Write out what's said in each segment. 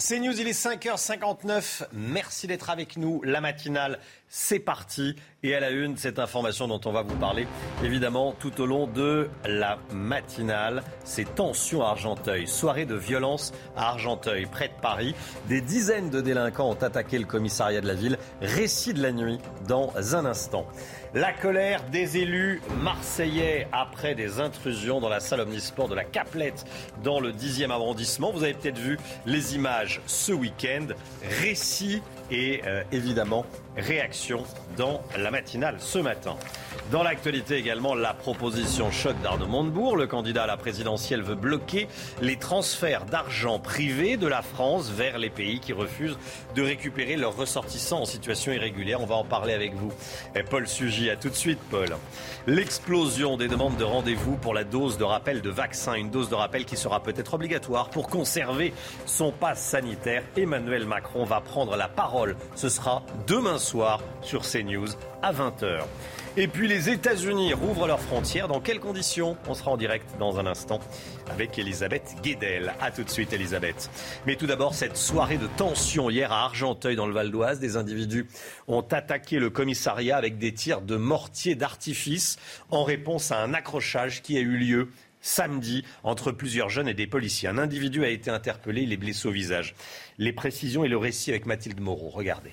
C'est News, il est 5h59. Merci d'être avec nous. La matinale, c'est parti. Et à la une, cette information dont on va vous parler, évidemment, tout au long de la matinale, ces tensions à Argenteuil. Soirée de violence à Argenteuil, près de Paris. Des dizaines de délinquants ont attaqué le commissariat de la ville. Récit de la nuit dans un instant. La colère des élus marseillais après des intrusions dans la salle omnisport de la Caplette dans le 10e arrondissement. Vous avez peut-être vu les images ce week-end. Récit et euh, évidemment réaction dans la matinale ce matin. Dans l'actualité également, la proposition choc d'Arnaud Montebourg. Le candidat à la présidentielle veut bloquer les transferts d'argent privé de la France vers les pays qui refusent de récupérer leurs ressortissants en situation irrégulière. On va en parler avec vous. Et Paul Sugy, à tout de suite, Paul. L'explosion des demandes de rendez-vous pour la dose de rappel de vaccin, une dose de rappel qui sera peut-être obligatoire pour conserver son passe sanitaire. Emmanuel Macron va prendre la parole. Ce sera demain soir sur CNews à 20h. Et puis les États-Unis rouvrent leurs frontières. Dans quelles conditions? On sera en direct dans un instant avec Elisabeth Guedel. A tout de suite, Elisabeth. Mais tout d'abord, cette soirée de tension hier à Argenteuil, dans le Val d'Oise, des individus ont attaqué le commissariat avec des tirs de mortier d'artifice en réponse à un accrochage qui a eu lieu samedi entre plusieurs jeunes et des policiers. Un individu a été interpellé, il est blessé au visage. Les précisions et le récit avec Mathilde Moreau. Regardez.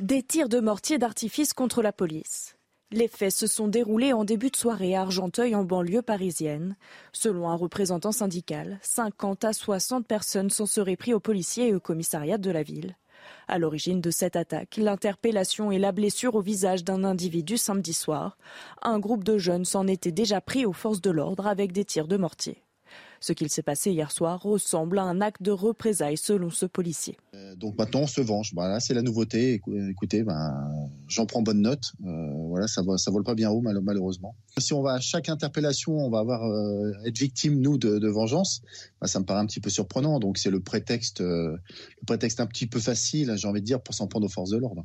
Des tirs de mortier d'artifice contre la police. Les faits se sont déroulés en début de soirée à Argenteuil, en banlieue parisienne. Selon un représentant syndical, 50 à 60 personnes s'en seraient pris aux policiers et au commissariat de la ville. À l'origine de cette attaque, l'interpellation et la blessure au visage d'un individu samedi soir. Un groupe de jeunes s'en était déjà pris aux forces de l'ordre avec des tirs de mortier. Ce qu'il s'est passé hier soir ressemble à un acte de représailles selon ce policier. Euh, donc maintenant on se venge. Voilà, c'est la nouveauté. Écoutez, ben, j'en prends bonne note. Euh, voilà, ça, ça vole pas bien haut malheureusement. Si on va à chaque interpellation, on va avoir euh, être victime nous de, vengeance. Ben, ça me paraît un petit peu surprenant. Donc c'est le prétexte, le prétexte un petit peu facile, j'ai envie de dire, pour s'en prendre aux forces de l'ordre.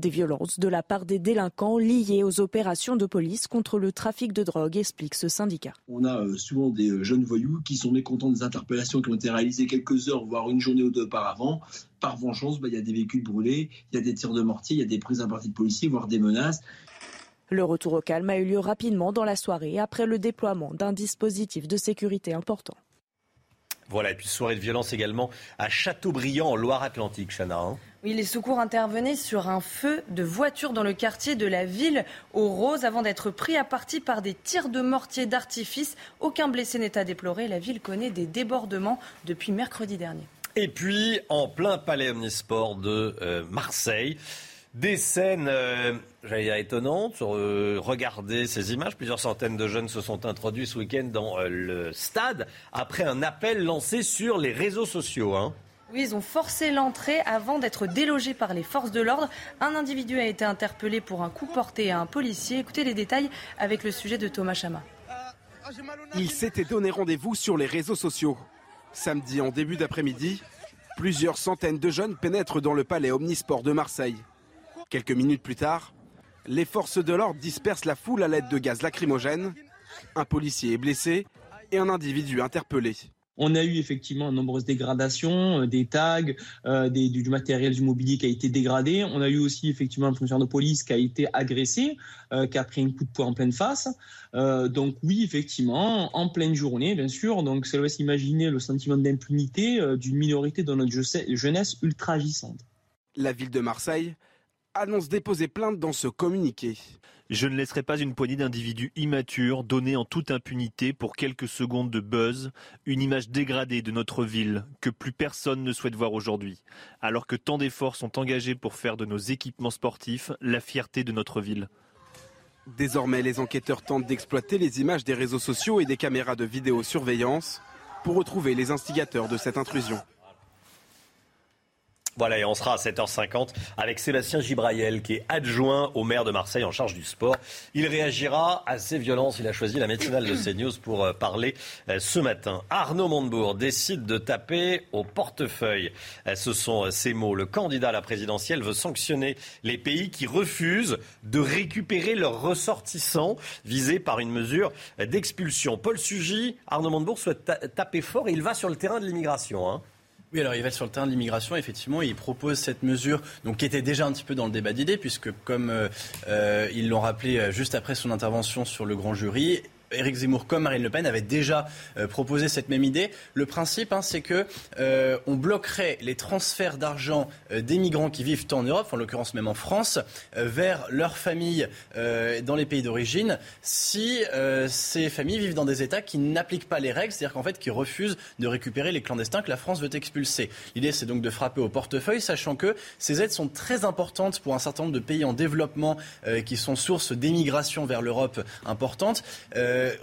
Des violences de la part des délinquants liées aux opérations de police contre le trafic de drogue, explique ce syndicat. On a euh, souvent des euh, jeunes voyous qui sont mécontents des interpellations qui ont été réalisées quelques heures, voire une journée ou deux auparavant. Par vengeance, bah, il y a des véhicules brûlés, il y a des tirs de mortier, il y a des prises à partie de policiers, voire des menaces. Le retour au calme a eu lieu rapidement dans la soirée après le déploiement d'un dispositif de sécurité important. Voilà, et puis soirée de violence également à Châteaubriand en Loire-Atlantique, Chana. Hein. Oui, les secours intervenaient sur un feu de voiture dans le quartier de la ville aux Roses avant d'être pris à partie par des tirs de mortier d'artifice. Aucun blessé n'est à déplorer. La ville connaît des débordements depuis mercredi dernier. Et puis, en plein palais omnisport de euh, Marseille, des scènes, euh, j'allais dire étonnantes. Euh, regardez ces images. Plusieurs centaines de jeunes se sont introduits ce week-end dans euh, le stade après un appel lancé sur les réseaux sociaux. Hein. Oui, ils ont forcé l'entrée avant d'être délogés par les forces de l'ordre. Un individu a été interpellé pour un coup porté à un policier. Écoutez les détails avec le sujet de Thomas Chama. Il s'était donné rendez-vous sur les réseaux sociaux. Samedi en début d'après-midi, plusieurs centaines de jeunes pénètrent dans le palais Omnisport de Marseille. Quelques minutes plus tard, les forces de l'ordre dispersent la foule à l'aide de gaz lacrymogène. Un policier est blessé et un individu interpellé. On a eu effectivement de nombreuses dégradations, euh, des tags, euh, du, matériel du mobilier qui a été dégradé. On a eu aussi effectivement un fonctionnaire de police qui a été agressé, euh, qui a pris un coup de poing en pleine face. donc oui, effectivement, en pleine journée, bien sûr. Donc ça laisse imaginer le sentiment d'impunité d'une minorité de notre jeunesse ultra agissante. La ville de Marseille annonce déposer plainte dans ce communiqué. Je ne laisserai pas une poignée d'individus immatures donner en toute impunité pour quelques secondes de buzz une image dégradée de notre ville que plus personne ne souhaite voir aujourd'hui, alors que tant d'efforts sont engagés pour faire de nos équipements sportifs la fierté de notre ville. Désormais, les enquêteurs tentent d'exploiter les images des réseaux sociaux et des caméras de vidéosurveillance pour retrouver les instigateurs de cette intrusion. Voilà, et on sera à 7h50 avec Sébastien Gibraïel, qui est adjoint au maire de Marseille en charge du sport. Il réagira à ces violences. Il a choisi la matinale de CNews pour euh, parler euh, ce matin. Arnaud Montebourg décide de taper au portefeuille. Euh, ce sont ces mots. Le candidat à la présidentielle veut sanctionner les pays qui refusent de récupérer leurs ressortissants visés par une mesure d'expulsion. Paul Sugy, Arnaud Montebourg souhaite taper fort et il va sur le terrain de l'immigration. Hein. Oui, alors il va sur le terrain de l'immigration, effectivement, il propose cette mesure, donc qui était déjà un petit peu dans le débat d'idées, puisque comme euh, euh, ils l'ont rappelé euh, juste après son intervention sur le grand jury, Éric Zemmour comme Marine Le Pen avaient déjà euh, proposé cette même idée. Le principe, hein, c'est que euh, on bloquerait les transferts d'argent euh, des migrants qui vivent en Europe, en l'occurrence même en France, vers leurs familles dans les pays d'origine, si ces familles vivent dans des États qui n'appliquent pas les règles, c'est-à-dire qu'en fait qui refusent de récupérer les clandestins que la France veut expulser. L'idée, c'est donc de frapper au portefeuille, sachant que ces aides sont très importantes pour un certain nombre de pays en développement qui sont source d'émigration vers l'Europe importante.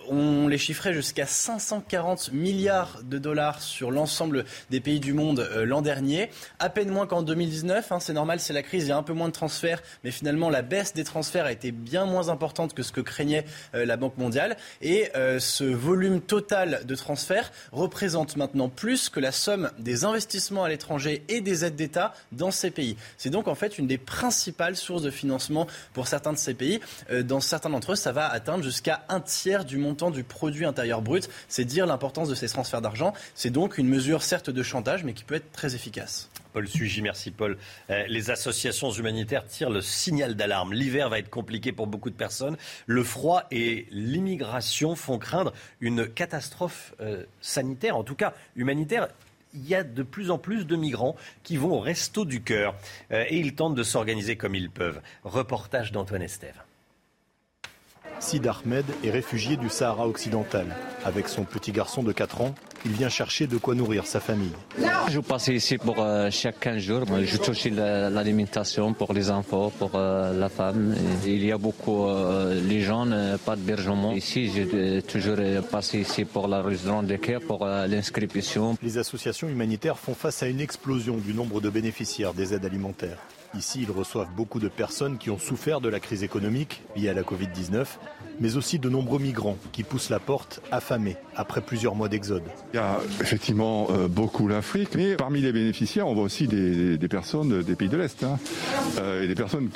On les chiffrait jusqu'à 540 milliards de dollars sur l'ensemble des pays du monde euh, l'an dernier. À peine moins qu'en 2019. Hein, c'est normal, c'est la crise, il y a un peu moins de transferts. Mais finalement, la baisse des transferts a été bien moins importante que ce que craignait euh, la Banque mondiale. Et ce volume total de transferts représente maintenant plus que la somme des investissements à l'étranger et des aides d'État dans ces pays. C'est donc en fait une des principales sources de financement pour certains de ces pays. dans certains d'entre eux, ça va atteindre jusqu'à un tiers du montant du produit intérieur brut. C'est dire l'importance de ces transferts d'argent. C'est donc une mesure certes de chantage, mais qui peut être très efficace. Paul Sugy, merci Paul. Euh, les associations humanitaires tirent le signal d'alarme. L'hiver va être compliqué pour beaucoup de personnes. Le froid et l'immigration font craindre une catastrophe euh, sanitaire, en tout cas humanitaire il y a de plus en plus de migrants qui vont au resto du cœur euh, et ils tentent de s'organiser comme ils peuvent. Reportage d'Antoine Estève. Sid Ahmed est réfugié du Sahara occidental. Avec son petit garçon de 4 ans, il vient chercher de quoi nourrir sa famille. Je passe ici pour euh, chaque 15 jours. Je touche l'alimentation pour les enfants, pour euh, la femme. il y a beaucoup euh, les jeunes, pas de bergement. Ici, j'ai toujours passé ici pour la résidence de cœur, pour l'inscription. Les associations humanitaires font face à une explosion du nombre de bénéficiaires des aides alimentaires. Ici, ils reçoivent beaucoup de personnes qui ont souffert de la crise économique liée à la Covid-19, mais aussi de nombreux migrants qui poussent la porte affamés après plusieurs mois d'exode. Il y a effectivement euh, beaucoup l'Afrique, mais parmi les bénéficiaires, on voit aussi des, personnes des pays de l'Est hein. euh, et des personnes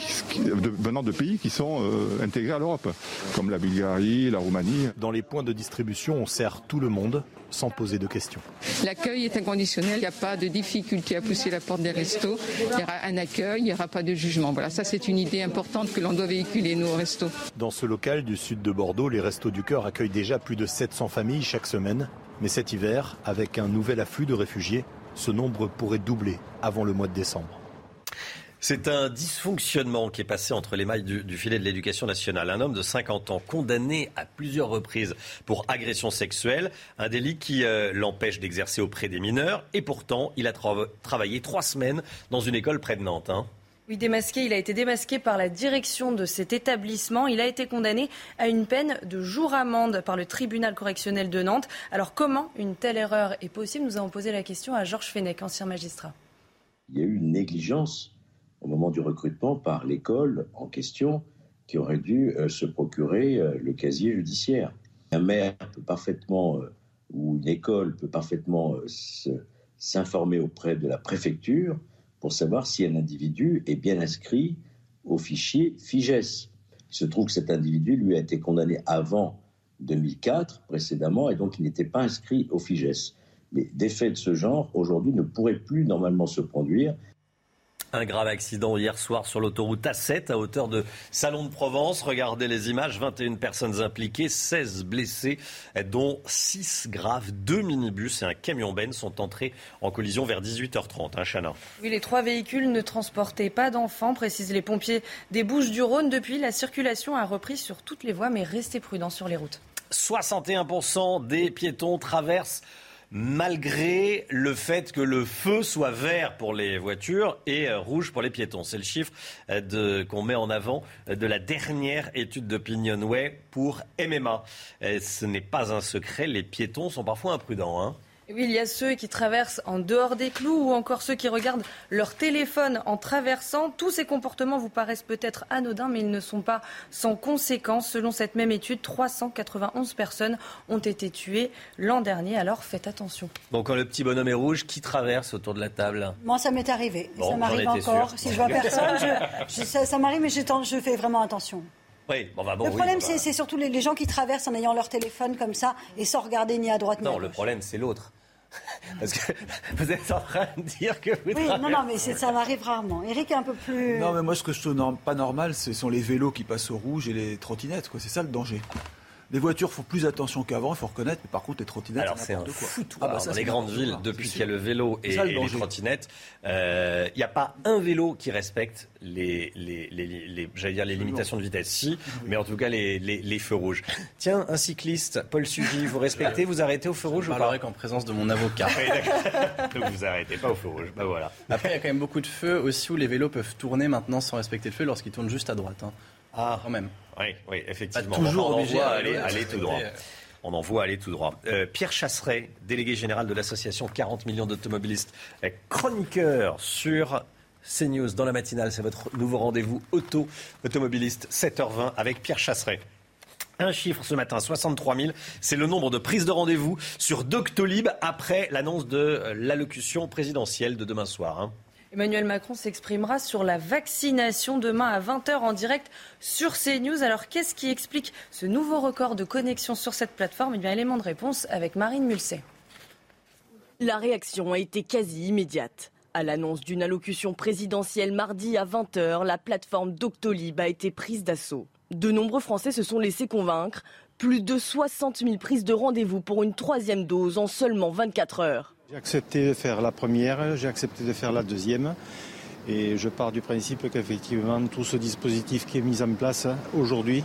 venant de pays qui sont euh, intégrés à l'Europe, comme la Bulgarie, la Roumanie. Dans les points de distribution, on sert tout le monde sans poser de questions. L'accueil est inconditionnel, il n'y a pas de difficulté à pousser la porte des restos, il y aura un accueil, il n'y aura pas de jugement. Voilà, ça c'est une idée importante que l'on doit véhiculer, nous, au resto. Dans ce local du sud de Bordeaux, les Restos du Cœur accueillent déjà plus de 700 familles chaque semaine. Mais cet hiver, avec un nouvel afflux de réfugiés, ce nombre pourrait doubler avant le mois de décembre. C'est un dysfonctionnement qui est passé entre les mailles du, filet de l'éducation nationale. Un homme de 50 ans condamné à plusieurs reprises pour agression sexuelle, un délit qui euh, l'empêche d'exercer auprès des mineurs. Et pourtant, il a travaillé trois semaines dans une école près de Nantes. Hein. Oui, démasqué, il a été démasqué par la direction de cet établissement. Il a été condamné à une peine de jour amende par le tribunal correctionnel de Nantes. Alors comment une telle erreur est possible? Nous avons posé la question à Georges Fenech, ancien magistrat. Il y a eu une négligence au moment du recrutement par l'école en question qui aurait dû euh, se procurer euh, le casier judiciaire. Un maire peut parfaitement, euh, ou une école peut parfaitement s'informer auprès de la préfecture pour savoir si un individu est bien inscrit au fichier FIGES. Il se trouve que cet individu, lui, a été condamné avant 2004, précédemment, et donc il n'était pas inscrit au FIGES. Mais des faits de ce genre, aujourd'hui, ne pourraient plus normalement se produire Un grave accident hier soir sur l'autoroute A7 à hauteur de Salon de Provence. Regardez les images, 21 personnes impliquées, 16 blessés, dont 6 graves. Deux minibus et un camion Ben sont entrés en collision vers 18h30. Hein, Chana Oui, les trois véhicules ne transportaient pas d'enfants, précisent les pompiers des Bouches du Rhône. Depuis, la circulation a repris sur toutes les voies, mais restez prudents sur les routes. 61% des piétons traversent malgré le fait que le feu soit vert pour les voitures et euh, rouge pour les piétons. C'est le chiffre euh, qu'on met en avant euh, de la dernière étude d'Opinionway pour MMA. ce n'est pas un secret, les piétons sont parfois imprudents. Hein. Oui, il y a ceux qui traversent en dehors des clous ou encore ceux qui regardent leur téléphone en traversant. Tous ces comportements vous paraissent peut-être anodins, mais ils ne sont pas sans conséquences. Selon cette même étude, 391 personnes ont été tuées l'an dernier. Alors faites attention. Bon, quand le petit bonhomme est rouge, qui traverse autour de la table? Moi, ça m'est arrivé. ça m'arrive encore. Si je vois personne, ça, m'arrive, mais je fais vraiment attention. Oui, bon, bah bon, le problème, c'est surtout les, gens qui traversent en ayant leur téléphone comme ça et sans regarder ni à droite ni à gauche. Non, le problème, c'est l'autre. Parce que vous êtes en train de dire que vous. Oui, non, non, mais ça m'arrive rarement. Eric est un peu plus. Non, mais moi, ce que je trouve pas normal, ce sont les vélos qui passent au rouge et les trottinettes. C'est ça le danger. Les voitures font plus attention qu'avant, il faut reconnaître, mais par contre, les trottinettes, Alors, c'est un foutoir. Ah bah dans les grandes villes, depuis qu'il y a le vélo et, les trottinettes, euh, il n'y a pas un vélo qui respecte les, les, les, dire les limitations de vitesse. Si, mais en tout cas, les, feux rouges. Tiens, un cycliste, Paul Sugy, vous respectez, vous arrêtez au feu rouge ou pas qu'en présence de mon avocat. Donc vous arrêtez pas au feu rouge. Bah voilà. Après, il y a quand même beaucoup de feux aussi où les vélos peuvent tourner maintenant sans respecter le feu lorsqu'ils tournent juste à droite. Hein. Ah, quand même. Oui, oui effectivement. toujours on envoie aller, aller, tout droit. On en voit aller tout droit. Euh, Pierre Chasseret, délégué général de l'association 40 millions d'automobilistes, chroniqueur sur CNews dans la matinale. C'est votre nouveau rendez-vous auto automobiliste 7h20 avec Pierre Chasseret. Un chiffre ce matin, 63 000. C'est le nombre de prises de rendez-vous sur Doctolib après l'annonce de l'allocution présidentielle de demain soir. Hein. Emmanuel Macron s'exprimera sur la vaccination demain à 20h en direct sur CNews. Alors qu'est-ce qui explique ce nouveau record de connexion sur cette plateforme? Eh bien, élément de réponse avec Marine Mulset. La réaction a été quasi immédiate. À l'annonce d'une allocution présidentielle mardi à 20h, la plateforme Doctolib a été prise d'assaut. De nombreux Français se sont laissés convaincre. Plus de 60 000 prises de rendez-vous pour une troisième dose en seulement 24 heures. J'ai accepté de faire la première, j'ai accepté de faire la deuxième. Et je pars du principe qu'effectivement, tout ce dispositif qui est mis en place aujourd'hui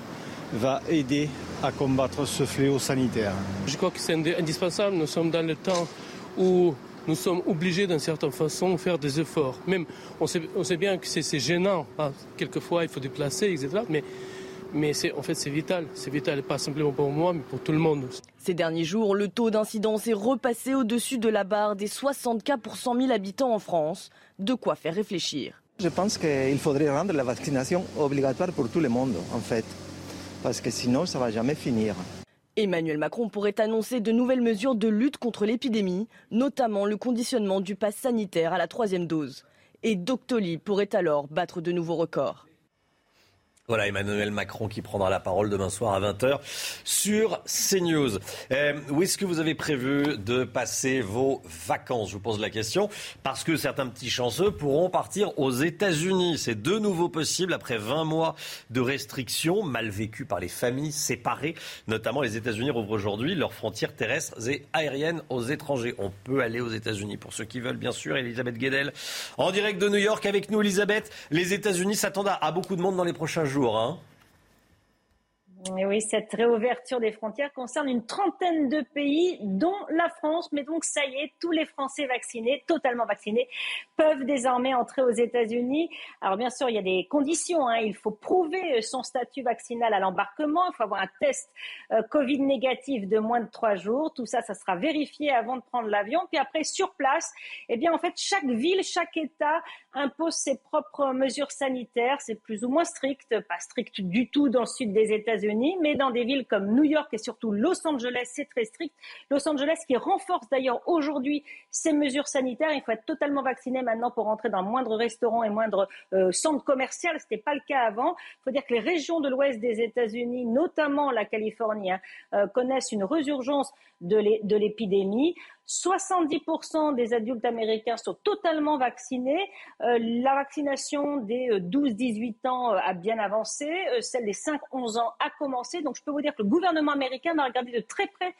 va aider à combattre ce fléau sanitaire. Je crois que c'est indispensable. Nous sommes dans le temps où nous sommes obligés d'une certaine façon de faire des efforts. Même, on sait, bien que c'est gênant. Hein. Quelquefois, il faut déplacer, etc. Mais mais en fait, c'est vital. C'est vital, pas simplement pour moi, mais pour tout le monde. Ces derniers jours, le taux d'incidence est repassé au-dessus de la barre des 60 cas pour 100 000 habitants en France. De quoi faire réfléchir. Je pense qu'il faudrait rendre la vaccination obligatoire pour tout le monde, en fait. Parce que sinon, ça ne va jamais finir. Emmanuel Macron pourrait annoncer de nouvelles mesures de lutte contre l'épidémie, notamment le conditionnement du pass sanitaire à la troisième dose. Et Doctolib pourrait alors battre de nouveaux records. Voilà Emmanuel Macron qui prendra la parole demain soir à 20h sur CNews. Euh, où est-ce que vous avez prévu de passer vos vacances? Je vous pose la question parce que certains petits chanceux pourront partir aux États-Unis. C'est de nouveau possible après 20 mois de restrictions mal vécues par les familles séparées. Notamment les États-Unis rouvrent aujourd'hui leurs frontières terrestres et aériennes aux étrangers. On peut aller aux États-Unis pour ceux qui veulent bien sûr. Elisabeth Guedel en direct de New York avec nous Elisabeth. Les États-Unis s'attendent à beaucoup de monde dans les prochains jours. Hein. Oui, cette réouverture des frontières concerne une trentaine de pays, dont la France. Mais donc, ça y est, tous les Français vaccinés, totalement vaccinés, peuvent désormais entrer aux États-Unis. Alors, bien sûr, il y a des conditions. Hein. Il faut prouver son statut vaccinal à l'embarquement. Il faut avoir un test euh, Covid négatif de moins de trois jours. Tout ça, ça sera vérifié avant de prendre l'avion. Puis après, sur place, eh bien, en fait, chaque ville, chaque État impose ses propres mesures sanitaires. C'est plus ou moins strict, pas strict du tout dans le sud des États-Unis, mais dans des villes comme New York et surtout Los Angeles, c'est très strict. Los Angeles qui renforce d'ailleurs aujourd'hui ses mesures sanitaires. Il faut être totalement vacciné maintenant pour entrer dans moindre restaurant et moindre euh, centre commercial. Ce n'était pas le cas avant. Il faut dire que les régions de l'ouest des États-Unis, notamment la Californie, hein, euh, connaissent une résurgence de l'épidémie. 70% des adultes américains sont totalement vaccinés. Euh, la vaccination des 12-18 euh, ans a bien avancé. celle des 5-11 ans a commencé. Donc je peux vous dire que le gouvernement américain va regarder de très près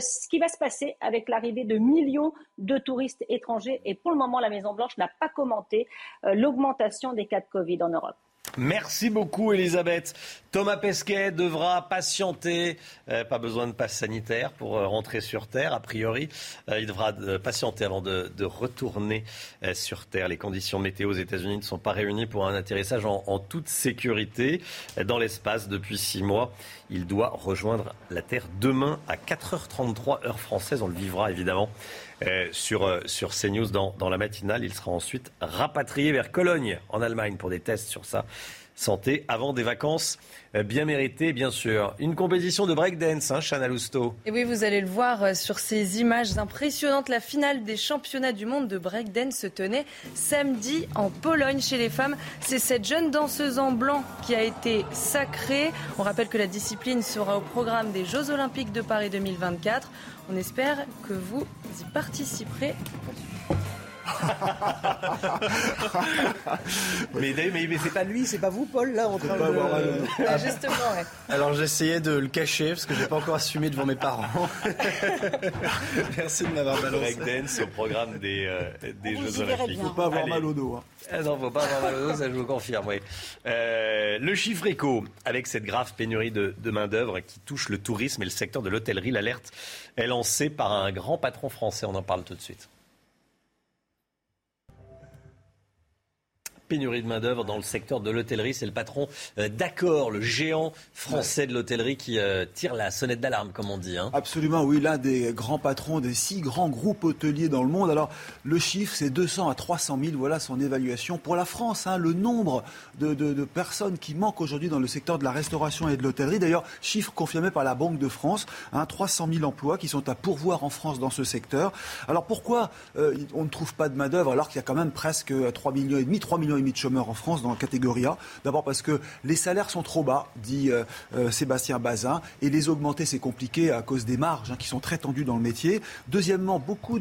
ce qui va se passer avec l'arrivée de millions de touristes étrangers. Et pour le moment, la Maison-Blanche n'a pas commenté l'augmentation des cas de Covid en Europe. Merci beaucoup, Elisabeth. Thomas Pesquet devra patienter. Euh, pas besoin de passe sanitaire pour euh, rentrer sur Terre, a priori. Euh, il devra patienter avant de, retourner sur Terre. Les conditions météo aux États-Unis ne sont pas réunies pour un atterrissage en, en toute sécurité dans l'espace depuis six mois. Il doit rejoindre la Terre demain à 4h33 heure française. On le vivra évidemment euh, sur, euh, sur CNews dans, dans la matinale. Il sera ensuite rapatrié vers Cologne, en Allemagne, pour des tests sur sa santé avant des vacances euh, bien méritées, bien sûr. Une compétition de breakdance, hein, Chana Lousteau. Et oui, vous allez le voir sur ces images impressionnantes. La finale des championnats du monde de breakdance se tenait samedi en Pologne chez les femmes. C'est cette jeune danseuse en blanc qui a été sacrée. On rappelle que la discipline sera au programme des Jeux Olympiques de Paris 2024. On espère que vous y participerez. mais, mais, c'est pas lui, c'est pas vous, Paul, là, en train de. Ah, justement, ouais. Alors j'essayais de le cacher parce que j'ai pas encore assumé devant mes parents. Merci de m'avoir balancé. Breakdance au programme des, euh, des Jeux Olympiques. Faut pas avoir mal au dos. Hein. Ah non, faut pas avoir mal au dos, ça je vous confirme, oui. Euh, le chiffre éco, avec cette grave pénurie de, de main-d'œuvre qui touche le tourisme et le secteur de l'hôtellerie, l'alerte est lancée par un grand patron français. On en parle tout de suite. Pénurie de main-d'œuvre dans le secteur de l'hôtellerie. C'est le patron euh, d'accord, le géant français de l'hôtellerie qui euh, tire la sonnette d'alarme, comme on dit. Hein. Absolument, oui, l'un des grands patrons des six grands groupes hôteliers dans le monde. Alors, le chiffre, c'est 200 à 300 000. Voilà son évaluation pour la France. Hein, le nombre de, personnes qui manquent aujourd'hui dans le secteur de la restauration et de l'hôtellerie. D'ailleurs, chiffre confirmé par la Banque de France. Hein, 300 000 emplois qui sont à pourvoir en France dans ce secteur. Alors, pourquoi euh, on ne trouve pas de main-d'œuvre alors qu'il y a quand même presque 3 millions et demi, 3 millions de chômeurs en France dans la catégorie A. D'abord parce que les salaires sont trop bas, dit euh, euh, Sébastien Bazin, et les augmenter c'est compliqué à cause des marges hein, qui sont très tendues dans le métier. Deuxièmement, beaucoup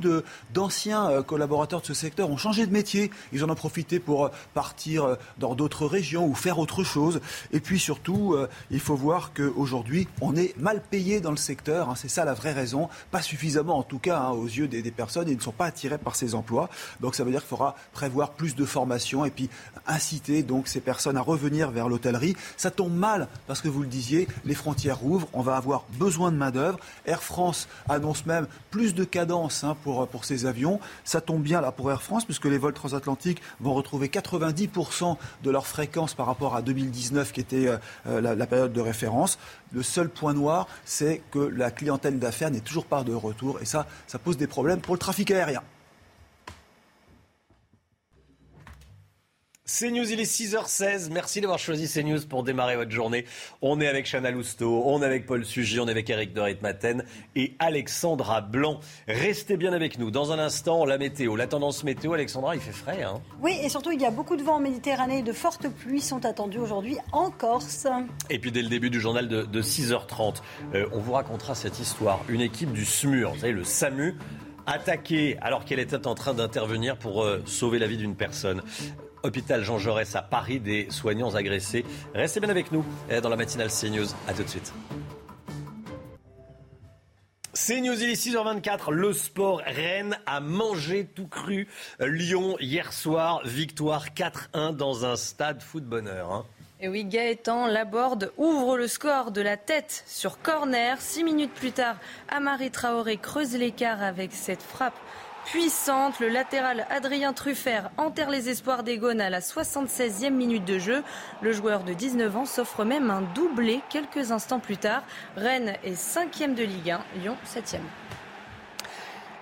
d'anciens euh, collaborateurs de ce secteur ont changé de métier. Ils en ont profité pour partir dans d'autres régions ou faire autre chose. Et puis surtout, il faut voir qu'aujourd'hui, on est mal payé dans le secteur. Hein. c'est ça la vraie raison. Pas suffisamment en tout cas hein, aux yeux des, des personnes. Ils ne sont pas attirés par ces emplois. Donc ça veut dire qu'il faudra prévoir plus de formation et puis inciter donc ces personnes à revenir vers l'hôtellerie. Ça tombe mal parce que vous le disiez, les frontières rouvrent, on va avoir besoin de main-d'œuvre. Air France annonce même plus de cadence hein, pour, pour ces avions. Ça tombe bien là pour Air France puisque les vols transatlantiques vont retrouver 90% de leur fréquence par rapport à 2019 qui était euh, euh, la, la période de référence. Le seul point noir, c'est que la clientèle d'affaires n'est toujours pas de retour et ça, ça pose des problèmes pour le trafic aérien. CNews, il est 6h16. Merci d'avoir choisi CNews pour démarrer votre journée. On est avec Chana Lousteau, on est avec Paul Sugy, on est avec Eric Dorit-Maten et Alexandra Blanc. Restez bien avec nous. Dans un instant, la météo, la tendance météo. Alexandra, il fait frais. Hein oui, et surtout, il y a beaucoup de vent en Méditerranée. De fortes pluies sont attendues aujourd'hui en Corse. Et puis, dès le début du journal de, 6h30, euh, on vous racontera cette histoire. Une équipe du SMUR, vous savez, le SAMU, attaquée alors qu'elle était en train d'intervenir pour euh, sauver la vie d'une personne hôpital Jean Jaurès à Paris, des soignants agressés. Restez bien avec nous eh, dans la matinale CNews. A tout de suite. CNews, il est 6h24. Le sport, Rennes a mangé tout cru. Lyon, hier soir, victoire 4-1 dans un stade foot bonheur. Hein. Et oui, Gaëtan Laborde ouvre le score de la tête sur corner. Six minutes plus tard, Amari Traoré creuse l'écart avec cette frappe puissante. Le latéral Adrien Truffert enterre les espoirs des Gones à la 76e minute de jeu. Le joueur de 19 ans s'offre même un doublé quelques instants plus tard. Rennes est 5e de Ligue 1, Lyon 7e.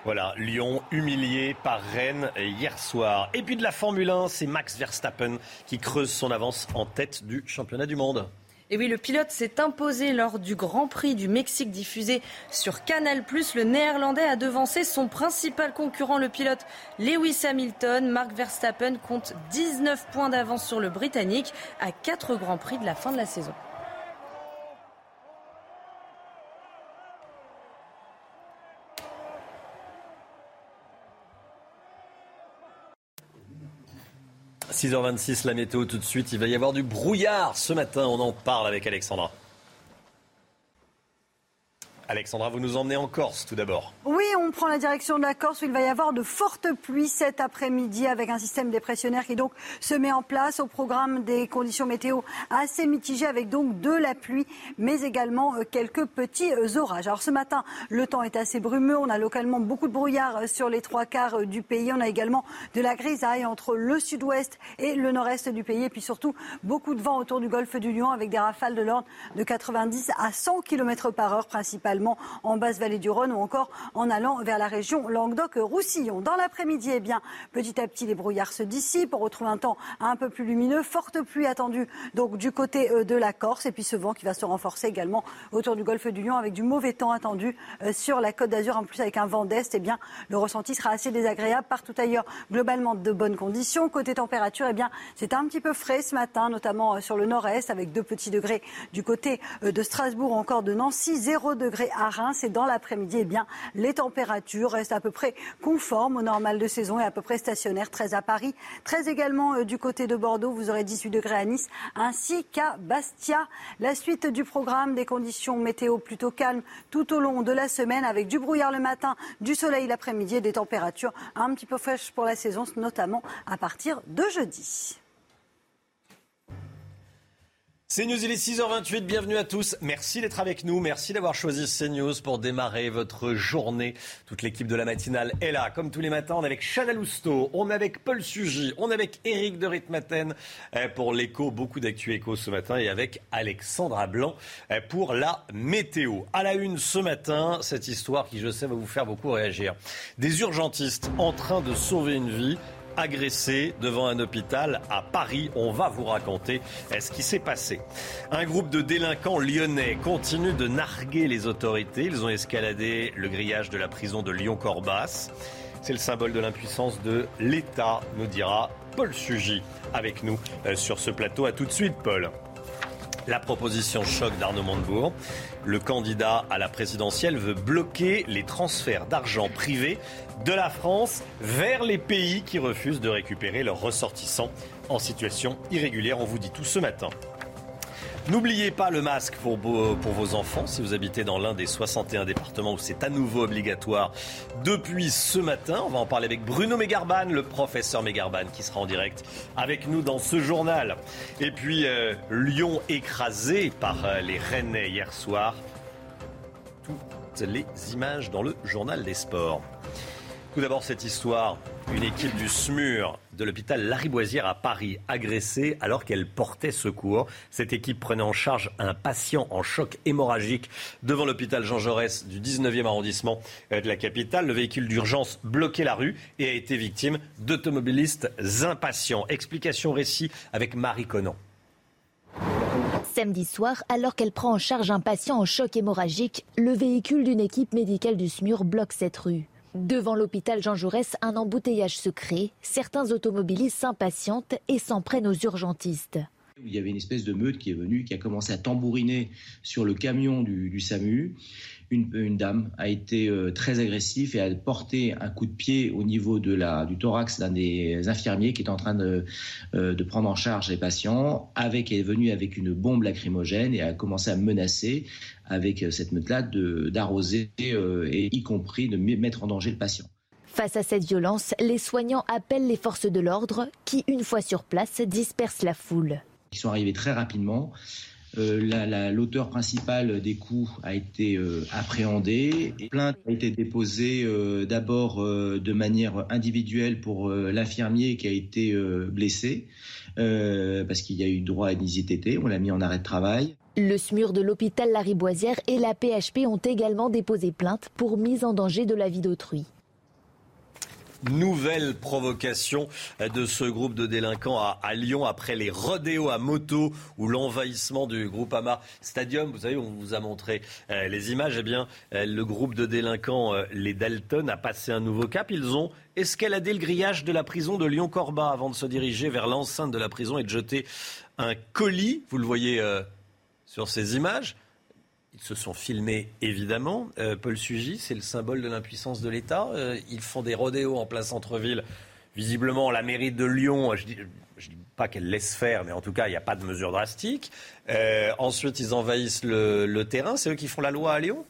Voilà, Lyon humilié par Rennes hier soir. Et puis de la Formule 1, c'est Max Verstappen qui creuse son avance en tête du championnat du monde. Et oui, le pilote s'est imposé lors du Grand Prix du Mexique diffusé sur Canal+. Le néerlandais a devancé son principal concurrent, le pilote Lewis Hamilton. Mark Verstappen compte 19 points d'avance sur le Britannique à 4 Grands Prix de la fin de la saison. 6h26, la météo tout de suite. Il va y avoir du brouillard ce matin. On en parle avec Alexandra. Alexandra, vous nous emmenez en Corse tout d'abord. Oui, on prend la direction de la Corse où il va y avoir de fortes pluies cet après-midi avec un système dépressionnaire qui donc se met en place au programme des conditions météo assez mitigées avec donc de la pluie mais également euh, quelques petits euh, orages. Alors ce matin, le temps est assez brumeux, on a localement beaucoup de brouillard euh, sur les trois quarts du pays, on a également de la grisaille entre le sud-ouest et le nord-est du pays et puis surtout beaucoup de vent autour du golfe du Lion avec des rafales de l'ordre de 90 à 100 km par heure principalement en basse vallée du Rhône ou encore en allant vers la région Languedoc-Roussillon. Dans l'après-midi, eh bien, petit à petit, les brouillards se dissipent. On retrouve un temps un peu plus lumineux. Forte pluie attendue donc du côté euh, de la Corse et puis ce vent qui va se renforcer également autour du golfe du Lion avec du mauvais temps attendu euh, sur la côte d'Azur. En plus, avec un vent d'est, eh bien, le ressenti sera assez désagréable partout ailleurs. Globalement, de bonnes conditions. Côté température, eh bien, c'est un petit peu frais ce matin, notamment euh, sur le nord-est avec 2 petits degrés du côté de Strasbourg, encore de Nancy, 0 à Reims. Et dans l'après-midi, eh bien, les températures restent à peu près conformes au normal de saison et à peu près stationnaires. 13 à Paris, 13 également euh, du côté de Bordeaux. Vous aurez 18 degrés à Nice, ainsi qu'à Bastia. La suite du programme, des conditions météo plutôt calmes tout au long de la semaine, avec du brouillard le matin, du soleil l'après-midi et des températures un petit peu fraîches pour la saison, notamment à partir de jeudi. CNews, il est 6h28, bienvenue à tous. Merci d'être avec nous, merci d'avoir choisi CNews pour démarrer votre journée. Toute l'équipe de la matinale est là, comme tous les matins. On est avec Chanel Lousteau, on est avec Paul Sugy, on est avec Eric de Ritmaten eh, pour l'écho, beaucoup d'actu écho ce matin, et avec Alexandra Blanc eh, pour la météo. À la une ce matin, cette histoire qui, je sais, va vous faire beaucoup réagir. Des urgentistes en train de sauver une vie agressé devant un hôpital à Paris. On va vous raconter ce qui s'est passé. Un groupe de délinquants lyonnais continue de narguer les autorités. Ils ont escaladé le grillage de la prison de Lyon-Corbas. C'est le symbole de l'impuissance de l'État, nous dira Paul Sugy avec nous euh, sur ce plateau. A tout de suite, Paul. La proposition choc d'Arnaud Montebourg. Le candidat à la présidentielle veut bloquer les transferts d'argent privé de la France vers les pays qui refusent de récupérer leurs ressortissants en situation irrégulière. On vous dit tout ce matin. N'oubliez pas le masque pour, vos enfants si vous habitez dans l'un des 61 départements où c'est à nouveau obligatoire depuis ce matin. On va en parler avec Bruno Mégarban, le professeur Mégarban qui sera en direct avec nous dans ce journal. Et puis euh, Lyon écrasé par euh, les Rennais hier soir. Toutes les images dans le journal des sports. Tout d'abord cette histoire, une équipe du SMUR de l'hôpital Lariboisière à Paris agressée alors qu'elle portait secours. Cette équipe prenait en charge un patient en choc hémorragique devant l'hôpital Jean Jaurès du 19e arrondissement euh, de la capitale. Le véhicule d'urgence bloquait la rue et a été victime d'automobilistes impatients. Explication récit avec Marie Conan. Samedi soir, alors qu'elle prend en charge un patient en choc hémorragique, le véhicule d'une équipe médicale du SMUR bloque cette rue. Devant l'hôpital Jean Jaurès, un embouteillage se crée. Certains automobilistes s'impatientent et s'en prennent aux urgentistes. Il y avait une espèce de meute qui est venue, qui a commencé à tambouriner sur le camion du, SAMU. Une, dame a été euh, très agressive et a porté un coup de pied au niveau de la, du thorax d'un des infirmiers qui est en train de, euh, de prendre en charge les patients. Avec, elle est venue avec une bombe lacrymogène et a commencé à menacer avec euh, cette meute-là d'arroser et y compris de mettre en danger le patient. Face à cette violence, les soignants appellent les forces de l'ordre qui, une fois sur place, dispersent la foule. Ils sont arrivés très rapidement. Euh, l'auteur principal des coups a été euh, appréhendé. Plainte a été déposée euh, d'abord de manière individuelle pour l'infirmier qui a été blessé, parce qu'il y a eu droit à une IZTT. On l'a mis en arrêt de travail. Le SMUR de l'hôpital Lariboisière et la PHP ont également déposé plainte pour mise en danger de la vie d'autrui. Nouvelle provocation de ce groupe de délinquants à, Lyon après les rodéos à moto ou l'envahissement du groupe Ama Stadium. Vous savez, on vous a montré euh, les images. Eh bien, euh, le groupe de délinquants, euh, les Dalton, a passé un nouveau cap. Ils ont escaladé le grillage de la prison de Lyon-Corba avant de se diriger vers l'enceinte de la prison et de jeter un colis. Vous le voyez sur ces images ils se sont filmés, évidemment. Euh, Paul Sugy, c'est le symbole de l'impuissance de l'État. Euh, ils font des rodéos en plein centre-ville. visiblement, la mairie de Lyon, je dis, dis pas qu'elle laisse faire, mais en tout cas, il n'y a pas de mesures drastiques. ensuite, ils envahissent le terrain. C'est eux qui font la loi à Lyon?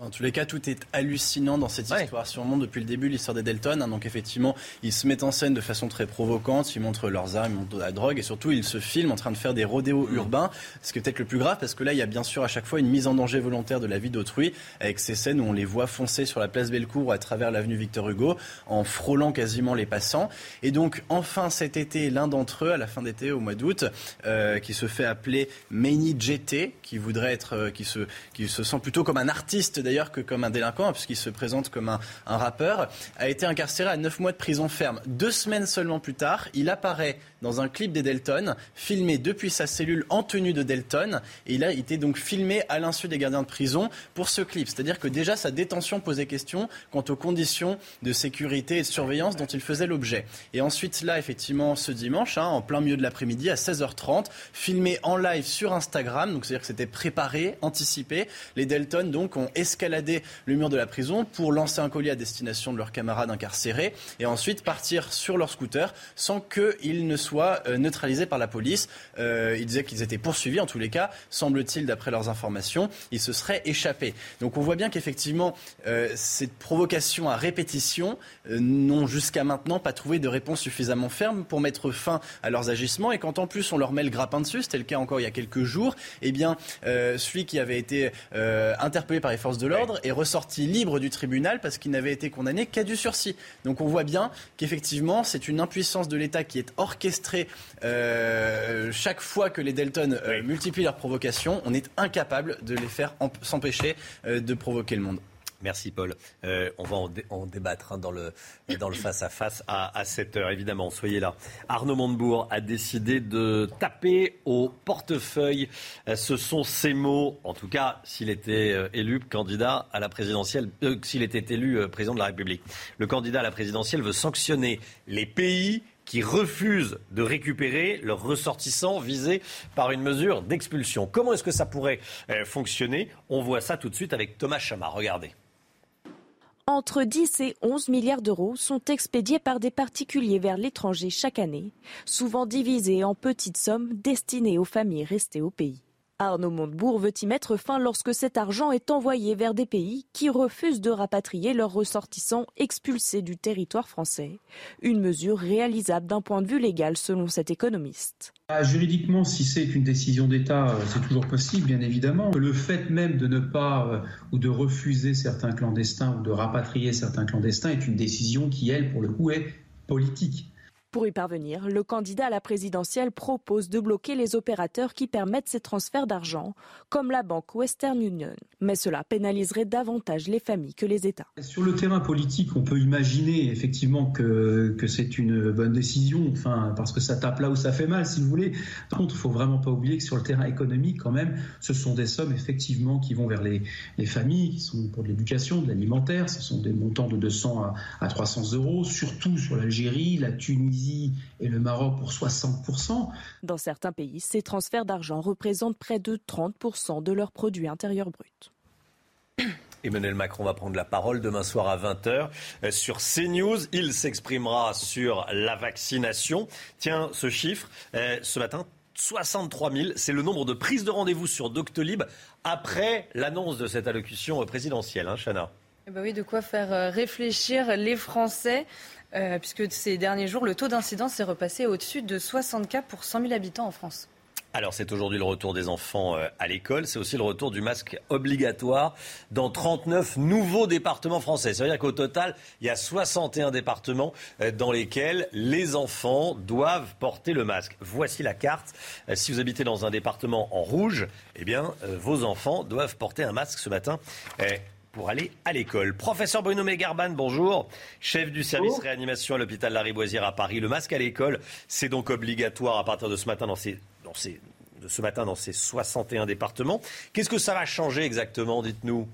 En tous les cas, tout est hallucinant dans cette histoire. Si on monte depuis le début l'histoire des Delton, hein, donc effectivement, ils se mettent en scène de façon très provocante, ils montrent leurs armes, ils montrent la drogue, et surtout, ils se filment en train de faire des rodéos mmh. urbains, ce qui est peut-être le plus grave, parce que là, il y a bien sûr à chaque fois une mise en danger volontaire de la vie d'autrui, avec ces scènes où on les voit foncer sur la place Bellecour à travers l'avenue Victor Hugo, en frôlant quasiment les passants. Et donc, enfin, cet été, l'un d'entre eux, à la fin d'été, au mois d'août, euh, qui se fait appeler Meini GT, qui voudrait être, euh, qui se, qui se sent plutôt comme un artiste d'ailleurs que comme un délinquant, puisqu'il se présente comme un, rappeur, a été incarcéré à 9 mois de prison ferme. Deux semaines seulement plus tard, il apparaît dans un clip des Delton, filmé depuis sa cellule en tenue de Delton. Et il a été donc filmé à l'insu des gardiens de prison pour ce clip. C'est-à-dire que déjà sa détention posait question quant aux conditions de sécurité et de surveillance dont il faisait l'objet. Et ensuite, là, effectivement, ce dimanche, hein, en plein milieu de l'après-midi, à 16h30, filmé en live sur Instagram, donc c'est-à-dire que c'était préparé, anticipé. Les Delton, donc, ont escaladé le mur de la prison pour lancer un colis à destination de leurs camarades incarcérés et ensuite partir sur leur scooter sans qu'ils ne soient euh, neutralisés par la police. Euh, ils disaient qu'ils étaient poursuivis en tous les cas, semble-t-il, d'après leurs informations, ils se seraient échappés. Donc on voit bien qu'effectivement, euh, ces provocations à répétition n'ont jusqu'à maintenant pas trouvé de réponse suffisamment ferme pour mettre fin à leurs agissements. Et quand en plus on leur met le grappin dessus, c'était le cas encore il y a quelques jours, eh bien, celui qui avait été interpellé par les forces de l'ordre est ressorti libre du tribunal parce qu'il n'avait été condamné qu'à du sursis. Donc on voit bien qu'effectivement, c'est une impuissance de l'État qui est orchestrée euh, chaque fois que les Delton euh, multiplient leurs provocations. On est incapable de les faire s'empêcher euh, de provoquer le monde. Merci Paul. Euh, on va en, débattre hein, dans le face à face à, 7 heures évidemment. Soyez là. Arnaud Montebourg a décidé de taper au portefeuille. Euh, ce sont ses mots. En tout cas, s'il était euh, élu candidat à la présidentielle, s'il était élu président de la République, le candidat à la présidentielle veut sanctionner les pays qui refusent de récupérer leurs ressortissants visés par une mesure d'expulsion. Comment est-ce que ça pourrait fonctionner? On voit ça tout de suite avec Thomas Chama. Regardez. Entre 10 et 11 milliards d'euros sont expédiés par des particuliers vers l'étranger chaque année, souvent divisés en petites sommes destinées aux familles restées au pays. Arnaud Montebourg veut y mettre fin lorsque cet argent est envoyé vers des pays qui refusent de rapatrier leurs ressortissants expulsés du territoire français. Une mesure réalisable d'un point de vue légal selon cet économiste. Ah, juridiquement, si c'est une décision d'État, euh, c'est toujours possible, bien évidemment. Le fait même de ne pas euh, ou de refuser certains clandestins ou de rapatrier certains clandestins est une décision qui, elle, pour le coup, est politique. Pour y parvenir, le candidat à la présidentielle propose de bloquer les opérateurs qui permettent ces transferts d'argent, comme la banque Western Union. Mais cela pénaliserait davantage les familles que les États. Sur le terrain politique, on peut imaginer effectivement que, c'est une bonne décision, enfin, parce que ça tape là où ça fait mal, si vous voulez. Par contre, il ne faut vraiment pas oublier que sur le terrain économique, quand même, ce sont des sommes effectivement qui vont vers les, les familles, qui sont pour de l'éducation, de l'alimentaire. Ce sont des montants de 200 à, à 300 euros, surtout sur l'Algérie, la Tunisie et le Maroc pour 60%. Dans certains pays, ces transferts d'argent représentent près de 30% de leur produit intérieur brut. Emmanuel Macron va prendre la parole demain soir à 20h euh, sur CNews. Il s'exprimera sur la vaccination. Tiens, ce chiffre, euh, ce matin, 63 000, c'est le nombre de prises de rendez-vous sur Doctolib après l'annonce de cette allocution présidentielle, hein, Chana eh ben oui, de quoi faire euh, réfléchir les Français. Euh, puisque ces derniers jours, le taux d'incidence est repassé au-dessus de 60 cas pour 100 000 habitants en France. Alors c'est aujourd'hui le retour des enfants euh, à l'école, c'est aussi le retour du masque obligatoire dans 39 nouveaux départements français. Ça veut dire qu'au total, il y a 61 départements euh, dans lesquels les enfants doivent porter le masque. Voici la carte. Si vous habitez dans un département en rouge, eh bien vos enfants doivent porter un masque ce matin pour aller à l'école. Professeur Bruno Mégarban, bonjour. Chef du service réanimation à l'hôpital Lariboisière à Paris. Le masque à l'école, c'est donc obligatoire à partir de ce matin dans ces, dans ces, de ce matin dans ces 61 départements. Qu'est-ce que ça va changer exactement, dites-nous?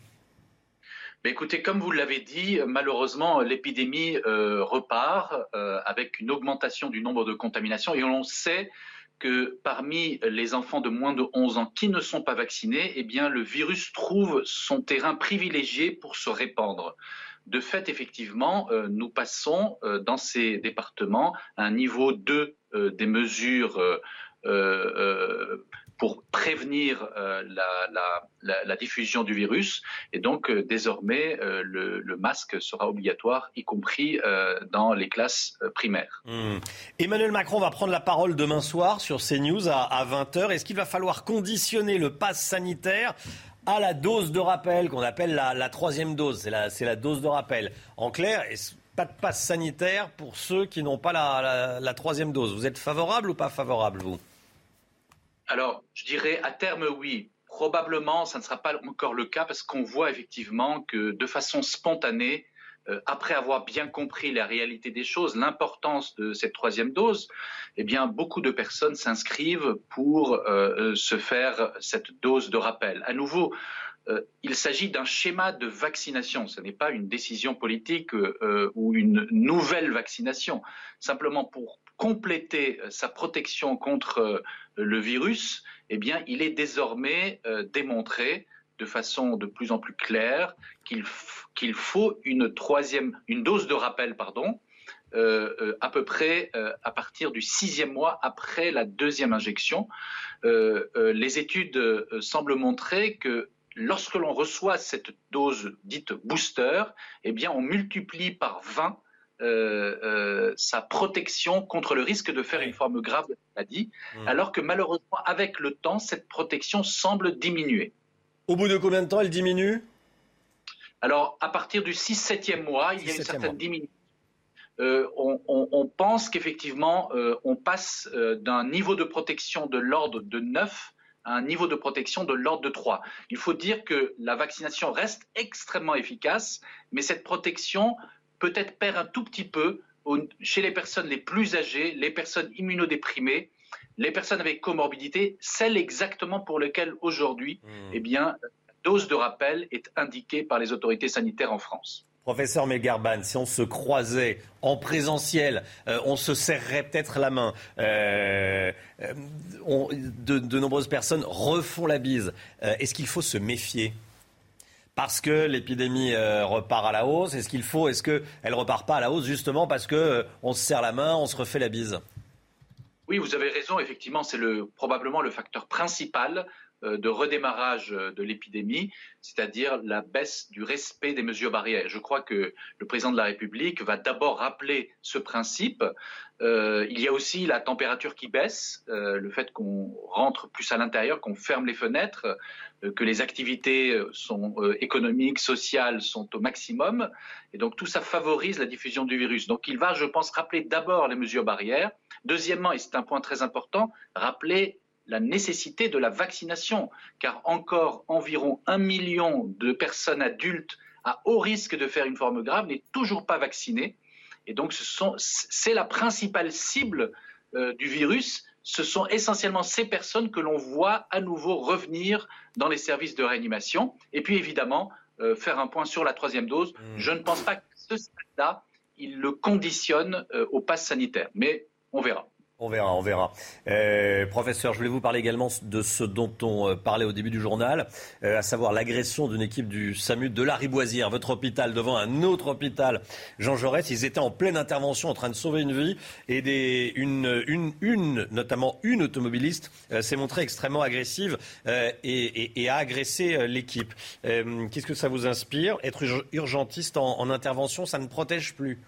Écoutez, comme vous l'avez dit, malheureusement, l'épidémie euh, repart euh, avec une augmentation du nombre de contaminations et on sait que parmi les enfants de moins de 11 ans qui ne sont pas vaccinés, eh bien, le virus trouve son terrain privilégié pour se répandre. de fait, effectivement, nous passons dans ces départements à un niveau 2 des mesures pour prévenir euh, la, diffusion du virus. Et donc, euh, désormais, euh, le, masque sera obligatoire, y compris dans les classes primaires. Hmm. Emmanuel Macron va prendre la parole demain soir sur CNews à, à 20h. Est-ce qu'il va falloir conditionner le pass sanitaire à la dose de rappel qu'on appelle la, troisième dose? C'est la, dose de rappel. En clair, pas de passe sanitaire pour ceux qui n'ont pas la troisième dose? Vous êtes favorable ou pas favorable, vous? Alors, je dirais à terme, oui. Probablement, ça ne sera pas encore le cas parce qu'on voit effectivement que de façon spontanée, euh, après avoir bien compris la réalité des choses, l'importance de cette troisième dose, eh bien, beaucoup de personnes s'inscrivent pour euh, se faire cette dose de rappel. À nouveau, euh, il s'agit d'un schéma de vaccination. Ce n'est pas une décision politique ou une nouvelle vaccination. Simplement pour compléter euh, sa protection contre euh, le virus, eh bien, il est désormais euh, démontré de façon de plus en plus claire qu'il faut une troisième, une dose de rappel, pardon, à peu près à partir du sixième mois après la deuxième injection. les études semblent montrer que lorsque l'on reçoit cette dose dite booster, eh bien, on multiplie par 20 euh, euh, sa protection contre le risque de faire une forme grave de maladie, hmm. alors que malheureusement, avec le temps, cette protection semble diminuer. Au bout de combien de temps elle diminue? Alors, à partir du 6-7e mois, il y a une certaine diminution. Euh, on, pense qu'effectivement, on passe d'un niveau de protection de l'ordre de 9 à un niveau de protection de l'ordre de 3. Il faut dire que la vaccination reste extrêmement efficace, mais cette protection peut-être perd un tout petit peu chez les personnes les plus âgées, les personnes immunodéprimées, les personnes avec comorbidité, celles exactement pour lesquelles aujourd'hui, hmm. eh bien, dose de rappel est indiquée par les autorités sanitaires en France. Professeur Melgarban, si on se croisait en présentiel, euh, on se serrerait peut-être la main. Euh, euh, de, de, nombreuses personnes refont la bise. Est-ce qu'il faut se méfier? Parce que l'épidémie euh, repart à la hausse Est-ce qu'il faut, est-ce qu'elle repart pas à la hausse justement parce qu'on euh, se serre la main, on se refait la bise? Oui, vous avez raison. Effectivement, c'est le, probablement le facteur principal euh, de redémarrage de l'épidémie, c'est-à-dire la baisse du respect des mesures barrières. Je crois que le président de la République va d'abord rappeler ce principe. Il y a aussi la température qui baisse, le fait qu'on rentre plus à l'intérieur, qu'on ferme les fenêtres. Euh, que les activités euh, sont, euh, économiques, sociales sont au maximum. Et donc tout ça favorise la diffusion du virus. Donc il va, je pense, rappeler d'abord les mesures barrières. Deuxièmement, et c'est un point très important, rappeler la nécessité de la vaccination, car encore environ un million de personnes adultes à haut risque de faire une forme grave n'est toujours pas vaccinées. Et donc c'est la principale cible du virus ce sont essentiellement ces personnes que l'on voit à nouveau revenir dans les services de réanimation. Et puis évidemment, euh, faire un point sur la troisième dose. Mmh. Je ne pense pas que ce stade-là, il le conditionne euh, au pass sanitaire, mais on verra. On verra, on verra. Euh, professeur, je voulais vous parler également de ce dont on euh, parlait au début du journal, euh, à savoir l'agression d'une équipe du SAMU de la Riboisière, votre hôpital, devant un autre hôpital, Jean Jaurès. Ils étaient en pleine intervention, en train de sauver une vie, et une, notamment une automobiliste, s'est montrée extrêmement agressive et, a agressé l'équipe. Qu'est-ce que ça vous inspire Être urgentiste en intervention, ça ne protège plus?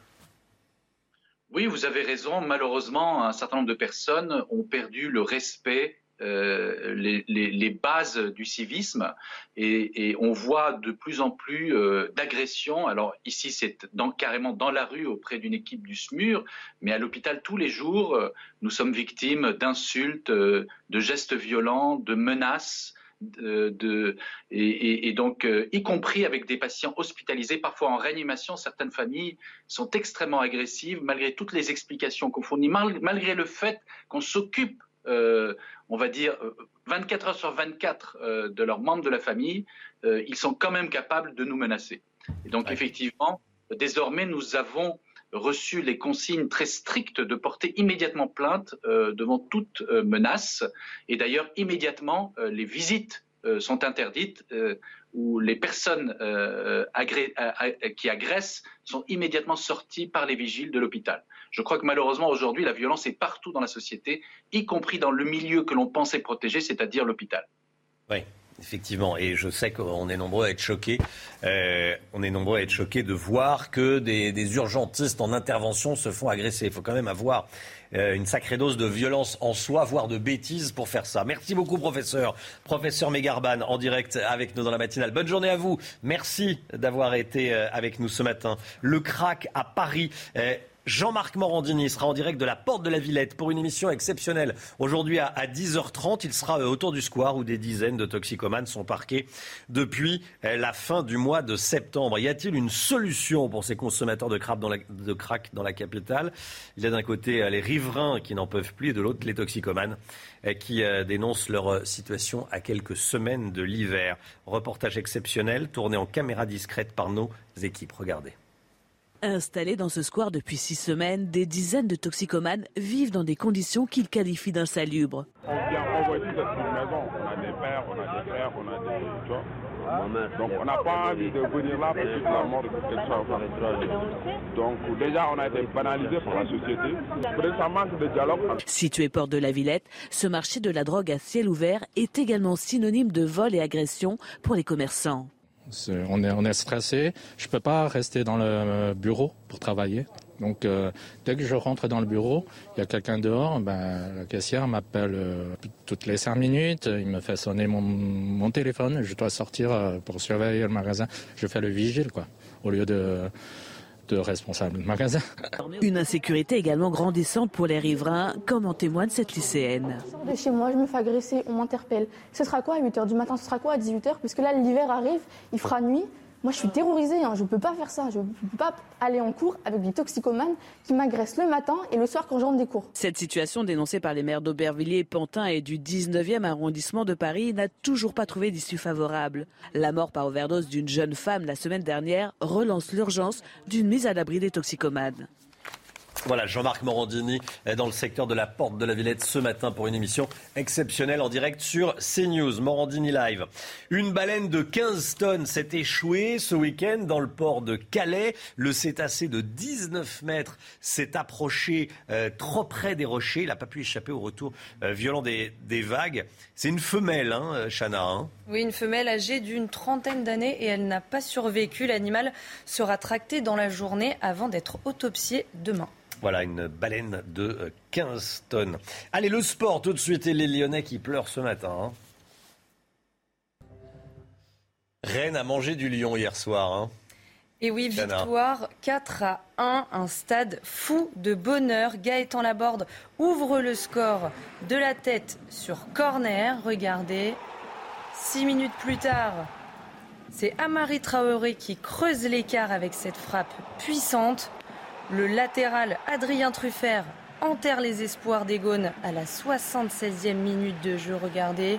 Oui, vous avez raison. Malheureusement, un certain nombre de personnes ont perdu le respect euh, les, bases du civisme et, on voit de plus en plus euh, d'agressions. Alors ici, c'est carrément dans la rue auprès d'une équipe du SMUR, mais à l'hôpital tous les jours, euh, nous sommes victimes d'insultes, de gestes violents, de menaces de, et, donc, euh, y compris avec des patients hospitalisés, parfois en réanimation, certaines familles sont extrêmement agressives, malgré toutes les explications qu'on fournit, malgré le fait qu'on s'occupe, euh, on va dire, 24 heures sur 24 euh, de leurs membres de la famille, ils sont quand même capables de nous menacer. Et donc, effectivement, désormais, nous avons reçu les consignes très strictes de porter immédiatement plainte euh, devant toute euh, menace. Et d'ailleurs, immédiatement, euh, les visites sont interdites où les personnes qui agressent sont immédiatement sorties par les vigiles de l'hôpital. Je crois que malheureusement aujourd'hui la violence est partout dans la société, y compris dans le milieu que l'on pensait protéger, c'est-à-dire l'hôpital. Oui. Effectivement, et je sais qu'on est nombreux à être choqués. Euh, on est nombreux à être choqués de voir que des, urgentistes en intervention se font agresser. Il faut quand même avoir euh, une sacrée dose de violence en soi, voire de bêtises pour faire ça. Merci beaucoup, professeur. Professeur Megarban, en direct avec nous dans la matinale. Bonne journée à vous. Merci d'avoir été euh, avec nous ce matin. Le crack à Paris. Jean-Marc Morandini sera en direct de la Porte de la Villette pour une émission exceptionnelle. Aujourd'hui à, 10h30, il sera euh, autour du square où des dizaines de toxicomanes sont parqués depuis euh, la fin du mois de septembre. Y a-t-il une solution pour ces consommateurs de dans la, de crack dans la capitale? Il y a d'un côté euh, les riverains qui n'en peuvent plus et de l'autre les toxicomanes qui dénoncent leur situation à quelques semaines de l'hiver. Reportage exceptionnel tourné en caméra discrète par nos équipes. Regardez. Installés dans ce square depuis six semaines, des dizaines de toxicomanes vivent dans des conditions qu'ils qualifient d'insalubres. On vient, on voit toute une maison. On a des pères, on a des frères, on a des. Donc on n'a pas envie de venir là parce que la mort de quelque chose. Donc déjà on a été banalisé par la société. Ça manque de dialogue. Situé port de la Villette, ce marché de la drogue à ciel ouvert est également synonyme de vol et agression pour les commerçants on est, on est stressé. Je peux pas rester dans le bureau pour travailler. Donc, euh, dès que je rentre dans le bureau, il y a quelqu'un dehors. Ben, la caissière m'appelle euh, toutes les cinq minutes. Il me fait sonner mon, mon téléphone. Je dois sortir euh, pour surveiller le magasin. Je fais le vigile, quoi, au lieu de de responsables de magasin. Une insécurité également grandissante pour les riverains, comme en témoigne cette lycéenne. Je sors de chez moi, je me fais agresser, on m'interpelle. Ce sera quoi à 8h du matin? Ce sera quoi à 18h Parce que là, l'hiver arrive, il fera nuit. Moi, je suis terrorisée, hein. je ne peux pas faire ça. Je ne peux pas aller en cours avec des toxicomanes qui m'agressent le matin et le soir quand j'entre des cours. Cette situation dénoncée par les maires d'Aubervilliers, Pantin et du 19e arrondissement de Paris n'a toujours pas trouvé d'issue favorable. La mort par overdose d'une jeune femme la semaine dernière relance l'urgence d'une mise à l'abri des toxicomanes. Voilà, Jean-Marc Morandini dans le secteur de la Porte de la Villette ce matin pour une émission exceptionnelle en direct sur CNews, Morandini Live. Une baleine de 15 tonnes s'est échouée ce week-end dans le port de Calais. Le cétacé de 19 mètres s'est approché euh, trop près des rochers. Il n'a pas pu échapper au retour euh, violent des, vagues. C'est une femelle, hein, Chana. Hein oui, une femelle âgée d'une trentaine d'années et elle n'a pas survécu. L'animal sera tracté dans la journée avant d'être autopsié demain. Voilà, une baleine de 15 euh, tonnes. Allez, le sport tout de suite et les Lyonnais qui pleurent ce matin. Hein. Rennes a mangé du lion hier soir. Hein. Et oui, victoire 4 à 1, un stade fou de bonheur. Gaëtan Laborde ouvre le score de la tête sur corner. Regardez, six minutes plus tard, c'est Amari Traoré qui creuse l'écart avec cette frappe puissante. Le latéral Adrien Truffert enterre les espoirs des Gaunes à la 76e minute de jeu. Regardez.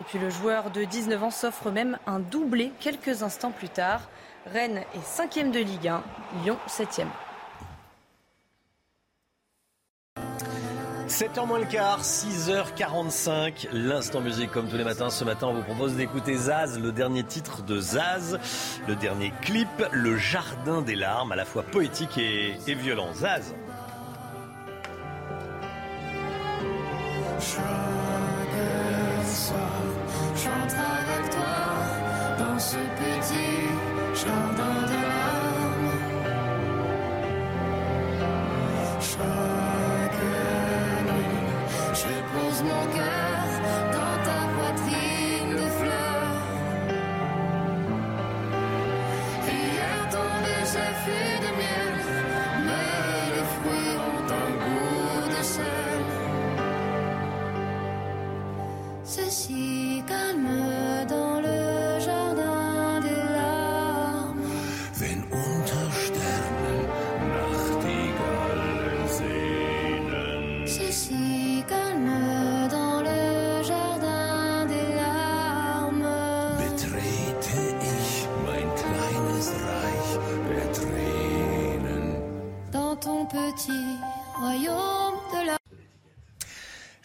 Et puis le joueur de 19 ans s'offre même un doublé quelques instants plus tard. Rennes est 5e de Ligue 1, Lyon 7e. 7h moins le quart, 6h45, l'instant musique comme tous les matins. Ce matin, on vous propose d'écouter Zaz, le dernier titre de Zaz, le dernier clip, Le Jardin des larmes, à la fois poétique et, violent. Zaz.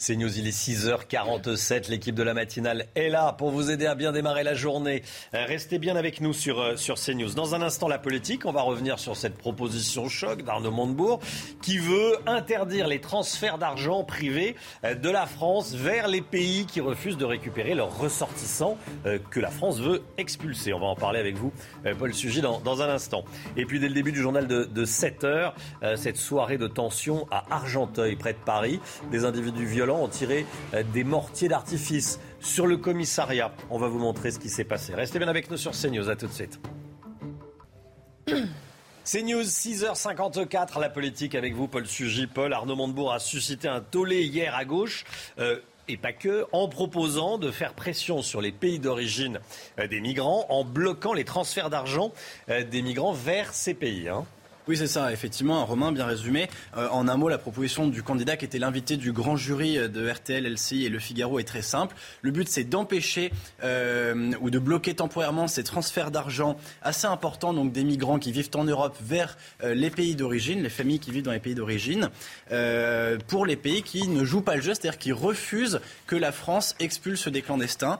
C'est News, il est 6h47. L'équipe de la matinale est là pour vous aider à bien démarrer la journée. Euh, restez bien avec nous sur, euh, sur CNews. Dans un instant, la politique. On va revenir sur cette proposition choc d'Arnaud Montebourg qui veut interdire les transferts d'argent privés euh, de la France vers les pays qui refusent de récupérer leurs ressortissants que la France veut expulser. On va en parler avec vous, Paul Sugy, dans, dans un instant. Et puis, dès le début du journal de, de 7 h cette soirée de tension à Argenteuil, près de Paris, des individus violents ont tiré euh, des mortiers d'artifice sur le commissariat. On va vous montrer ce qui s'est passé. Restez bien avec nous sur CNews. À tout de suite. CNews, 6h54, la politique avec vous, Paul Sugy. Paul, Arnaud Montebourg a suscité un tollé hier à gauche. Euh, et pas que, en proposant de faire pression sur les pays d'origine euh, des migrants, en bloquant les transferts d'argent des migrants vers ces pays. Hein. Oui, c'est ça, effectivement, un Romain bien résumé. Euh, en un mot, la proposition du candidat qui était l'invité du grand jury euh, de RTL, LCI et Le Figaro est très simple. Le but, c'est d'empêcher euh, ou de bloquer temporairement ces transferts d'argent assez importants, donc des migrants qui vivent en Europe vers les pays d'origine, les familles qui vivent dans les pays d'origine, pour les pays qui ne jouent pas le jeu, c'est-à-dire qui refusent que la France expulse des clandestins,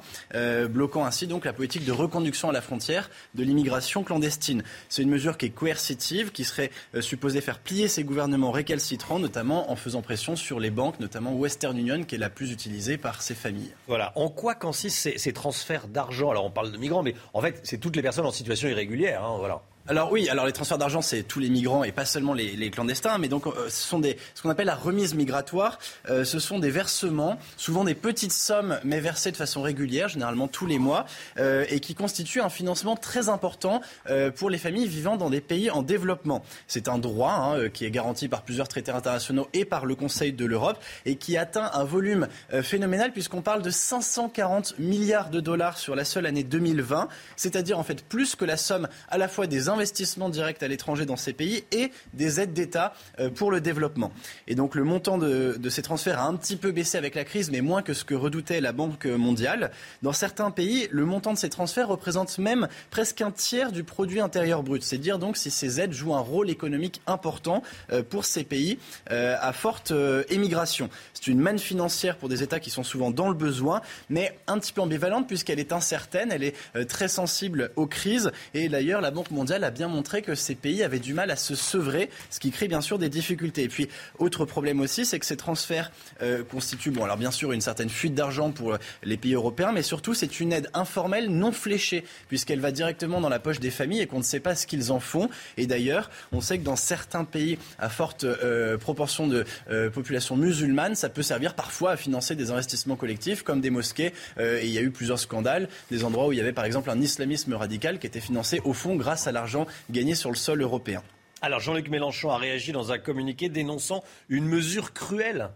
bloquant ainsi donc la politique de reconduction à la frontière de l'immigration clandestine. C'est une mesure qui est coercitive, qui serait euh, supposé faire plier ces gouvernements récalcitrants, notamment en faisant pression sur les banques, notamment Western Union, qui est la plus utilisée par ces familles. Voilà. En quoi consistent ces, transferts d'argent? Alors on parle de migrants, mais en fait, c'est toutes les personnes en situation irrégulière. Hein, voilà. Alors oui, alors les transferts d'argent, c'est tous les migrants et pas seulement les, clandestins, mais donc euh, ce sont ce qu'on appelle la remise migratoire. Euh, ce sont des versements, souvent des petites sommes, mais versées de façon régulière, généralement tous les mois, euh, et qui constituent un financement très important pour les familles vivant dans des pays en développement. C'est un droit hein, qui est garanti par plusieurs traités internationaux et par le Conseil de l'Europe et qui atteint un volume phénoménal puisqu'on parle de 540 milliards de dollars sur la seule année 2020, c'est-à-dire en fait plus que la somme à la fois des investissements directs à l'étranger dans ces pays et des aides d'État euh, pour le développement. Et donc le montant de, ces transferts a un petit peu baissé avec la crise, mais moins que ce que redoutait la Banque mondiale. Dans certains pays, le montant de ces transferts représente même presque un tiers du produit intérieur brut. C'est dire donc si ces aides jouent un rôle économique important euh, pour ces pays euh, à forte émigration. C'est une manne financière pour des États qui sont souvent dans le besoin, mais un petit peu ambivalente puisqu'elle est incertaine, elle est très sensible aux crises. Et d'ailleurs, la Banque mondiale a bien montré que ces pays avaient du mal à se sevrer, ce qui crée bien sûr des difficultés. Et puis, autre problème aussi, c'est que ces transferts euh, constituent, bon, alors bien sûr, une certaine fuite d'argent pour les pays européens, mais surtout, c'est une aide informelle non fléchée, puisqu'elle va directement dans la poche des familles et qu'on ne sait pas ce qu'ils en font. Et d'ailleurs, on sait que dans certains pays à forte euh, proportion de euh, population musulmane, ça peut servir parfois à financer des investissements collectifs comme des mosquées. et il y a eu plusieurs scandales, des endroits où il y avait par exemple un islamisme radical qui était financé au fond grâce à l'argent gagné sur le sol européen. Alors Jean-Luc Mélenchon a réagi dans un communiqué dénonçant une mesure cruelle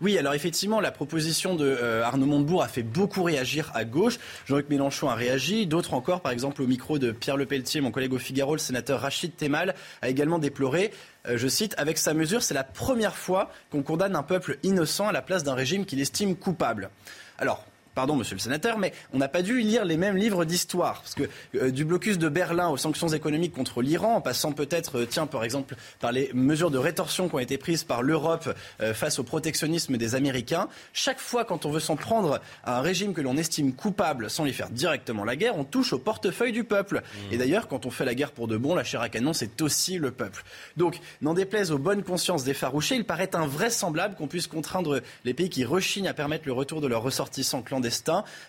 oui, alors effectivement, la proposition de euh, Arnaud Montebourg a fait beaucoup réagir à gauche. Jean-Luc Mélenchon a réagi, d'autres encore, par exemple au micro de Pierre Lepelletier, mon collègue au Figaro, le sénateur Rachid Temal, a également déploré euh, je cite, avec sa mesure, c'est la première fois qu'on condamne un peuple innocent à la place d'un régime qu'il estime coupable. Alors, pardon monsieur le sénateur, mais on n'a pas dû lire les mêmes livres d'histoire. Parce que euh, du blocus de Berlin aux sanctions économiques contre l'Iran, en passant peut-être, euh, tiens, par exemple, par les mesures de rétorsion qui ont été prises par l'Europe euh, face au protectionnisme des Américains, chaque fois quand on veut s'en prendre à un régime que l'on estime coupable sans lui faire directement la guerre, on touche au portefeuille du peuple. Mmh. Et d'ailleurs, quand on fait la guerre pour de bon, la chair à canon, c'est aussi le peuple. Donc, n'en déplaise aux bonnes consciences effarouchées, il paraît invraisemblable qu'on puisse contraindre les pays qui rechignent à permettre le retour de leurs ressortissants clandestins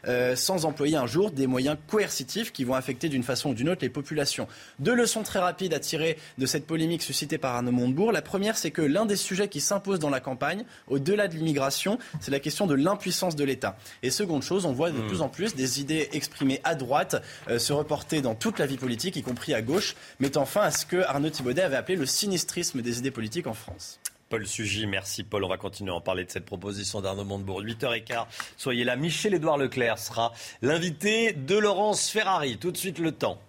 euh, sans employer un jour des moyens coercitifs qui vont affecter d'une façon ou d'une autre les populations. Deux leçons très rapides à tirer de cette polémique suscitée par Arnaud Montebourg. La première, c'est que l'un des sujets qui s'impose dans la campagne, au-delà de l'immigration, c'est la question de l'impuissance de l'État. Et seconde chose, on voit de hmm. plus en plus des idées exprimées à droite euh, se reporter dans toute la vie politique, y compris à gauche, mettant fin à ce que Arnaud Thibaudet avait appelé le sinistrisme des idées politiques en France. Paul Sugy. Merci Paul. On va continuer à en parler de cette proposition d'Arnaud Montebourg. 8h15, soyez là. Michel-Édouard Leclerc sera l'invité de Laurence Ferrari. Tout de suite le temps.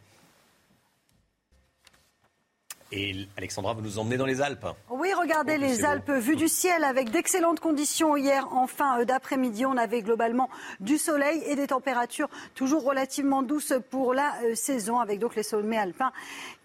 Et Alexandra, vous nous emmenez dans les Alpes. Oui, regardez les Alpes vues du ciel avec d'excellentes conditions hier en fin euh, d'après-midi. On avait globalement du soleil et des températures toujours relativement douces pour la euh, saison avec donc les sommets alpins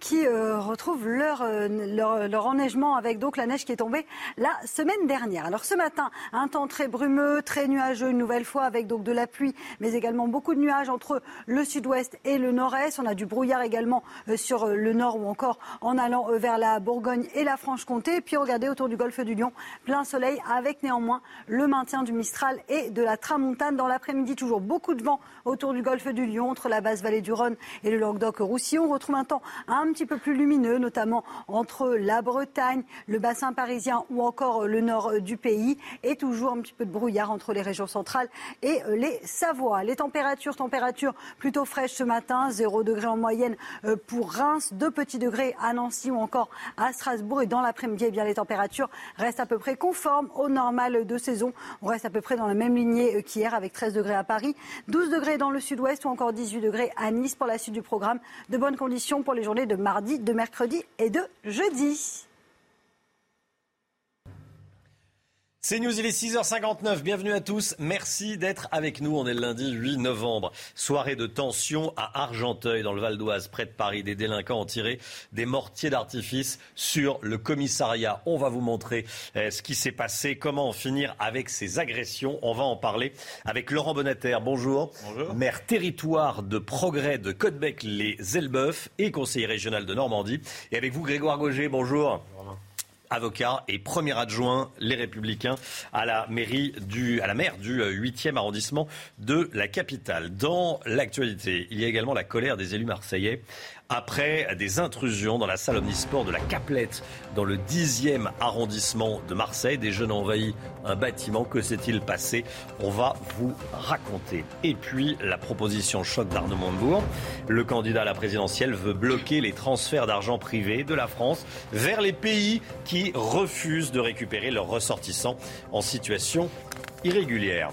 qui euh, retrouvent leur, euh, leur, leur, enneigement avec donc la neige qui est tombée la semaine dernière. Alors ce matin, un temps très brumeux, très nuageux une nouvelle fois avec donc de la pluie, mais également beaucoup de nuages entre le sud-ouest et le nord-est. On a du brouillard également euh, sur le nord ou encore en allant vers la Bourgogne et la Franche-Comté. Puis regardez autour du golfe du Lion, plein soleil avec néanmoins le maintien du Mistral et de la Tramontane dans l'après-midi. Toujours beaucoup de vent autour du golfe du Lion, entre la basse vallée du Rhône et le Languedoc-Roussillon. On retrouve un temps un petit peu plus lumineux, notamment entre la Bretagne, le bassin parisien ou encore le nord du pays. Et toujours un petit peu de brouillard entre les régions centrales et les Savoies. Les températures, températures plutôt fraîches ce matin, 0 degré en moyenne euh, pour Reims, 2 petits degrés à Nancy ou encore à Strasbourg. Et dans l'après-midi, eh bien, les températures restent à peu près conformes au normal de saison. On reste à peu près dans la même lignée qu'hier avec 13 degrés à Paris, 12 degrés dans le sud-ouest ou encore 18 degrés à Nice pour la suite du programme. De bonnes conditions pour les journées de mardi, de mercredi et de jeudi. C'est News, il est 6h59. Bienvenue à tous. Merci d'être avec nous. On est le lundi 8 novembre. Soirée de tension à Argenteuil, dans le Val d'Oise, près de Paris. Des délinquants ont tiré des mortiers d'artifice sur le commissariat. On va vous montrer euh, ce qui s'est passé, comment en finir avec ces agressions. On va en parler avec Laurent Bonnetter. Bonjour. Bonjour. Maire territoire de progrès de Côtebec-les-Elbeuf et conseiller régional de Normandie. Et avec vous, Grégoire Gauger. Bonjour avocat et premier adjoint Les Républicains à la mairie du, à la maire du 8e arrondissement de la capitale. Dans l'actualité, il y a également la colère des élus marseillais après des intrusions dans la salle omnisport de la Caplette, dans le 10e arrondissement de Marseille. Des jeunes ont envahi un bâtiment. Que s'est-il passé? On va vous raconter. Et puis, la proposition choc d'Arnaud Montebourg. Le candidat à la présidentielle veut bloquer les transferts d'argent privé de la France vers les pays qui refusent de récupérer leurs ressortissants en situation irrégulière.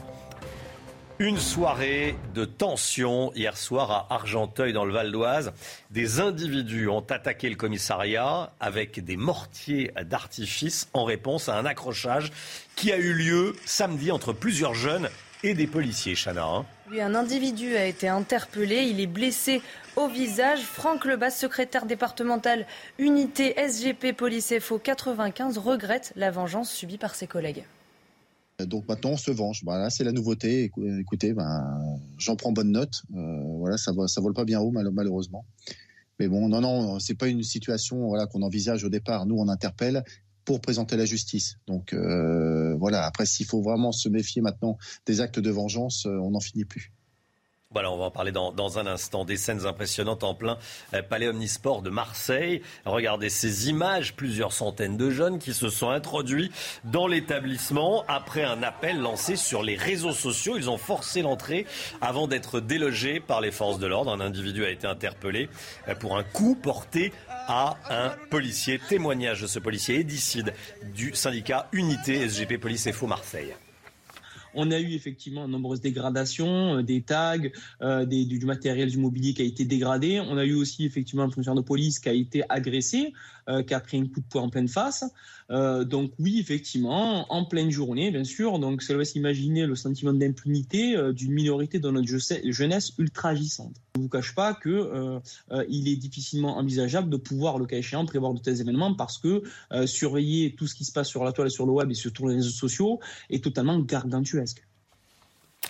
Une soirée de tension hier soir à Argenteuil dans le Val d'Oise. Des individus ont attaqué le commissariat avec des mortiers d'artifice en réponse à un accrochage qui a eu lieu samedi entre plusieurs jeunes et des policiers, Chana. Hein. Un individu a été interpellé. Il est blessé au visage. Franck Lebas, secrétaire départemental unité SGP Police FO 95, regrette la vengeance subie par ses collègues. Donc maintenant, on se venge. Voilà, c'est la nouveauté. Écoutez, ben, j'en prends bonne note. Euh, voilà, ça, ça vole pas bien haut, malheureusement. Mais bon, non, non, c'est pas une situation voilà, qu'on envisage au départ. Nous, on interpelle pour présenter la justice. Donc euh, voilà, après, s'il faut vraiment se méfier maintenant des actes de vengeance, euh, on n'en finit plus. Voilà, on va en parler dans, un instant. Des scènes impressionnantes en plein euh, Palais Omnisport de Marseille. Regardez ces images, plusieurs centaines de jeunes qui se sont introduits dans l'établissement après un appel lancé sur les réseaux sociaux. Ils ont forcé l'entrée avant d'être délogés par les forces de l'ordre. Un individu a été interpellé euh, pour un coup porté à un policier. Témoignage de ce policier édicide du syndicat Unité SGP Police FO Marseille. On a eu effectivement de nombreuses dégradations, euh, des tags, euh, du, matériel du mobilier qui a été dégradé. On a eu aussi effectivement un fonctionnaire de police qui a été agressé, euh, qui a pris un coup de poing en pleine face. donc oui, effectivement, en pleine journée, bien sûr. Donc ça laisse imaginer le sentiment d'impunité d'une minorité de notre jeunesse ultra agissante. Je ne vous cache pas que il est difficilement envisageable de pouvoir, le cas échéant, prévoir de tels événements parce que surveiller tout ce qui se passe sur la toile, sur le web et sur les réseaux sociaux est totalement gargantuesque.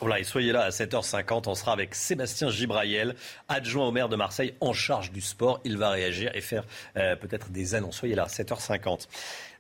Voilà, et soyez là à 7h50. On sera avec Sébastien Gibraïel, adjoint au maire de Marseille en charge du sport. Il va réagir et faire euh, peut-être des annonces. Soyez là, 7h50.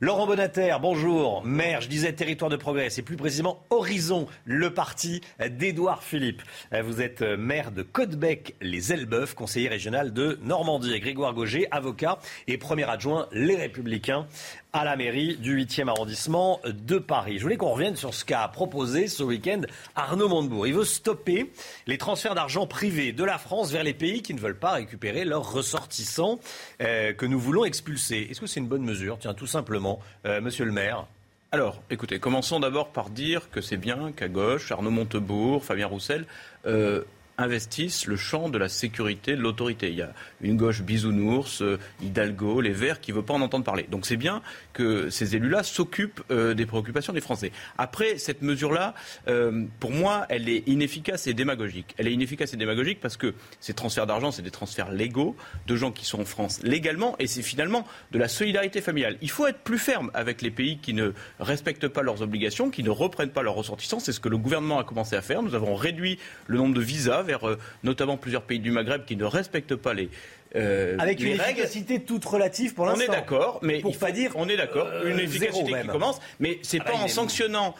Laurent Bonater, bonjour. Maire, je disais territoire de progrès, c'est plus précisément Horizon, le parti d'Édouard Philippe. Euh, vous êtes euh, maire de Côtebec, les Elbeuf, conseiller régional de Normandie. Et Grégoire Gauger, avocat et premier adjoint Les Républicains à la mairie du 8e arrondissement de Paris. Je voulais qu'on revienne sur ce qu'a proposé ce week-end Arnaud Montebourg. Il veut stopper les transferts d'argent privés de la France vers les pays qui ne veulent pas récupérer leurs ressortissants euh, que nous voulons expulser. Est-ce que c'est une bonne mesure? Tiens, tout simplement, euh, monsieur le maire. Alors, écoutez, commençons d'abord par dire que c'est bien qu'à gauche, Arnaud Montebourg, Fabien Roussel, euh, investissent le champ de la sécurité, de l'autorité. Il y a une gauche bisounours, euh, Hidalgo, les Verts, qui ne veut pas en entendre parler. Donc c'est bien que ces élus-là s'occupent euh, des préoccupations des Français. Après, cette mesure-là, euh, pour moi, elle est inefficace et démagogique. Elle est inefficace et démagogique parce que ces transferts d'argent, c'est des transferts légaux de gens qui sont en France légalement et c'est finalement de la solidarité familiale. Il faut être plus ferme avec les pays qui ne respectent pas leurs obligations, qui ne reprennent pas leurs ressortissants. C'est ce que le gouvernement a commencé à faire. Nous avons réduit le nombre de visas vers euh, notamment plusieurs pays du Maghreb qui ne respectent pas les, euh, Avec une efficacité toute relative pour l'instant. On est d'accord, mais pour il faut pas dire on est d'accord, euh, une efficacité qui commence, mais c'est ah pas bah, en sanctionnant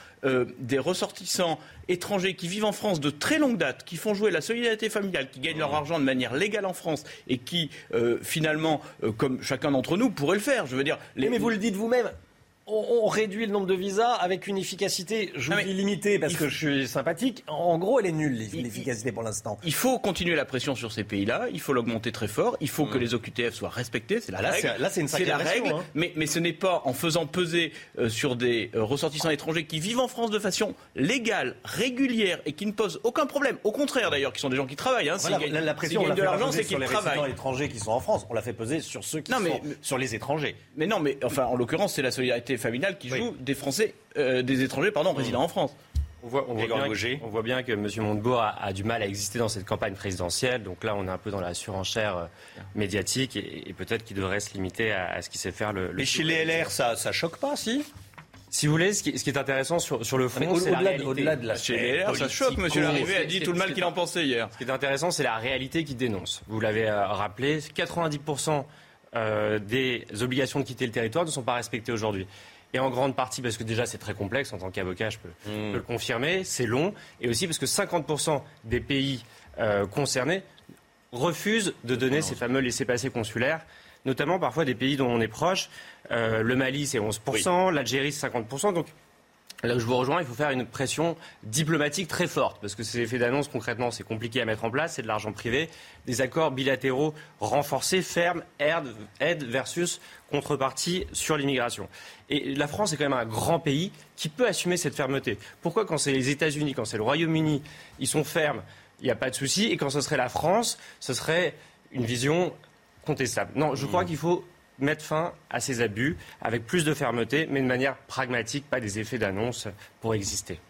des ressortissants étrangers qui vivent en France de très longue date, qui font jouer la solidarité familiale, qui gagnent leur argent de manière légale en France et qui finalement, comme chacun d'entre nous, pourrait le faire. Je veux dire, les... mais vous le dites vous-même on, réduit le nombre de visas avec une efficacité, je vous dis limitée parce que je suis sympathique. En gros, elle est nulle, l'efficacité pour l'instant. Il faut continuer la pression sur ces pays-là, il faut l'augmenter très fort, il faut que les OQTF soient respectés, c'est la là, règle. Là, c'est une la règle, hein. mais, mais, ce n'est pas en faisant peser euh, sur des euh, ressortissants étrangers qui vivent en France de façon légale, régulière et qui ne posent aucun problème. Au contraire, d'ailleurs, qui sont des gens qui travaillent. Hein, la, pression, de l'argent, c'est qu'ils travaillent. Les étrangers qui sont en France, on l'a fait peser sur ceux qui sont sur les étrangers. Mais non, mais enfin, en l'occurrence, c'est la solidarité familiale qui joue des Français, euh, des étrangers, pardon, résidant en France. On voit, bien, que M. Montebourg a, du mal à exister dans cette campagne présidentielle. Donc là, on est un peu dans la surenchère euh, médiatique et, peut-être qu'il devrait se limiter à, ce qu'il sait faire le. Mais chez les LR, ça, ça choque pas, si? Si vous voulez, ce qui, est intéressant sur, le fond, c'est la réalité. Au-delà de la Chez les LR, ça choque, Monsieur Larrivé a dit tout le mal qu'il en pensait hier. Ce qui est intéressant, c'est la réalité qu'il dénonce. Vous l'avez euh, rappelé, 90% des obligations de quitter le territoire ne sont pas respectées aujourd'hui. Et en grande partie parce que déjà c'est très complexe. En tant qu'avocat, je peux, hmm. le confirmer, c'est long, et aussi parce que 50% des pays euh, concernés refusent de donner ces fameux laissés-passer consulaires, notamment parfois des pays dont on est proche. Euh, le Mali c'est 11%, l'Algérie c'est 50%, donc Là où je vous rejoins, il faut faire une pression diplomatique très forte, parce que ces effets d'annonce, concrètement, c'est compliqué à mettre en place, c'est de l'argent privé. Des accords bilatéraux renforcés, fermes, aide versus contrepartie sur l'immigration. Et la France est quand même un grand pays qui peut assumer cette fermeté. Pourquoi quand c'est les États-Unis, quand c'est le Royaume-Uni, ils sont fermes, il n'y a pas de souci, et quand ce serait la France, ce serait une vision contestable. Non, je crois mmh. qu'il faut mettre fin à ces abus avec plus de fermeté, mais de manière pragmatique, pas des effets d'annonce pour exister.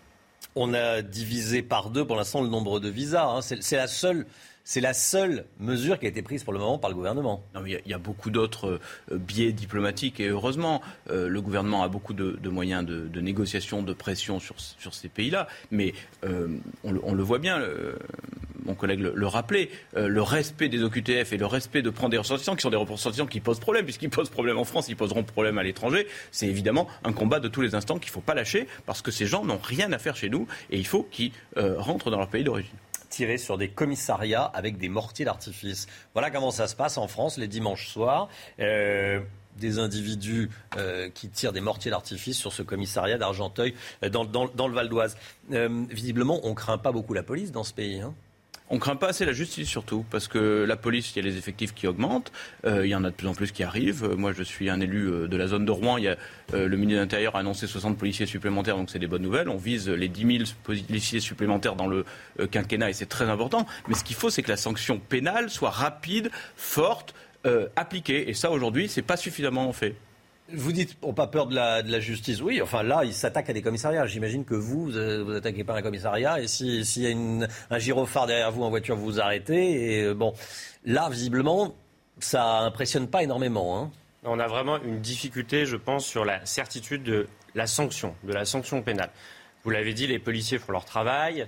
On a divisé par deux pour l'instant le nombre de visas. Hein. C'est la seule c'est la seule mesure qui a été prise pour le moment par le gouvernement. Il, y a, beaucoup d'autres euh, biais diplomatiques et heureusement, euh, le gouvernement a beaucoup de, moyens de, négociation, de pression sur, ces pays-là. Mais euh, on, le voit bien, mon collègue le, rappelait, le respect des OQTF et le respect de prendre des ressortissants qui sont des ressortissants qui posent problème, puisqu'ils posent problème en France, ils poseront problème à l'étranger. C'est évidemment un combat de tous les instants qu'il ne faut pas lâcher parce que ces gens n'ont rien à faire chez nous et il faut qu'ils rentrent dans leur pays d'origine tirer sur des commissariats avec des mortiers d'artifice. Voilà comment ça se passe en France les dimanches soirs. Euh, des individus euh, qui tirent des mortiers d'artifice sur ce commissariat d'Argenteuil euh, dans, le Val d'Oise. visiblement, on ne craint pas beaucoup la police dans ce pays. Hein. On craint pas assez la justice surtout, parce que la police, il y a les effectifs qui augmentent, euh, il y en a de plus en plus qui arrivent. Euh, moi, je suis un élu euh, de la zone de Rouen. Il le ministre de l'Intérieur a annoncé 60 policiers supplémentaires, donc c'est des bonnes nouvelles. On vise les 10 000 policiers supplémentaires dans le quinquennat et c'est très important. Mais ce qu'il faut, c'est que la sanction pénale soit rapide, forte, appliquée. Et ça, aujourd'hui, c'est pas suffisamment fait. Vous dites, on pas peur de la, justice. Oui, enfin là, il s'attaque à des commissariats. J'imagine que vous, vous, attaquez pas un commissariat. Et s'il y a un gyrophare derrière vous en voiture, vous vous arrêtez. Et euh, bon, là, visiblement, ça impressionne pas énormément. Hein. On a vraiment une difficulté, je pense, sur la certitude de la sanction, de la sanction pénale. Vous l'avez dit, les policiers font leur travail,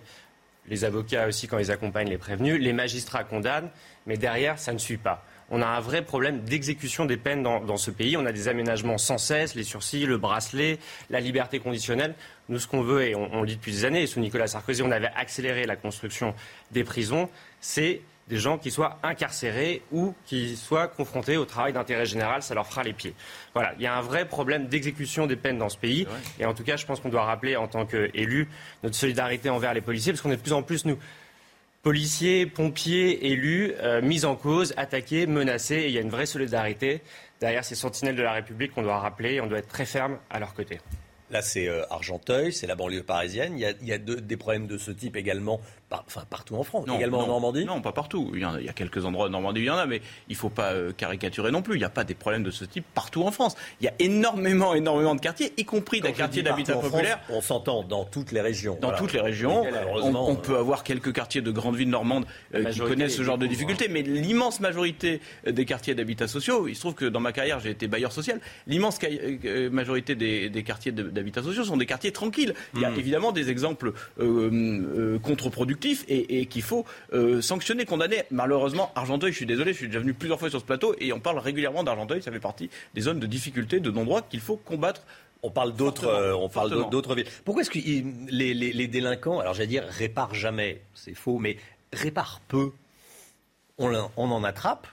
les avocats aussi quand ils accompagnent les prévenus, les magistrats condamnent, mais derrière, ça ne suit pas on a un vrai problème d'exécution des peines dans, ce pays. On a des aménagements sans cesse, les sursis, le bracelet, la liberté conditionnelle. Nous, ce qu'on veut, et on, le dit depuis des années, et sous Nicolas Sarkozy, on avait accéléré la construction des prisons, c'est des gens qui soient incarcérés ou qui soient confrontés au travail d'intérêt général, ça leur fera les pieds. Voilà, il y a un vrai problème d'exécution des peines dans ce pays. Et en tout cas, je pense qu'on doit rappeler en tant qu'élus notre solidarité envers les policiers, parce qu'on est de plus en plus, nous, policiers, pompiers, élus, euh, mis en cause, attaqués, menacés. Et il y a une vraie solidarité derrière ces sentinelles de la République qu'on doit rappeler. Et on doit être très ferme à leur côté. Là, c'est euh, Argenteuil, c'est la banlieue parisienne. Il y a, des problèmes de ce type également enfin, partout en France, également en Normandie Non, pas partout. Il y, a, il y, a, quelques endroits en Normandie où il y en a, mais il ne faut pas euh, caricaturer non plus. Il n'y a pas des problèmes de ce type partout en France. Il y a énormément, énormément de quartiers, y compris des quartiers d'habitat populaire. on s'entend dans toutes les régions. Dans toutes les régions. On, on, peut avoir quelques quartiers de grandes villes normandes euh, qui connaissent ce genre de difficultés, mais l'immense majorité des quartiers d'habitat sociaux, il se trouve que dans ma carrière, j'ai été bailleur social, l'immense majorité des, des quartiers d'habitat sociaux sont des quartiers tranquilles. Il y a hmm. évidemment des exemples euh, euh, et, qu'il faut euh, sanctionner, condamner. Malheureusement, Argenteuil, je suis désolé, je suis déjà venu plusieurs fois sur ce plateau et on parle régulièrement d'Argenteuil, ça fait partie des zones de difficulté, de non-droit qu'il faut combattre on parle d'autres, on parle d'autres villes. Pourquoi est-ce que les, les, délinquants, alors j'allais dire réparent jamais, c'est faux, mais réparent peu. On, on en attrape,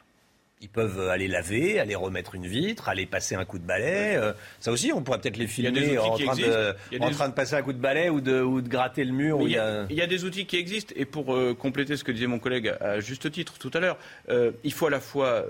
ils peuvent aller laver, aller remettre une vitre, aller passer un coup de balai. Euh, ça aussi, on pourrait peut-être les filmer en, train de, en train de, passer un coup de balai ou de, ou de gratter le mur. Il y, a... il, y a... des outils qui existent. Et pour euh, compléter ce que disait mon collègue à juste titre tout à l'heure, euh, il faut à la fois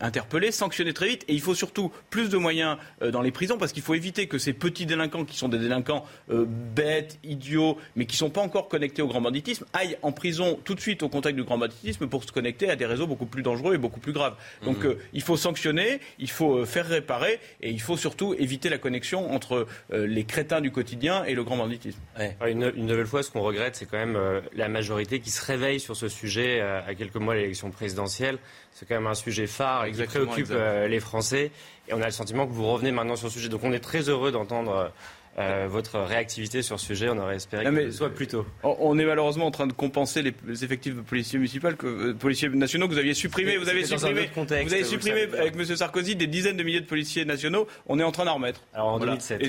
interpeller, sanctionner très vite, et il faut surtout plus de moyens dans les prisons parce qu'il faut éviter que ces petits délinquants, qui sont des délinquants bêtes, idiots, mais qui ne sont pas encore connectés au grand banditisme, aillent en prison tout de suite au contact du grand banditisme pour se connecter à des réseaux beaucoup plus dangereux et beaucoup plus graves. Donc euh, il faut sanctionner, il faut euh, faire réparer et il faut surtout éviter la connexion entre euh, les crétins du quotidien et le grand banditisme. Une, nouvelle fois, ce qu'on regrette, c'est quand même la majorité qui se réveille sur ce sujet à quelques mois de l'élection présidentielle. C'est quand même un sujet phare qui préoccupe les Français. Et on a le sentiment que vous revenez maintenant sur ce sujet. Donc on est très heureux d'entendre euh, votre réactivité sur ce sujet. On aurait espéré que ce soit plus tôt. On est malheureusement en train de compenser les, effectifs de policiers municipaux, que, euh, policiers nationaux que vous aviez supprimés. Vous avez supprimé, vous avez supprimé avec M. Sarkozy des dizaines de milliers de policiers nationaux. On est en train d'en remettre. Alors en 2007.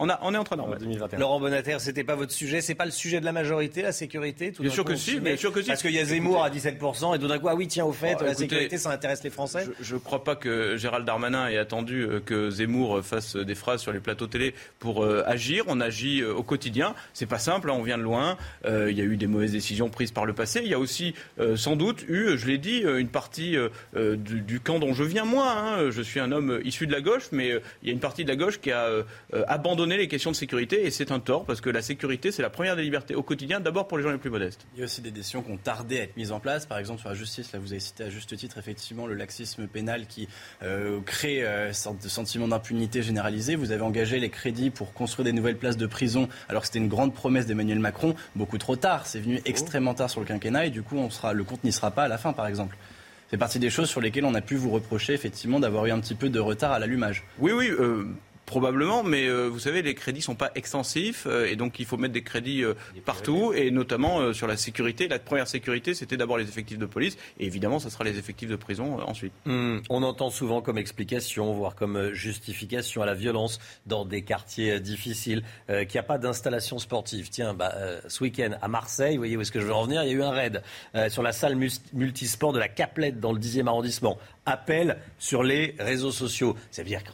On, on, est en train d'en 2021. Laurent Bonater, c'était pas votre sujet, c'est pas le sujet de la majorité, la sécurité Bien sûr que si, bien sûr que si. Parce qu'il y a Zemmour à 17% et tout d'un coup, ah oui, tiens, au fait, la sécurité, ça intéresse les Français. Je ne crois pas que Gérald Darmanin ait attendu euh, que Zemmour fasse des phrases sur les plateaux télé pour euh, agir. On agit euh, au quotidien. C'est pas simple, hein, on vient de loin. Il y a eu des mauvaises décisions prises par le passé. Il y a aussi, sans doute, eu, je l'ai dit, une partie du, camp dont je viens moi. Hein. Je suis un homme issu de la gauche, mais il y a une partie de la gauche qui a abandonné les questions de sécurité et c'est un tort parce que la sécurité, c'est la première des libertés au quotidien, d'abord pour les gens les plus modestes. Il y a aussi des décisions qui ont tardé à être mises en place. Par exemple, sur la justice, là, vous avez cité à juste titre, effectivement, le laxisme pénal qui euh, crée euh, sorte de sentiment d'impunité généralisé. Vous avez engagé les crédits pour construire des nouvelles places de prison, alors que c'était une grande promesse d'Emmanuel Macron, beaucoup trop tard. C'est venu extrêmement tard sur le quinquennat et du coup, on sera, le compte n'y sera pas à la fin, par exemple c'est partie des choses sur lesquelles on a pu vous reprocher effectivement d'avoir eu un petit peu de retard à l'allumage. Oui, oui. Euh, Probablement, mais euh, vous savez, les crédits sont pas extensifs euh, et donc il faut mettre des crédits euh, partout et notamment sur la sécurité. La première sécurité, c'était d'abord les effectifs de police et évidemment, ça sera les effectifs de prison ensuite. Hmm. on entend souvent comme explication, voire comme justification à la violence dans des quartiers difficiles qu'il n'y a pas d'installation sportive. Tiens, bah, ce week-end à Marseille, vous voyez où est-ce que je veux en venir, il y a eu un raid sur la salle multisport de la Caplette dans le 10e arrondissement. Appel sur les réseaux sociaux. Ça veut dire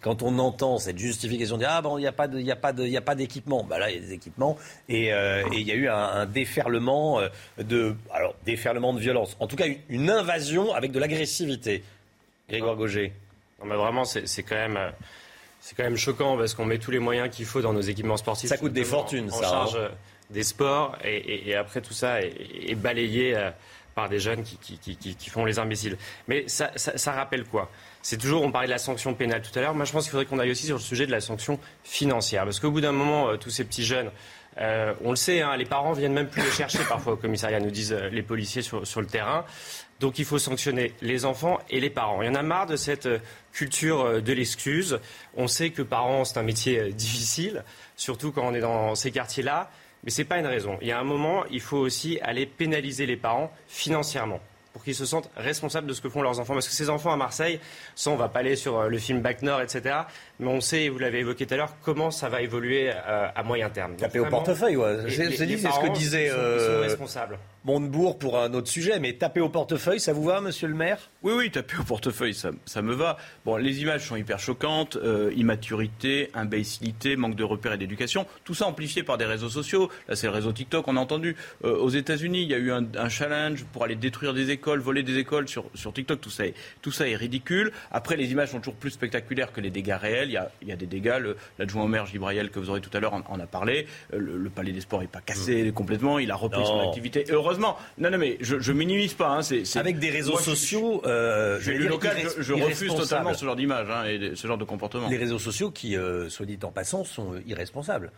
quand on entend cette justification de ah bon il n'y a pas de il a pas de il a pas d'équipement. Bah là il y a des équipements et, euh, il y a eu un, déferlement euh, de alors déferlement de violence. En tout cas une, invasion avec de l'agressivité. Grégoire Gauger. Non mais vraiment c'est quand même c'est quand même choquant parce qu'on met tous les moyens qu'il faut dans nos équipements sportifs ça coûte des fortunes en, ça charge hein. des sports et, après tout ça est, balayé euh, par des jeunes qui, qui, qui, qui, font les imbéciles. Mais ça, ça, ça rappelle quoi? C'est toujours, on parlait de la sanction pénale tout à l'heure. Moi, je pense qu'il faudrait qu'on aille aussi sur le sujet de la sanction financière. Parce qu'au bout d'un moment, euh, tous ces petits jeunes, euh, on le sait, hein, les parents viennent même plus les chercher parfois au commissariat, nous disent euh, les policiers sur, le terrain. Donc il faut sanctionner les enfants et les parents. Il y en a marre de cette culture de l'excuse. On sait que parents, c'est un métier difficile, surtout quand on est dans ces quartiers-là. Mais ce n'est pas une raison. Il y a un moment, il faut aussi aller pénaliser les parents financièrement pour qu'ils se sentent responsables de ce que font leurs enfants. Parce que ces enfants à Marseille, ça on va pas aller sur euh, le film Bac Nord, etc. Mais on sait, vous l'avez évoqué tout à l'heure, comment ça va évoluer euh, à moyen terme. Taper au portefeuille, ouais. C'est ce que disait euh, Montebourg pour un autre sujet. Mais taper au portefeuille, ça vous va, monsieur le maire? Oui, oui, taper au portefeuille, ça, ça, me va. Bon, les images sont hyper choquantes. immaturité, imbécilité, manque de repères et d'éducation. Tout ça amplifié par des réseaux sociaux. Là, c'est le réseau TikTok, on a entendu. aux États-Unis, il y a eu un, un challenge pour aller détruire des écoles voler des écoles sur, sur TikTok, tout ça, est, tout ça est ridicule. Après, les images sont toujours plus spectaculaires que les dégâts réels. Il y a, il y a des dégâts. L'adjoint au maire Gibraïel, que vous aurez tout à l'heure, en, en a parlé. Euh, Le, le palais des sports n'est pas cassé complètement. Il a repris Non. son activité. Et heureusement. Non, non, mais je, je minimise pas. hein, Avec des réseaux Moi, sociaux, euh, dire local, je, je refuse totalement ce genre d'image hein, et ce genre de comportement. Les réseaux sociaux qui, euh, soit dit en passant, sont irresponsables.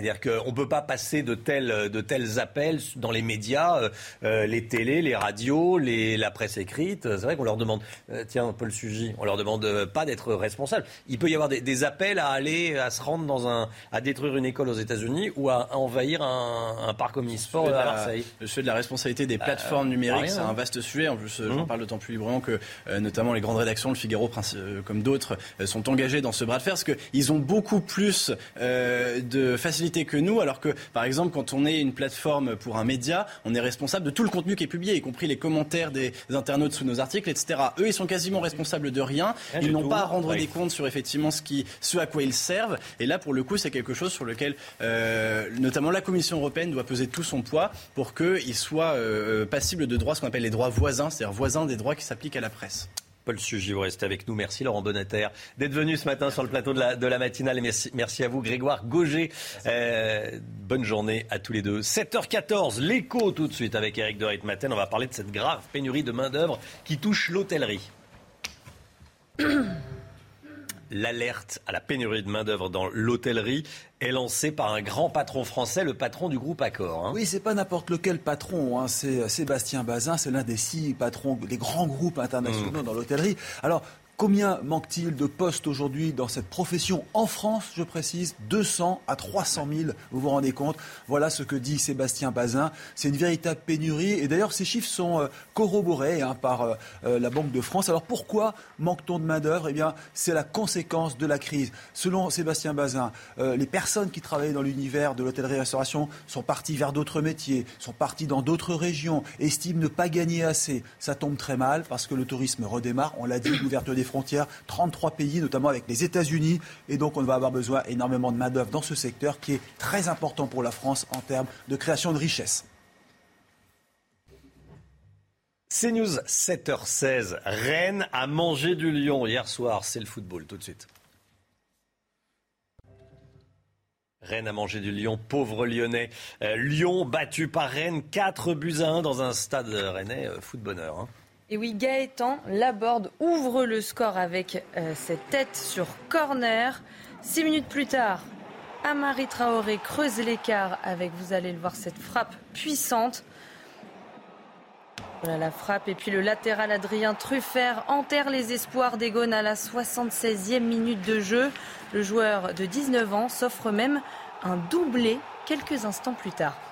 C'est-à-dire qu'on ne peut pas passer de tels, de tels appels dans les médias, euh, euh, les télés, les radios, les, la presse écrite. C'est vrai qu'on leur demande, euh, tiens, Paul Sugy, on leur demande euh, pas d'être responsable. Il peut y avoir des, des appels à aller, à se rendre dans un, à détruire une école aux États-Unis ou à envahir un, un parc omnisport Le sujet à Marseille. Le sujet de la responsabilité des plateformes pas numériques, c'est hein. un vaste sujet. En plus, euh, Mmh. j'en parle d'autant plus librement que, euh, notamment, les grandes rédactions, le Figaro, euh, comme d'autres, euh, sont engagées dans ce bras de fer parce qu'ils ont beaucoup plus euh, de facilité que nous. Alors que, par exemple, quand on est une plateforme pour un média, on est responsable de tout le contenu qui est publié, y compris les commentaires des internautes sous nos articles, etc. Eux, ils sont quasiment responsables de rien. Ils n'ont pas à rendre Oui. des comptes sur effectivement ce, qui, ce à quoi ils servent. Et là, pour le coup, c'est quelque chose sur lequel, euh, notamment la Commission européenne doit peser tout son poids pour qu'il soit euh, passible de droits, ce qu'on appelle les droits voisins, c'est-à-dire voisins des droits qui s'appliquent à la presse. Paul vous restez avec nous. Merci Laurent Bonneter d'être venu ce matin sur le plateau de la, matinale. Merci, à vous Grégoire Gauger. Euh, bonne journée à tous les deux. 7h14, l'écho tout de suite avec Eric de Ritmaten. On va parler de cette grave pénurie de main-d'œuvre qui touche l'hôtellerie. L'alerte à la pénurie de main-d'œuvre dans l'hôtellerie est lancée par un grand patron français, le patron du groupe Accor. hein. Oui, c'est pas n'importe lequel patron. hein. C'est Sébastien Bazin, c'est l'un des six patrons des grands groupes internationaux dans l'hôtellerie. Alors. Combien manque-t-il de postes aujourd'hui dans cette profession en France, je précise? 200 à 300 000, vous vous rendez compte? Voilà ce que dit Sébastien Bazin. C'est une véritable pénurie. Et d'ailleurs, ces chiffres sont euh, corroborés hein, par euh, euh, la Banque de France. Alors pourquoi manque-t-on de main-d'œuvre? Eh bien, c'est la conséquence de la crise. Selon Sébastien Bazin, les personnes qui travaillaient dans l'univers de l'hôtellerie-restauration sont parties vers d'autres métiers, sont parties dans d'autres régions, estiment ne pas gagner assez. Ça tombe très mal parce que le tourisme redémarre. On l'a dit, l'ouverture des frontières, 33 pays, notamment avec les États-Unis. Et donc, on va avoir besoin énormément de main-d'œuvre dans ce secteur qui est très important pour la France en termes de création de richesse. CNews 7h16. Rennes a mangé du lion hier soir. C'est le football tout de suite. Rennes a mangé du lion, pauvre lyonnais. Euh, Lyon battu par Rennes, 4 buts à 1 dans un stade rennais, euh, foot bonheur. hein. Et oui, Gaëtan Laborde ouvre le score avec euh, cette tête sur corner. Six minutes plus tard, Amari Traoré creuse l'écart avec, vous allez le voir, cette frappe puissante. Voilà la frappe. Et puis le latéral Adrien Truffert enterre les espoirs des à la 76e minute de jeu. Le joueur de 19 ans s'offre même un doublé quelques instants plus tard.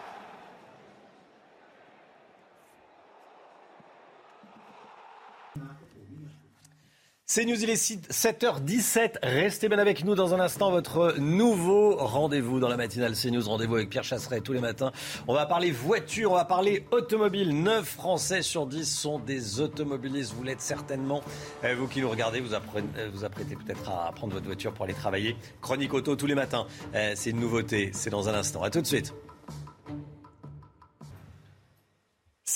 C'est News, il est 7h17. Restez bien avec nous dans un instant. Votre nouveau rendez-vous dans la matinale CNews. Rendez-vous avec Pierre Chasseret tous les matins. On va parler voiture, on va parler automobile. 9 Français sur 10 sont des automobilistes. Vous l'êtes certainement. Euh, Vous qui nous regardez, vous, euh, vous apprêtez peut-être à prendre votre voiture pour aller travailler. Chronique auto tous les matins. Euh, C'est une nouveauté. C'est dans un instant. À tout de suite.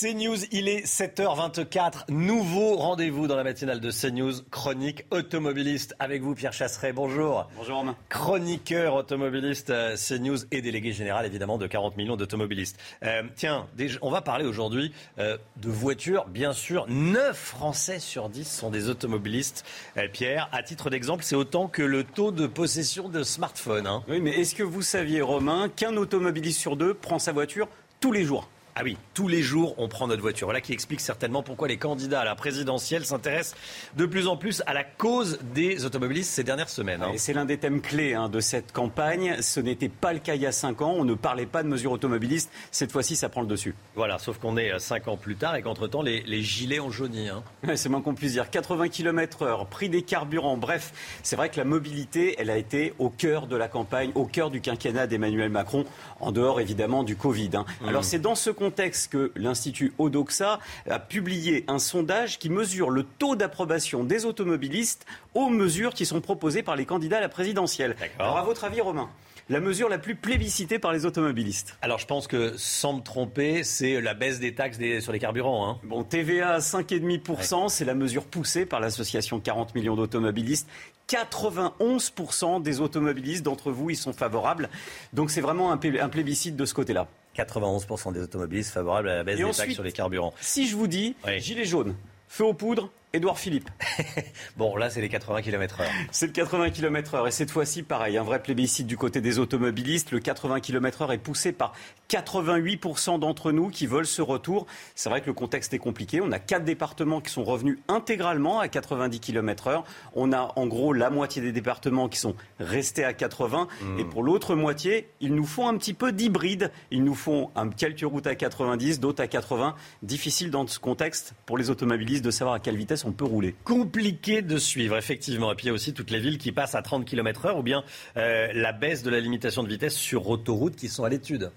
CNews, il est 7h24. Nouveau rendez-vous dans la matinale de CNews, chronique automobiliste. Avec vous, Pierre Chasseret. Bonjour. Bonjour Romain. Chroniqueur automobiliste euh, CNews et délégué général évidemment de 40 millions d'automobilistes. Euh, tiens, on va parler aujourd'hui euh, de voitures. Bien sûr, 9 Français sur 10 sont des automobilistes. Euh, Pierre, à titre d'exemple, c'est autant que le taux de possession de smartphones. hein. Oui, mais est-ce que vous saviez, Romain, qu'un automobiliste sur deux prend sa voiture tous les jours? Ah oui, tous les jours, on prend notre voiture. Voilà qui explique certainement pourquoi les candidats à la présidentielle s'intéressent de plus en plus à la cause des automobilistes ces dernières semaines. hein. C'est l'un des thèmes clés hein, de cette campagne. Ce n'était pas le cas il y a 5 ans. On ne parlait pas de mesures automobilistes. Cette fois-ci, ça prend le dessus. Voilà, sauf qu'on est 5 ans plus tard et qu'entre-temps, les, les gilets ont jauni. hein. Ouais, C'est moins qu'on puisse dire. 80 km heure, prix des carburants. Bref, c'est vrai que la mobilité, elle a été au cœur de la campagne, au cœur du quinquennat d'Emmanuel Macron, en dehors évidemment du Covid. Mmh. Alors c'est dans ce contexte que l'Institut Odoxa a publié un sondage qui mesure le taux d'approbation des automobilistes aux mesures qui sont proposées par les candidats à la présidentielle. Alors à votre avis, Romain la mesure la plus plébiscitée par les automobilistes? Alors je pense que, sans me tromper, c'est la baisse des taxes des- sur les carburants. hein. Bon, TVA à 5,5%, c'est la mesure poussée par l'association 40 millions d'automobilistes. 91% des automobilistes d'entre vous y sont favorables. Donc c'est vraiment un plébiscite de ce côté-là. 91% des automobilistes favorables à la baisse des taxes sur les carburants. Si je vous dis gilet jaune, feu aux poudres, Édouard Philippe. bon, là, c'est les 80 km/h. C'est le 80 km/h. Et cette fois-ci, pareil, un vrai plébiscite du côté des automobilistes. Le 80 km/h est poussé par 88% d'entre nous qui veulent ce retour. C'est vrai que le contexte est compliqué. On a quatre départements qui sont revenus intégralement à 90 km/h. On a en gros la moitié des départements qui sont restés à 80. Hmm. Et pour l'autre moitié, ils nous font un petit peu d'hybride. Ils nous font un, quelques routes à 90, d'autres à 80. Difficile dans ce contexte pour les automobilistes de savoir à quelle vitesse on peut rouler. Compliqué de suivre, effectivement. Et puis il y a aussi toutes les villes qui passent à 30 km/h ou bien euh, la baisse de la limitation de vitesse sur autoroute qui sont à l'étude.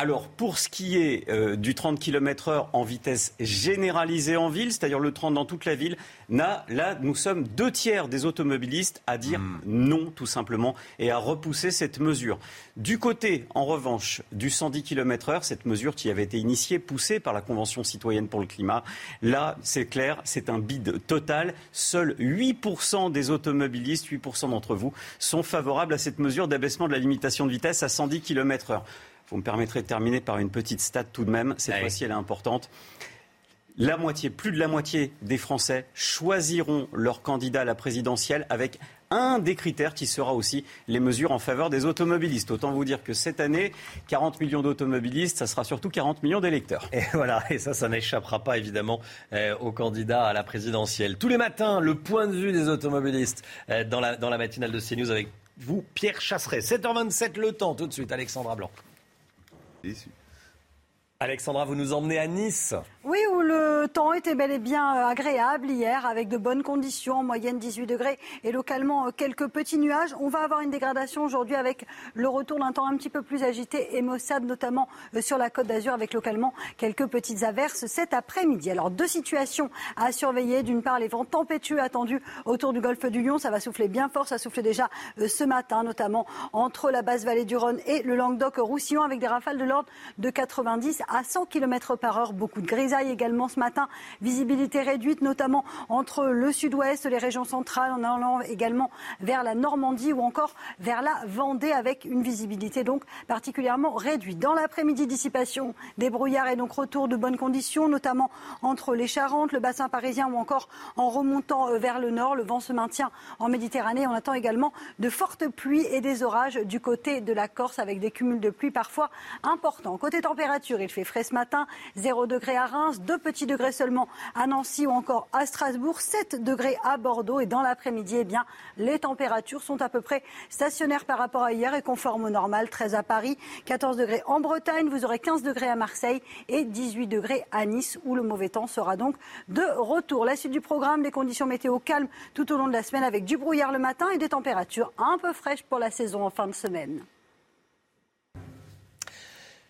Alors, pour ce qui est euh, du 30 km/h en vitesse généralisée en ville, c'est-à-dire le 30 dans toute la ville, là, nous sommes deux tiers des automobilistes à dire hmm. non, tout simplement, et à repousser cette mesure. Du côté, en revanche, du 110 km/h, cette mesure qui avait été initiée, poussée par la Convention citoyenne pour le climat, là, c'est clair, c'est un bide total. Seuls 8% des automobilistes, 8% d'entre vous, sont favorables à cette mesure d'abaissement de la limitation de vitesse à 110 km/h. Vous me permettrez de terminer par une petite stat tout de même. Cette fois-ci, elle est importante. La moitié, plus de la moitié des Français choisiront leur candidat à la présidentielle avec un des critères qui sera aussi les mesures en faveur des automobilistes. Autant vous dire que cette année, 40 millions d'automobilistes, ça sera surtout 40 millions d'électeurs. Et voilà, et ça, ça n'échappera pas évidemment euh, aux candidats à la présidentielle. Tous les matins, le point de vue des automobilistes euh, dans, la, dans la matinale de CNews avec vous, Pierre Chasseret. 7h27 le temps, tout de suite, Alexandra Blanc. Alexandra, vous nous emmenez à Nice. Oui, où le temps était bel et bien euh, agréable hier, avec de bonnes conditions, en moyenne 18 degrés et localement euh, quelques petits nuages. On va avoir une dégradation aujourd'hui avec le retour d'un temps un petit peu plus agité et maussade, notamment euh, sur la côte d'Azur, avec localement quelques petites averses cet après-midi. Alors, deux situations à surveiller. D'une part, les vents tempétueux attendus autour du golfe du Lion. Ça va souffler bien fort. Ça souffle déjà ce matin, notamment entre la basse vallée du Rhône et le Languedoc-Roussillon, avec des rafales de l'ordre de 90 à 100 km par heure. Beaucoup de grisailles également ce matin. Visibilité réduite, notamment entre le sud-ouest, les régions centrales, en allant également vers la Normandie ou encore vers la Vendée, avec une visibilité donc particulièrement réduite. Dans l'après-midi, dissipation des brouillards et donc retour de bonnes conditions, notamment entre les Charentes, le bassin parisien ou encore en remontant euh, vers le nord. Le vent se maintient en Méditerranée. On attend également de fortes pluies et des orages du côté de la Corse avec des cumuls de pluie parfois importants. Côté température, il fait frais ce matin, 0 degré à Reims, 2 petits degrés seulement à Nancy ou encore à Strasbourg, 7 degrés à Bordeaux et dans l'après-midi, eh les températures sont à peu près stationnaires par rapport à hier et conformes au normal, 13 à Paris, 14 degrés en Bretagne, vous aurez 15 degrés à Marseille et 18 degrés à Nice où le mauvais temps sera donc de retour. La suite du programme, les conditions météo calmes tout au long de la semaine avec du brouillard le matin et des températures un peu fraîches pour la saison en fin de semaine.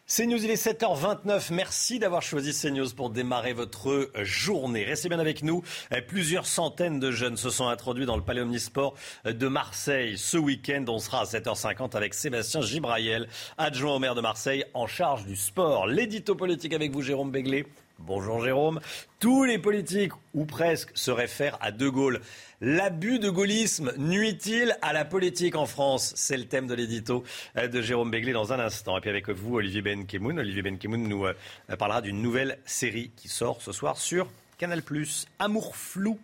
CNews, il est 7h29. Merci d'avoir choisi CNews pour démarrer votre journée. Restez bien avec nous. Plusieurs centaines de jeunes se sont introduits dans le Palais Omnisport de Marseille ce week-end. On sera à 7h50 avec Sébastien Gibraïel, adjoint au maire de Marseille en charge du sport. L'édito politique avec vous, Jérôme Béglé. Bonjour Jérôme. Tous les politiques, ou presque, se réfèrent à De Gaulle. L'abus de gaullisme nuit-il à la politique en France? C'est le thème de l'édito euh, de Jérôme Béglé dans un instant. Et puis avec vous, Olivier Benkemoun. Olivier Benkemoun nous euh, parlera d'une nouvelle série qui sort ce soir sur Canal+, Amour flou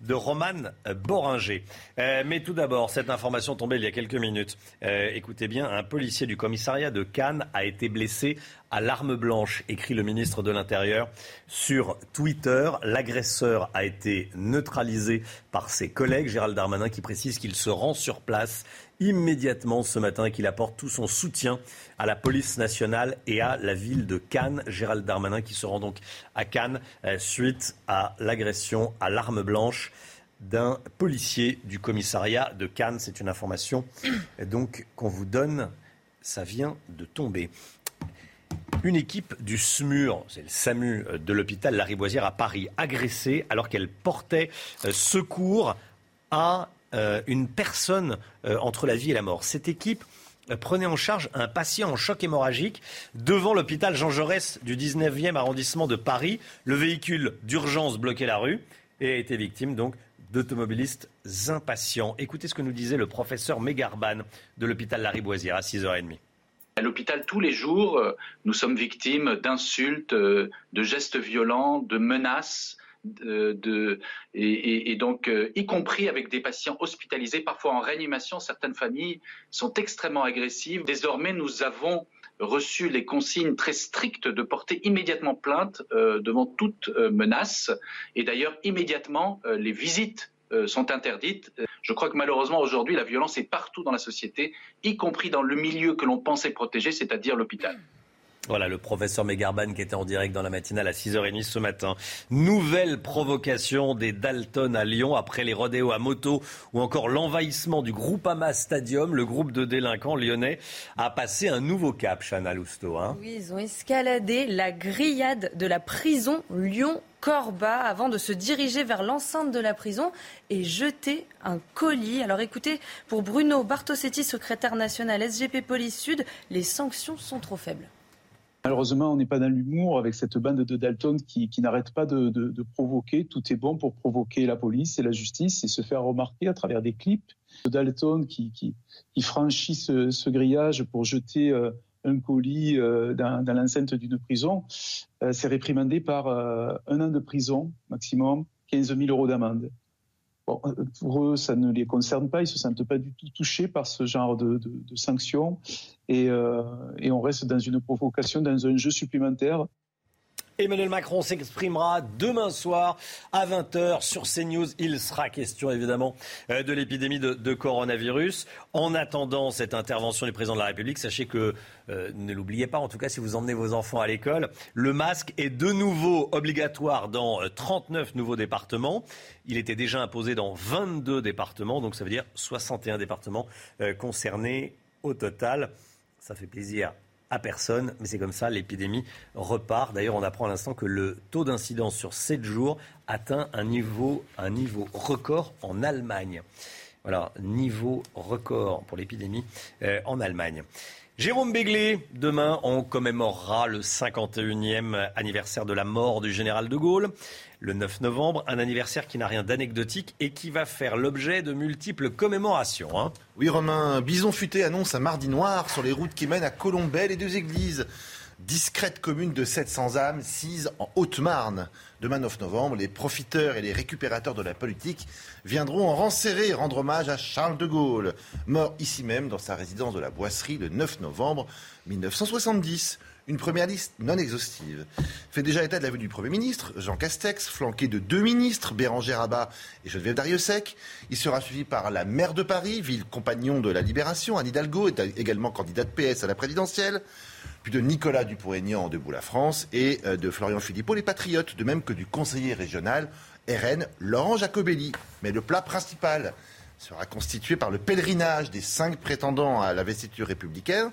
de Roman Boringer. Euh, mais tout d'abord, cette information tombée il y a quelques minutes. Euh, écoutez bien, un policier du commissariat de Cannes a été blessé à l'arme blanche, écrit le ministre de l'Intérieur sur Twitter. L'agresseur a été neutralisé par ses collègues, Gérald Darmanin, qui précise qu'il se rend sur place immédiatement ce matin qu'il apporte tout son soutien à la police nationale et à la ville de Cannes. Gérald Darmanin qui se rend donc à Cannes euh, suite à l'agression à l'arme blanche d'un policier du commissariat de Cannes. C'est une information euh, donc qu'on vous donne. Ça vient de tomber. Une équipe du SMUR, c'est le SAMU euh, de l'hôpital Lariboisière à Paris, agressée alors qu'elle portait secours à une personne entre la vie et la mort. Cette équipe prenait en charge un patient en choc hémorragique devant l'hôpital Jean Jaurès du 19e arrondissement de Paris. Le véhicule d'urgence bloquait la rue et a été victime donc d'automobilistes impatients. Écoutez ce que nous disait le professeur Mégarban de l'hôpital Lariboisière à 6h30. À l'hôpital, tous les jours, euh, nous sommes victimes d'insultes, euh, de gestes violents, de menaces. Et, donc, euh, y compris avec des patients hospitalisés, parfois en réanimation, certaines familles sont extrêmement agressives. Désormais, nous avons reçu les consignes très strictes de porter immédiatement plainte devant toute menace. Et d'ailleurs, immédiatement, les visites sont interdites. Je crois que malheureusement aujourd'hui, la violence est partout dans la société, y compris dans le milieu que l'on pensait protéger, c'est-à-dire l'hôpital. Voilà le professeur Megarban qui était en direct dans la matinale à 6h30 ce matin. Nouvelle provocation des Dalton à Lyon après les rodéos à moto ou encore l'envahissement du Groupama Stadium. Le groupe de délinquants lyonnais a passé un nouveau cap, Chana Lousteau. Hein. Oui, ils ont escaladé la grillade de la prison Lyon Corba avant de se diriger vers l'enceinte de la prison et jeter un colis. Alors écoutez, pour Bruno Bartosetti, secrétaire national SGP Police Sud, les sanctions sont trop faibles. Malheureusement, on n'est pas dans l'humour avec cette bande de Dalton qui, n'arrête pas de, provoquer. Tout est bon pour provoquer la police et la justice et se faire remarquer à travers des clips. De Dalton qui, franchit ce, grillage pour jeter euh, un colis euh, dans, l'enceinte d'une prison, euh, c'est réprimandé par un an de prison maximum, 15 000 euros d'amende pour eux, ça ne les concerne pas. Ils se sentent pas du tout touchés par ce genre de, sanctions. Euh, et on reste dans une provocation, dans un jeu supplémentaire. Emmanuel Macron s'exprimera demain soir à 20h sur CNews. Il sera question évidemment euh, de l'épidémie de, coronavirus. En attendant cette intervention du président de la République, sachez que, euh, ne l'oubliez pas, en tout cas si vous emmenez vos enfants à l'école, le masque est de nouveau obligatoire dans 39 euh, nouveaux départements. Il était déjà imposé dans 22 départements, donc ça veut dire 61 départements concernés au total. Ça fait plaisir à personne, mais c'est comme ça, l'épidémie repart. D'ailleurs, on apprend à l'instant que le taux d'incidence sur 7 jours atteint un niveau, un niveau record en Allemagne. Voilà, niveau record pour l'épidémie euh, en Allemagne. Jérôme Béglé, demain, on commémorera le 51e anniversaire de la mort du général de Gaulle le 9 novembre, un anniversaire qui n'a rien d'anecdotique et qui va faire l'objet de multiples commémorations. Hein. Oui, Romain, Bison Futé annonce un mardi noir sur les routes qui mènent à Colombay, les deux églises. Discrète commune de 700 âmes, sise en Haute-Marne. Demain 9 novembre, les profiteurs et les récupérateurs de la politique viendront en rang serré rendre hommage à Charles de Gaulle, mort ici même dans sa résidence de la Boisserie le 9 novembre 1970. Une première liste non exhaustive fait déjà état de la vue du Premier ministre, Jean Castex, flanqué de deux ministres, Bérangère Rabat et Geneviève Dariussec. Il sera suivi par la maire de Paris, ville compagnon de la Libération, Anne Hidalgo, est également candidate PS à la présidentielle puis de Nicolas Dupont-Aignan Debout la France et euh, de Florian Philippot, les Patriotes, de même que du conseiller régional RN Laurent Jacobelli. Mais le plat principal sera constitué par le pèlerinage des cinq prétendants à la vestiture républicaine.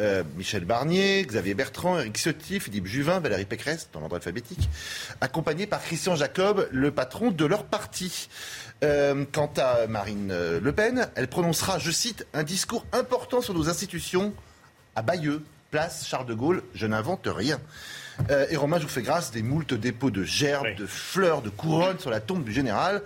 Euh, Michel Barnier, Xavier Bertrand, Eric Ciotti, Philippe Juvin, Valérie Pécresse, dans l'ordre alphabétique, accompagnés par Christian Jacob, le patron de leur parti. Euh, quant à Marine Le Pen, elle prononcera, je cite, un discours important sur nos institutions à Bayeux, place Charles de Gaulle, je n'invente rien. Euh, et Romain, je vous fais grâce des moultes dépôts de gerbes, de fleurs, de couronnes sur la tombe du général.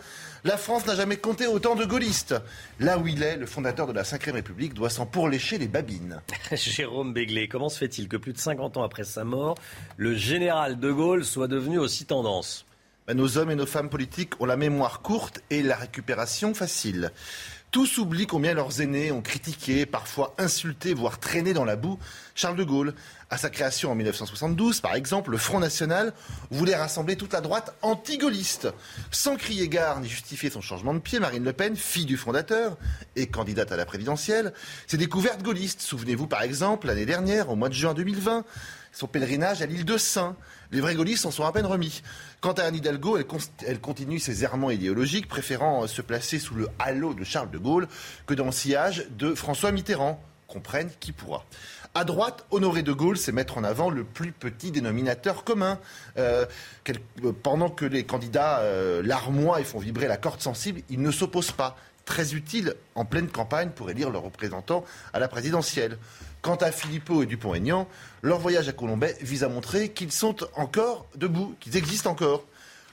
La France n'a jamais compté autant de gaullistes. Là où il est, le fondateur de la Ve République doit s'en pourlécher les babines. Jérôme Béglé, comment se fait-il que plus de 50 ans après sa mort, le général de Gaulle soit devenu aussi tendance? Ben, Nos hommes et nos femmes politiques ont la mémoire courte et la récupération facile. Tous oublient combien leurs aînés ont critiqué, parfois insulté, voire traîné dans la boue Charles de Gaulle. À sa création en 1972, par exemple, le Front National voulait rassembler toute la droite anti-gaulliste. Sans crier gare ni justifier son changement de pied, Marine Le Pen, fille du fondateur et candidate à la présidentielle, s'est découverte gaulliste. Souvenez-vous par exemple, l'année dernière, au mois de juin 2020, son pèlerinage à l'île de Saint. Les vrais gaullistes en sont à peine remis. Quant à Anne Hidalgo, elle, continue ses errements idéologiques, préférant se placer sous le halo de Charles de Gaulle que dans le sillage de François Mitterrand. Comprenne qui pourra. À droite, Honoré de Gaulle, c'est mettre en avant le plus petit dénominateur commun. Euh, pendant que les candidats euh, larmoient et font vibrer la corde sensible, ils ne s'opposent pas. Très utile en pleine campagne pour élire leurs représentants à la présidentielle. Quant à Philippot et Dupont-Aignan, leur voyage à Colombay vise à montrer qu'ils sont encore debout, qu'ils existent encore.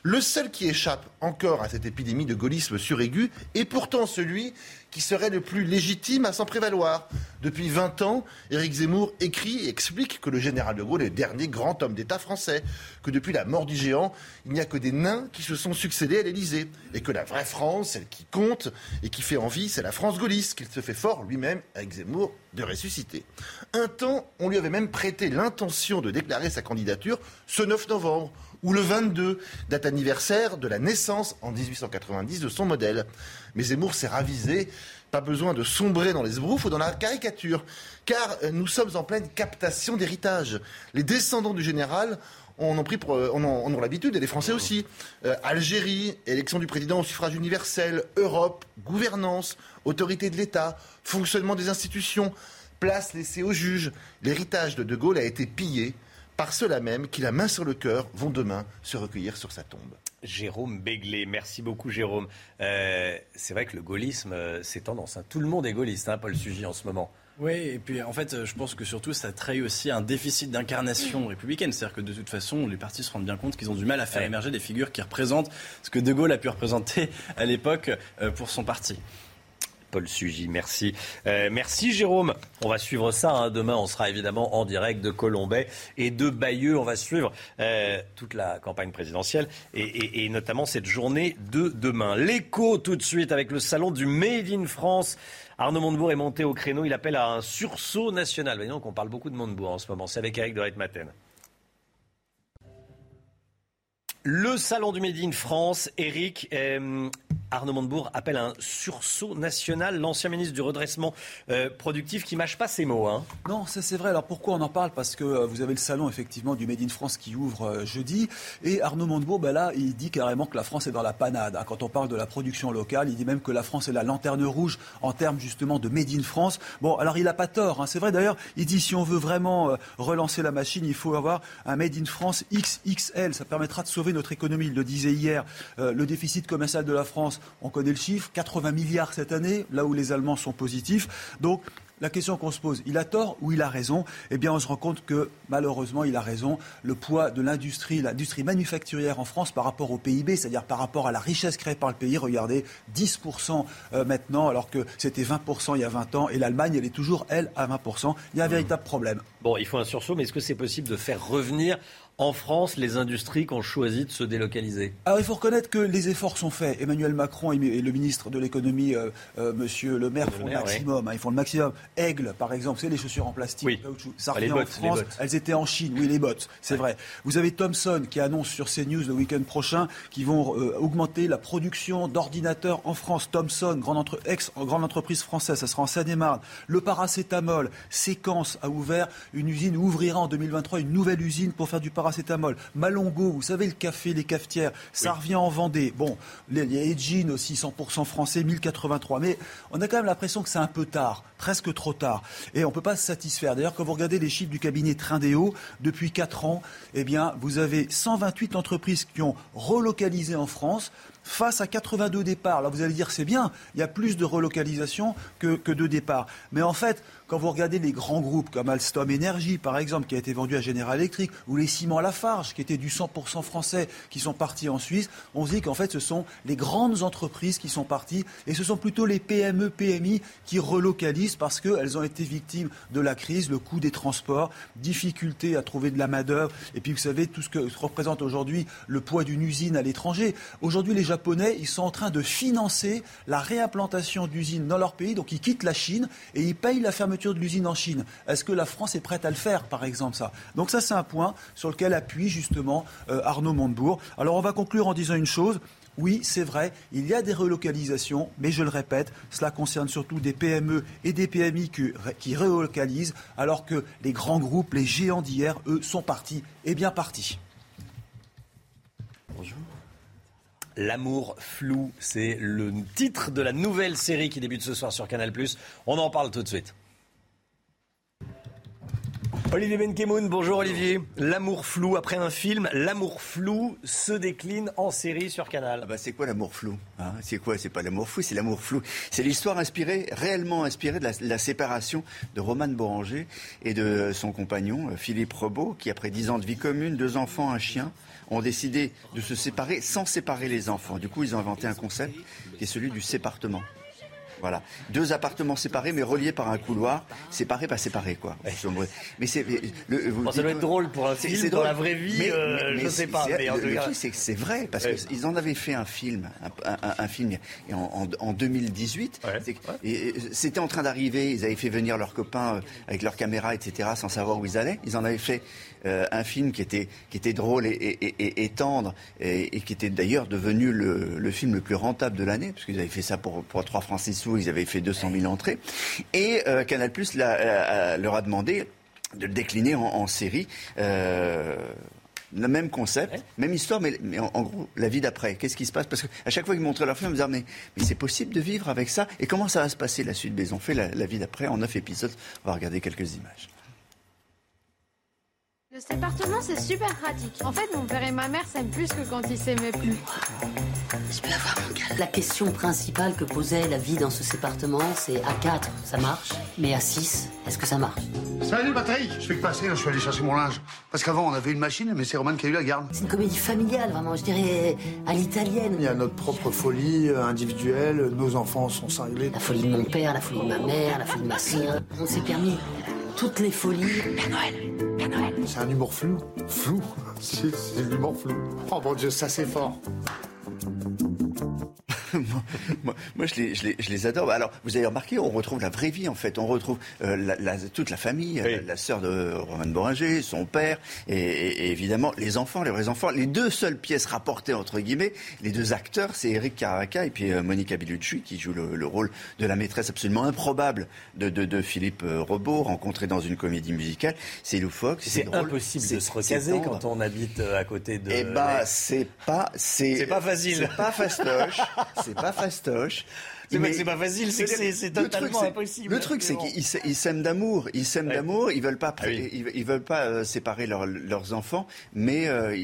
Le seul qui échappe encore à cette épidémie de gaullisme suraigu est pourtant celui qui serait le plus légitime à s'en prévaloir. Depuis 20 ans, Éric Zemmour écrit et explique que le général de Gaulle est le dernier grand homme d'État français, que depuis la mort du géant, il n'y a que des nains qui se sont succédés à l'Élysée, et que la vraie France, celle qui compte et qui fait envie, c'est la France gaulliste, qu'il se fait fort lui-même, avec Zemmour, de ressusciter. Un temps, on lui avait même prêté l'intention de déclarer sa candidature ce 9 novembre ou le 22, date anniversaire de la naissance en 1890 de son modèle. Mais Zemmour s'est ravisé. Pas besoin de sombrer dans les sbroufs ou dans la caricature, car euh, nous sommes en pleine captation d'héritage. Les descendants du général en ont, pris euh, l'habitude, et les Français aussi. Euh, Algérie, élection du président au suffrage universel, Europe, gouvernance, autorité de l'État, fonctionnement des institutions, place laissée aux juges. L'héritage de De Gaulle a été pillé par ceux-là même qui, la main sur le cœur, vont demain se recueillir sur sa tombe. Jérôme Béglé, merci beaucoup Jérôme. Euh, c'est vrai que le gaullisme, euh, c'est tendance. Hein. Tout le monde est gaulliste, hein, Paul Sugy, en ce moment. Oui, et puis en fait, je pense que surtout ça trahit aussi un déficit d'incarnation républicaine. C'est-à-dire que de toute façon, les partis se rendent bien compte qu'ils ont du mal à faire émerger des figures qui représentent ce que De Gaulle a pu représenter à l'époque euh, pour son parti. Paul Sugy. Merci. Euh, merci Jérôme. On va suivre ça. Hein. Demain, on sera évidemment en direct de Colombay et de Bayeux. On va suivre euh, toute la campagne présidentielle et, notamment cette journée de demain. L'écho tout de suite avec le salon du Made in France. Arnaud Montebourg est monté au créneau. Il appelle à un sursaut national. Voyez donc, on parle beaucoup de Montebourg en ce moment. C'est avec Eric de Reitmaten. Le salon du Made in France, Eric, euh, Arnaud Montebourg appelle un sursaut national. L'ancien ministre du redressement euh, productif qui mâche pas ses mots. Hein. Non, ça c'est vrai. Alors pourquoi on en parle? Parce que euh, vous avez le salon effectivement du Made in France qui ouvre euh, jeudi. Et Arnaud Montebourg, ben là, il dit carrément que la France est dans la panade. Hein. Quand on parle de la production locale, il dit même que la France est la lanterne rouge en termes justement de Made in France. Bon, alors il n'a pas tort. Hein. C'est vrai d'ailleurs, il dit si on veut vraiment relancer la machine, il faut avoir un Made in France XXL. Ça permettra de sauver notre économie. Il le disait hier. le déficit commercial de la France on connaît le chiffre, 80 milliards cette année, là où les Allemands sont positifs. Donc, la question qu'on se pose, il a tort ou il a raison? Eh bien, on se rend compte que malheureusement, il a raison. Le poids de l'industrie, l'industrie manufacturière en France par rapport au PIB, c'est-à-dire par rapport à la richesse créée par le pays, regardez, 10% euh, maintenant, alors que c'était 20% il y a 20 ans, et l'Allemagne, elle est toujours, elle, à 20%. Il y a un véritable problème. Bon, il faut un sursaut, mais est-ce que c'est possible de faire revenir en France les industries qui ont choisi de se délocaliser Alors il faut reconnaître que les efforts sont faits. Emmanuel Macron et le ministre de l'économie, euh, euh, Monsieur Le Maire, font le, maximum. Hein, ils font le maximum. Aigle, par exemple, c'est les chaussures en plastique, oui. ça revient en France. Elles étaient en Chine, oui, les bottes, c'est vrai. Vous avez Thomson qui annonce sur CNews le week-end prochain qu'ils vont euh, augmenter la production d'ordinateurs en France. Thomson, grande, entre, ex, grande entreprise française, ça sera en Seine-et-Marne. Le paracétamol, Séquence a ouvert une usine, ouvrira en 2023 une nouvelle usine pour faire du paracétamol paracétamol. Malongo, vous savez, le café, les cafetières, ça revient en Vendée. Bon, il y a Edgine aussi, 100% français, 1083. Mais on a quand même l'impression que c'est un peu tard, presque trop tard. Et on ne peut pas se satisfaire. D'ailleurs, quand vous regardez les chiffres du cabinet Trindéo, depuis 4 ans, eh bien, vous avez 128 entreprises qui ont relocalisé en France face à 82 départs. Là, vous allez dire, c'est bien, il y a plus de relocalisation que, que de départs. Mais en fait, quand vous regardez les grands groupes comme Alstom Energy, par exemple, qui a été vendu à General Electric, ou les ciments Lafarge, qui étaient du 100% français, qui sont partis en Suisse, on se dit qu'en fait, ce sont les grandes entreprises qui sont parties, et ce sont plutôt les PME, PMI qui relocalisent parce qu'elles ont été victimes de la crise, le coût des transports, difficulté à trouver de la main-d'œuvre, et puis vous savez tout ce que représente aujourd'hui le poids d'une usine à l'étranger. Aujourd'hui, les Japonais, ils sont en train de financer la réimplantation d'usines dans leur pays, donc ils quittent la Chine et ils payent la fermeture de l'usine en Chine. Est-ce que la France est prête à le faire, par exemple, ça? Donc ça, c'est un point sur lequel appuie justement euh, Arnaud Montebourg. Alors on va conclure en disant une chose. Oui, c'est vrai, il y a des relocalisations, mais je le répète, cela concerne surtout des PME et des PMI qui, relocalisent, alors que les grands groupes, les géants d'hier, eux, sont partis et bien partis. Bonjour. L'amour flou, c'est le titre de la nouvelle série qui débute ce soir sur Canal ⁇ On en parle tout de suite. Olivier Benkemoun, bonjour Olivier. L'amour flou, après un film, l'amour flou se décline en série sur Canal. Ah bah c'est quoi l'amour flou hein? C'est quoi? C'est pas l'amour flou, c'est l'amour flou. C'est l'histoire inspirée, réellement inspirée de la, séparation de Roman Boranger et de son compagnon euh, Philippe Rebaud, qui après dix ans de vie commune, deux enfants, un chien, ont décidé de se séparer sans séparer les enfants. Du coup, ils ont inventé un concept qui est celui du sépartement. Voilà. Deux appartements séparés, mais reliés par un couloir. Séparés, pas séparés, quoi. Mais c'est. ça doit être drôle pour un film. Dans la vraie vie, mais, euh, je ne sais pas. Mais le, truc, c'est que c'est vrai, parce qu'ils en avaient fait un film, un, film en, en, 2018. C'était en train d'arriver, ils avaient fait venir leurs copains euh, avec leurs caméras, etc., sans savoir où ils allaient. Ils en avaient fait euh, un film qui était, qui était drôle et, tendre, et, qui était d'ailleurs devenu le, film le plus rentable de l'année, parce qu'ils avaient fait ça pour, pour 3 francs 6 sous, ils avaient fait 200 000 entrées. Et euh, Canal Plus euh, leur a demandé de le décliner en, série. le même concept, même histoire, mais, en, gros, la vie d'après. Qu'est-ce qui se passe? Parce qu'à chaque fois qu'ils montraient leur film, ils me disaient, mais, mais c'est possible de vivre avec ça? Et comment ça va se passer la suite? Ils ont fait la, la vie d'après en neuf épisodes. On va regarder quelques images. Le sépartement, c'est super pratique. En fait, mon père et ma mère s'aiment plus que quand ils s'aimaient plus. Je peux avoir mon La question principale que posait la vie dans ce sépartement, c'est à 4, ça marche, mais à 6, est-ce que ça marche? Salut, batterie Je fais que passer, je suis allé chercher mon linge. Parce qu'avant, on avait une machine, mais c'est Roman qui a eu la garde. C'est une comédie familiale, vraiment, je dirais, à l'italienne. Il y a notre propre folie euh, individuelle, nos enfants sont cinglés. La folie de mon père, la folie de ma mère, la folie de ma sœur. On s'est permis toutes les folies. Père Noël, Père Noël. C'est un humour flou. Flou C'est l'humour flou. Oh mon Dieu, ça c'est fort. moi, je, les, je, les, je, les, adore. Bah, alors, vous avez remarqué, on retrouve la vraie vie, en fait. On retrouve euh, la, toute la famille, la, sœur de Roman Boringer, son père, et, évidemment les enfants, les vrais enfants. Les deux seules pièces rapportées, entre guillemets, les deux acteurs, c'est Eric Caraca et puis euh, Monica Bellucci, qui joue le, rôle de la maîtresse absolument improbable de, de, de Philippe euh, Rebaud, rencontré dans une comédie musicale. C'est loufoque. C'est impossible de se recaser quand on habite à côté de... Eh ben, c'est pas... C'est pas facile. C'est pas fastoche. c'est pas fastoche. C'est pas facile, c'est totalement impossible. Le truc, c'est qu'ils s'aiment d'amour. Ils s'aiment d'amour. Ils veulent pas, ah ils, veulent pas euh, séparer leurs enfants, mais euh,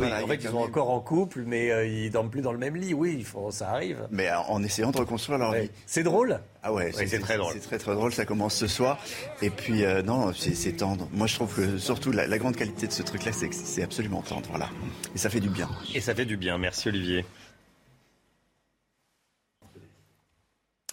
en fait, ils sont encore en couple, mais euh, ils dorment plus dans le même lit. Oui, ça arrive. Mais en essayant de reconstruire leur vie. C'est drôle. Ah ouais, c'est très drôle. C'est très très drôle. Ça commence ce soir. Et puis non, c'est tendre. Moi, je trouve que surtout la, la grande qualité de ce truc-là, c'est que c'est absolument tendre. Voilà. Et ça fait du bien. Et ça fait du bien. Merci Olivier.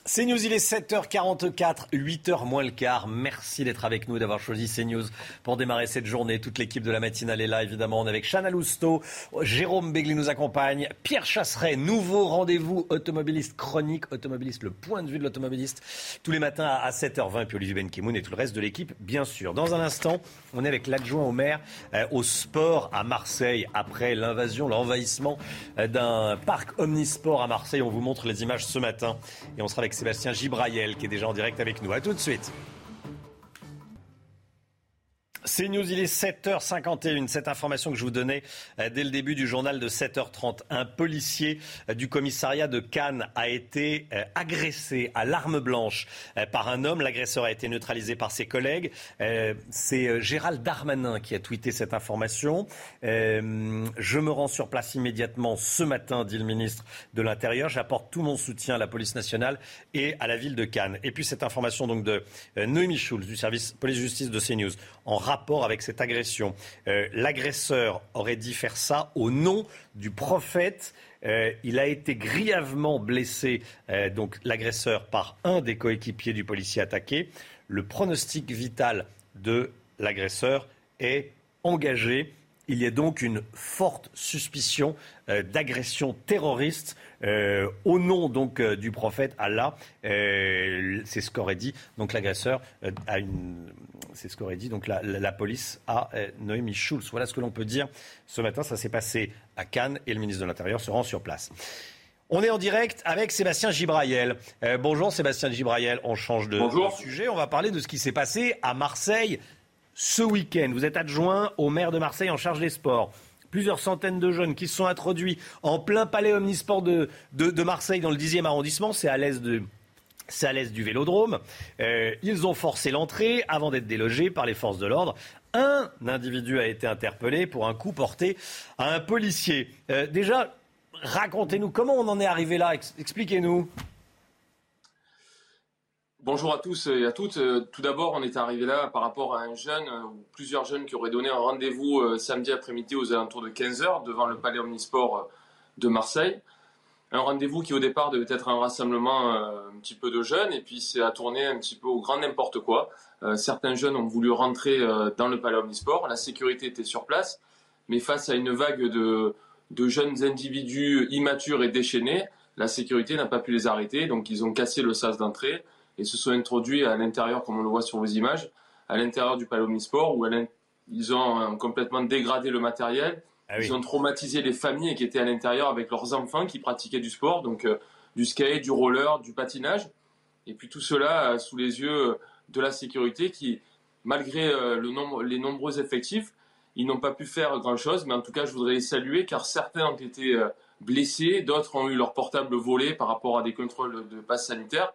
CNews, il est 7h44, 8h moins le quart. Merci d'être avec nous, d'avoir choisi CNews pour démarrer cette journée. Toute l'équipe de la matinale est là, évidemment. On est avec Chana Lousteau, Jérôme Begli nous accompagne, Pierre Chasseret, nouveau rendez-vous automobiliste chronique, automobiliste, le point de vue de l'automobiliste, tous les matins à 7h20, puis Olivier Benkemoun et tout le reste de l'équipe, bien sûr. Dans un instant, on est avec l'adjoint au maire euh, au sport à Marseille, après l'invasion, l'envahissement euh, d'un parc omnisport à Marseille. On vous montre les images ce matin et on sera Sébastien Gibraillel qui est déjà en direct avec nous. A tout de suite. C'est News, il est 7h51. Cette information que je vous donnais euh, dès le début du journal de 7h30. Un policier euh, du commissariat de Cannes a été euh, agressé à l'arme blanche par un homme. L'agresseur a été neutralisé par ses collègues. C'est Gérald Darmanin qui a tweeté cette information. Je me rends sur place immédiatement ce matin, dit le ministre de l'Intérieur. J'apporte tout mon soutien à la police nationale et à la ville de Cannes. Et puis cette information donc de Noémie Schulz du service police-justice de CNews en rapport avec cette agression. Euh, l'agresseur aurait dit faire ça au nom du prophète. Euh, il a été grièvement blessé, euh, donc l'agresseur, par un des coéquipiers du policier attaqué. Le pronostic vital de l'agresseur est engagé. Il y a donc une forte suspicion d'agression terroriste au nom donc du prophète Allah. c'est ce qu'aurait dit donc l'agresseur à une c'est ce qu'aurait dit donc la, police à euh, Noémie Schulz. Voilà ce que l'on peut dire ce matin. Ça s'est passé à Cannes et le ministre de l'Intérieur se rend sur place. On est en direct avec Sébastien Gibraillel. Euh, bonjour Sébastien Gibraillel, on change de, sujet. On va parler de ce qui s'est passé à Marseille ce week-end. Vous êtes adjoint au maire de Marseille en charge des sports. Plusieurs centaines de jeunes qui se sont introduits en plein palais omnisport de, de, Marseille dans le 10e arrondissement. C'est à l'est de, C'est à l'est du Vélodrome. Euh, ils ont forcé l'entrée avant d'être délogés par les forces de l'ordre. Un individu a été interpellé pour un coup porté à un policier. Euh, déjà, racontez-nous comment on en est arrivé là. Expliquez-nous. Bonjour à tous et à toutes. Euh, tout d'abord, on est arrivé là par rapport à un jeune ou plusieurs jeunes qui auraient donné un rendez-vous samedi après-midi aux alentours de 15h devant le palais omnisport de Marseille un rendez-vous qui au départ devait être un rassemblement euh, un petit peu de jeunes et puis c'est à tourner un petit peu au grand n'importe quoi. Euh, certains jeunes ont voulu rentrer euh, dans le palais omnisport, la sécurité était sur place, mais face à une vague de, de jeunes individus immatures et déchaînés, la sécurité n'a pas pu les arrêter, donc ils ont cassé le sas d'entrée et se sont introduits à l'intérieur, comme on le voit sur vos images, à l'intérieur du palais omnisport où ils ont complètement dégradé le matériel, ah ils ont traumatisé les familles qui étaient à l'intérieur avec leurs enfants qui pratiquaient du sport, donc euh, du skate, du roller, du patinage. Et puis tout cela euh, sous les yeux euh, de la sécurité qui, malgré le nombre, les nombreux effectifs, ils n'ont pas pu faire grand-chose. Mais en tout cas, je voudrais les saluer car certains ont été blessés, d'autres ont eu leur portable volé par rapport à des contrôles de passe sanitaire.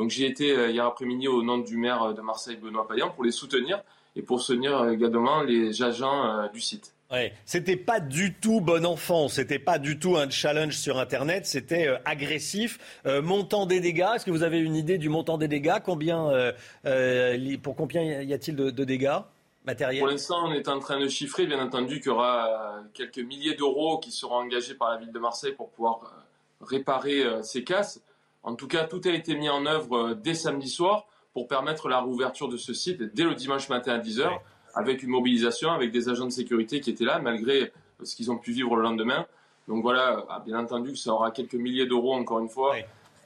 Donc j'ai été hier après-midi au nom du maire de Marseille, Benoît Payan, pour les soutenir et pour soutenir également les agents du site. Ouais, c'était pas du tout bon enfant, c'était pas du tout un challenge sur Internet, c'était euh, agressif. Euh, montant des dégâts, est-ce que vous avez une idée du montant des dégâts? Combien, euh, pour combien y a-t-il de, dégâts matériels? Pour l'instant, on est en train de chiffrer, bien entendu, qu'il y aura quelques milliers d'euros qui seront engagés par la ville de Marseille pour pouvoir réparer ces casses. En tout cas, tout a été mis en œuvre dès samedi soir pour permettre la réouverture de ce site dès le dimanche matin à 10h avec une mobilisation, avec des agents de sécurité qui étaient là, malgré ce qu'ils ont pu vivre le lendemain. Donc voilà, ah, bien entendu que ça aura quelques milliers d'euros encore une fois.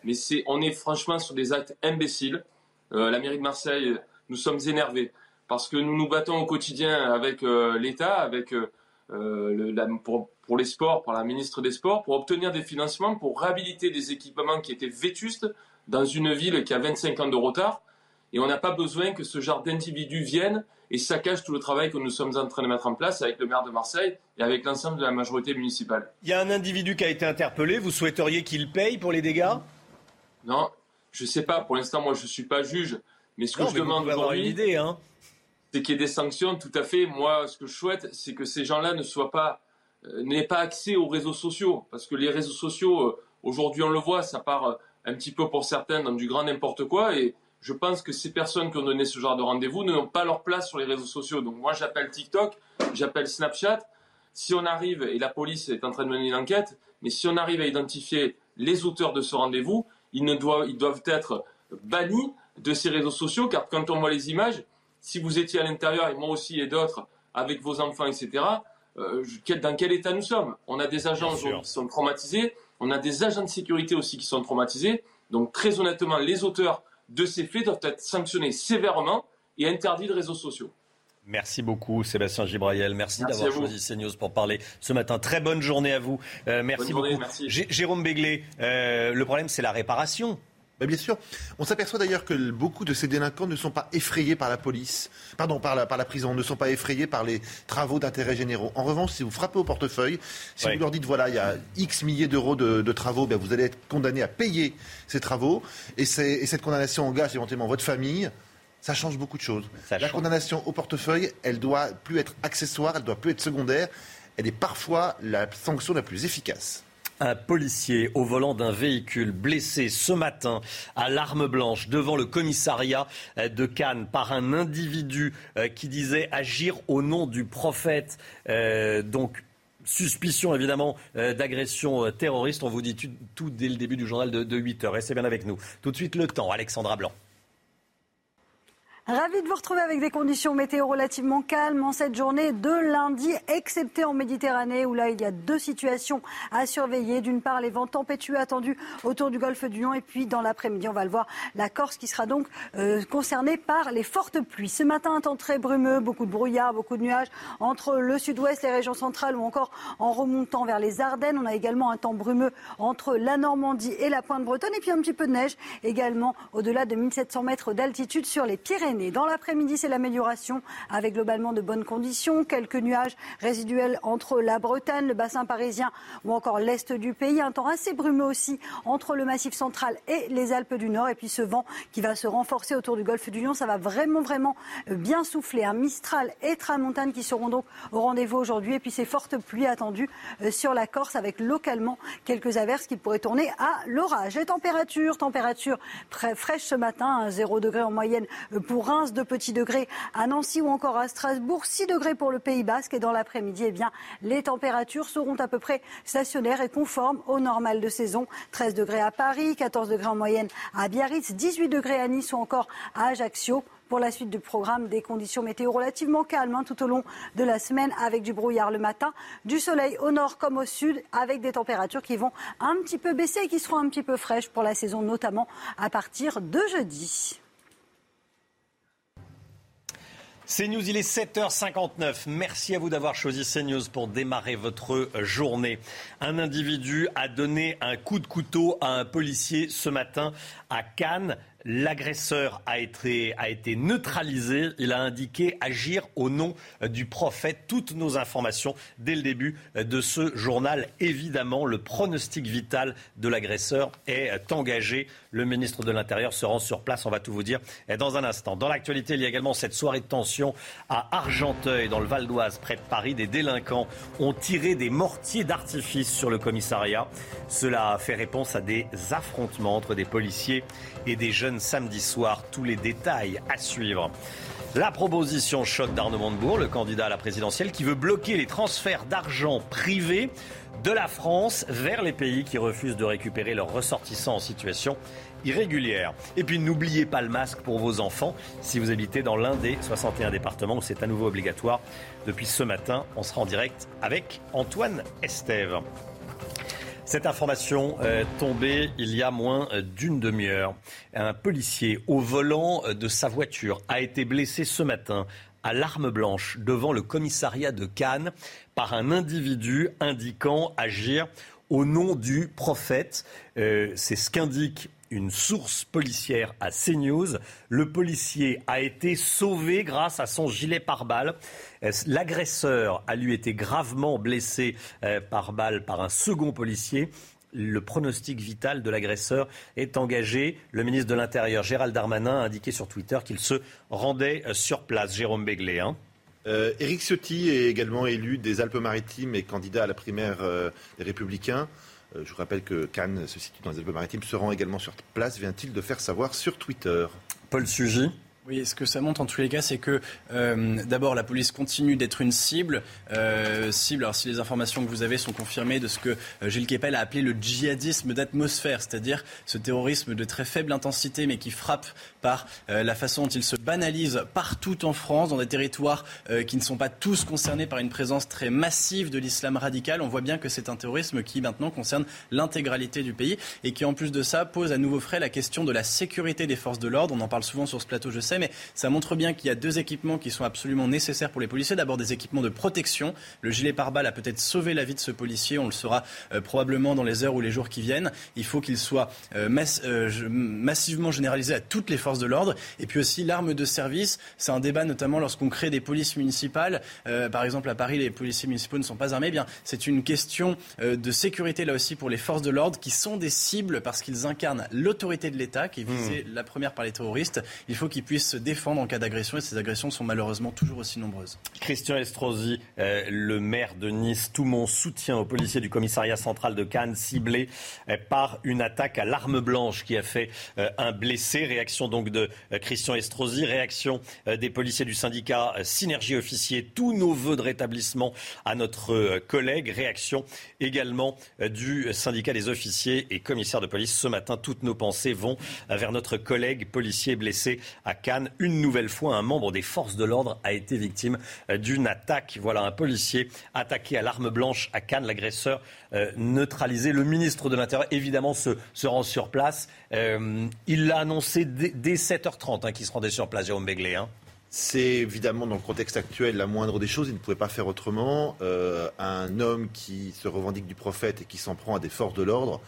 Mais c'est, on est franchement sur des actes imbéciles. Euh, la mairie de Marseille, nous sommes énervés parce que nous nous battons au quotidien avec euh, l'État, avec euh, le, pour, pour, les sports, par la ministre des Sports, pour obtenir des financements, pour réhabiliter des équipements qui étaient vétustes dans une ville qui a 25 ans de retard. Et on n'a pas besoin que ce genre d'individus viennent et saccagent tout le travail que nous sommes en train de mettre en place avec le maire de Marseille et avec l'ensemble de la majorité municipale. Il y a un individu qui a été interpellé. Vous souhaiteriez qu'il paye pour les dégâts? Non, je ne sais pas. Pour l'instant, moi, je ne suis pas juge. Mais ce que je demande aujourd'hui, hein. c'est qu'il y ait des sanctions. Tout à fait. Moi, ce que je souhaite, c'est que ces gens-là ne soient pas, n'aient pas accès aux réseaux sociaux, parce que les réseaux sociaux, euh, aujourd'hui, on le voit, ça part euh, un petit peu pour certains dans du grand n'importe quoi et je pense que ces personnes qui ont donné ce genre de rendez-vous n'ont pas leur place sur les réseaux sociaux. Donc moi, j'appelle TikTok, j'appelle Snapchat. Si on arrive, et la police est en train de mener une enquête, mais si on arrive à identifier les auteurs de ce rendez-vous, ils, ne doivent, ils doivent être bannis de ces réseaux sociaux, car quand on voit les images, si vous étiez à l'intérieur, et moi aussi et d'autres, avec vos enfants, etc., euh, dans quel état nous sommes? On a des agents qui sont traumatisés, on a des agents de sécurité aussi qui sont traumatisés. Donc très honnêtement, les auteurs de ces faits doivent être sanctionnés sévèrement et interdits de réseaux sociaux. Merci beaucoup Sébastien Gibraïel. Merci, d'avoir choisi CNews pour parler ce matin. Très bonne journée à vous. Euh, merci beaucoup. Jérôme Béglé, euh, le problème c'est la réparation. Ben, bien sûr. On s'aperçoit d'ailleurs que beaucoup de ces délinquants ne sont pas effrayés par la police, pardon, par la, par la prison, ne sont pas effrayés par les travaux d'intérêt généraux. En revanche, si vous frappez au portefeuille, si vous leur dites voilà, il y a X milliers d'euros de, travaux, ben, vous allez être condamné à payer ces travaux. Et, et cette condamnation engage éventuellement votre famille. Ça change beaucoup de choses. la condamnation au portefeuille, elle doit plus être accessoire, elle doit plus être secondaire. Elle est parfois la sanction la plus efficace. Un policier au volant d'un véhicule blessé ce matin à l'arme blanche devant le commissariat de Cannes par un individu euh, qui disait agir au nom du prophète. Euh, donc suspicion évidemment euh, d'agression terroriste. On vous dit tout, dès le début du journal de, de 8 heures. Restez bien avec nous. Tout de suite le temps. Alexandra Blanc. Ravi de vous retrouver avec des conditions météo relativement calmes en cette journée de lundi, excepté en Méditerranée où là il y a deux situations à surveiller. D'une part, les vents tempétueux attendus autour du golfe du Lion et puis dans l'après-midi, on va le voir, la Corse qui sera donc euh, concernée par les fortes pluies. Ce matin, un temps très brumeux, beaucoup de brouillard, beaucoup de nuages entre le sud-ouest, les régions centrales ou encore en remontant vers les Ardennes. On a également un temps brumeux entre la Normandie et la pointe bretonne et puis un petit peu de neige également au-delà de 1700 mètres d'altitude sur les Pyrénées. Dans l'après-midi, c'est l'amélioration avec globalement de bonnes conditions. Quelques nuages résiduels entre la Bretagne, le bassin parisien ou encore l'est du pays. Un temps assez brumeux aussi entre le massif central et les Alpes du Nord. Et puis ce vent qui va se renforcer autour du golfe du Lion, ça va vraiment, vraiment bien souffler. Un Mistral et Tramontane qui seront donc au rendez-vous aujourd'hui. Et puis ces fortes pluies attendues euh, sur la Corse avec localement quelques averses qui pourraient tourner à l'orage. Les températures, température très fraîche ce matin, 0 degré en moyenne pour Reims, 2 petits degrés à Nancy ou encore à Strasbourg, 6 degrés pour le Pays Basque. Et dans l'après-midi, eh bien, les températures seront à peu près stationnaires et conformes au normal de saison. 13 degrés à Paris, 14 degrés en moyenne à Biarritz, 18 degrés à Nice ou encore à Ajaccio pour la suite du programme des conditions météo relativement calmes hein, tout au long de la semaine avec du brouillard le matin, du soleil au nord comme au sud avec des températures qui vont un petit peu baisser et qui seront un petit peu fraîches pour la saison notamment à partir de jeudi. CNews, il est 7h59. Merci à vous d'avoir choisi CNews pour démarrer votre journée. Un individu a donné un coup de couteau à un policier ce matin à Cannes. L'agresseur a été, a été neutralisé. Il a indiqué agir au nom du prophète. Toutes nos informations dès le début de ce journal. Évidemment, le pronostic vital de l'agresseur est engagé. Le ministre de l'Intérieur se rend sur place. On va tout vous dire dans un instant. Dans l'actualité, il y a également cette soirée de tension à Argenteuil, dans le Val d'Oise, près de Paris. Des délinquants ont tiré des mortiers d'artifice sur le commissariat. Cela fait réponse à des affrontements entre des policiers et des jeunes samedi soir. Tous les détails à suivre. La proposition choc d'Arnaud Montebourg, le candidat à la présidentielle, qui veut bloquer les transferts d'argent privé de la France vers les pays qui refusent de récupérer leurs ressortissants en situation irrégulière. Et puis n'oubliez pas le masque pour vos enfants si vous habitez dans l'un des 61 départements où c'est à nouveau obligatoire. Depuis ce matin, on sera en direct avec Antoine Estève. Cette information est tombée il y a moins d'une demi-heure. Un policier au volant de sa voiture a été blessé ce matin à l'arme blanche devant le commissariat de Cannes par un individu indiquant agir au nom du prophète. Euh, c'est ce qu'indique une source policière à CNews. Le policier a été sauvé grâce à son gilet pare-balles. Euh, l'agresseur a lui été gravement blessé euh, par balle par un second policier le pronostic vital de l'agresseur est engagé. Le ministre de l'Intérieur, Gérald Darmanin, a indiqué sur Twitter qu'il se rendait euh, sur place. Jérôme Béglé. Hein. Éric Ciotti est également élu des Alpes-Maritimes et candidat à la primaire des Républicains. je vous rappelle que Cannes se situe dans les Alpes-Maritimes, se rend également sur place, vient-il de faire savoir sur Twitter. Paul Sugy. Oui, ce que ça montre en tous les cas, c'est que euh, d'abord la police continue d'être une cible. Euh, cible, alors si les informations que vous avez sont confirmées de ce que euh, Gilles Kepel a appelé le djihadisme d'atmosphère, c'est-à-dire ce terrorisme de très faible intensité mais qui frappe par la façon dont il se banalise partout en France, dans des territoires qui ne sont pas tous concernés par une présence très massive de l'islam radical. On voit bien que c'est un terrorisme qui maintenant concerne l'intégralité du pays et qui en plus de ça pose à nouveau frais la question de la sécurité des forces de l'ordre. On en parle souvent sur ce plateau, je sais mais ça montre bien qu'il y a deux équipements qui sont absolument nécessaires pour les policiers. D'abord des équipements de protection. Le gilet pare-balles a peut-être sauvé la vie de ce policier. On le saura euh, probablement dans les heures ou les jours qui viennent. Il faut qu'il soit euh, euh, massivement généralisé à toutes les forces de l'ordre. Et puis aussi l'arme de service. C'est un débat notamment lorsqu'on crée des polices municipales. par exemple, à Paris, les policiers municipaux ne sont pas armés. Eh bien, c'est une question de sécurité là aussi pour les forces de l'ordre qui sont des cibles parce qu'ils incarnent l'autorité de l'État qui est visée mmh. la première par les terroristes. Il faut qu'ils puissent se défendre en cas d'agression et ces agressions sont malheureusement toujours aussi nombreuses. Christian Estrosi, euh, le maire de Nice, tout mon soutien aux policiers du commissariat central de Cannes ciblés euh, par une attaque à l'arme blanche qui a fait euh, un blessé. Réaction donc de Christian Estrosi, réaction des policiers du syndicat Synergie Officier, tous nos voeux de rétablissement à notre collègue. Réaction également du syndicat des officiers et commissaires de police. Ce matin, toutes nos pensées vont vers notre collègue policier blessé à Cannes. Une nouvelle fois, un membre des forces de l'ordre a été victime euh, d'une attaque. Voilà, un policier attaqué à l'arme blanche à Cannes, l'agresseur euh, neutralisé. Le ministre de l'Intérieur, évidemment, se, rend sur place. Euh, il l'a annoncé dès, 7h30 hein, qu'il se rendait sur place, Jérôme Béglé. Hein. C'est évidemment dans le contexte actuel la moindre des choses. Il ne pouvait pas faire autrement. un homme qui se revendique du prophète et qui s'en prend à des forces de l'ordre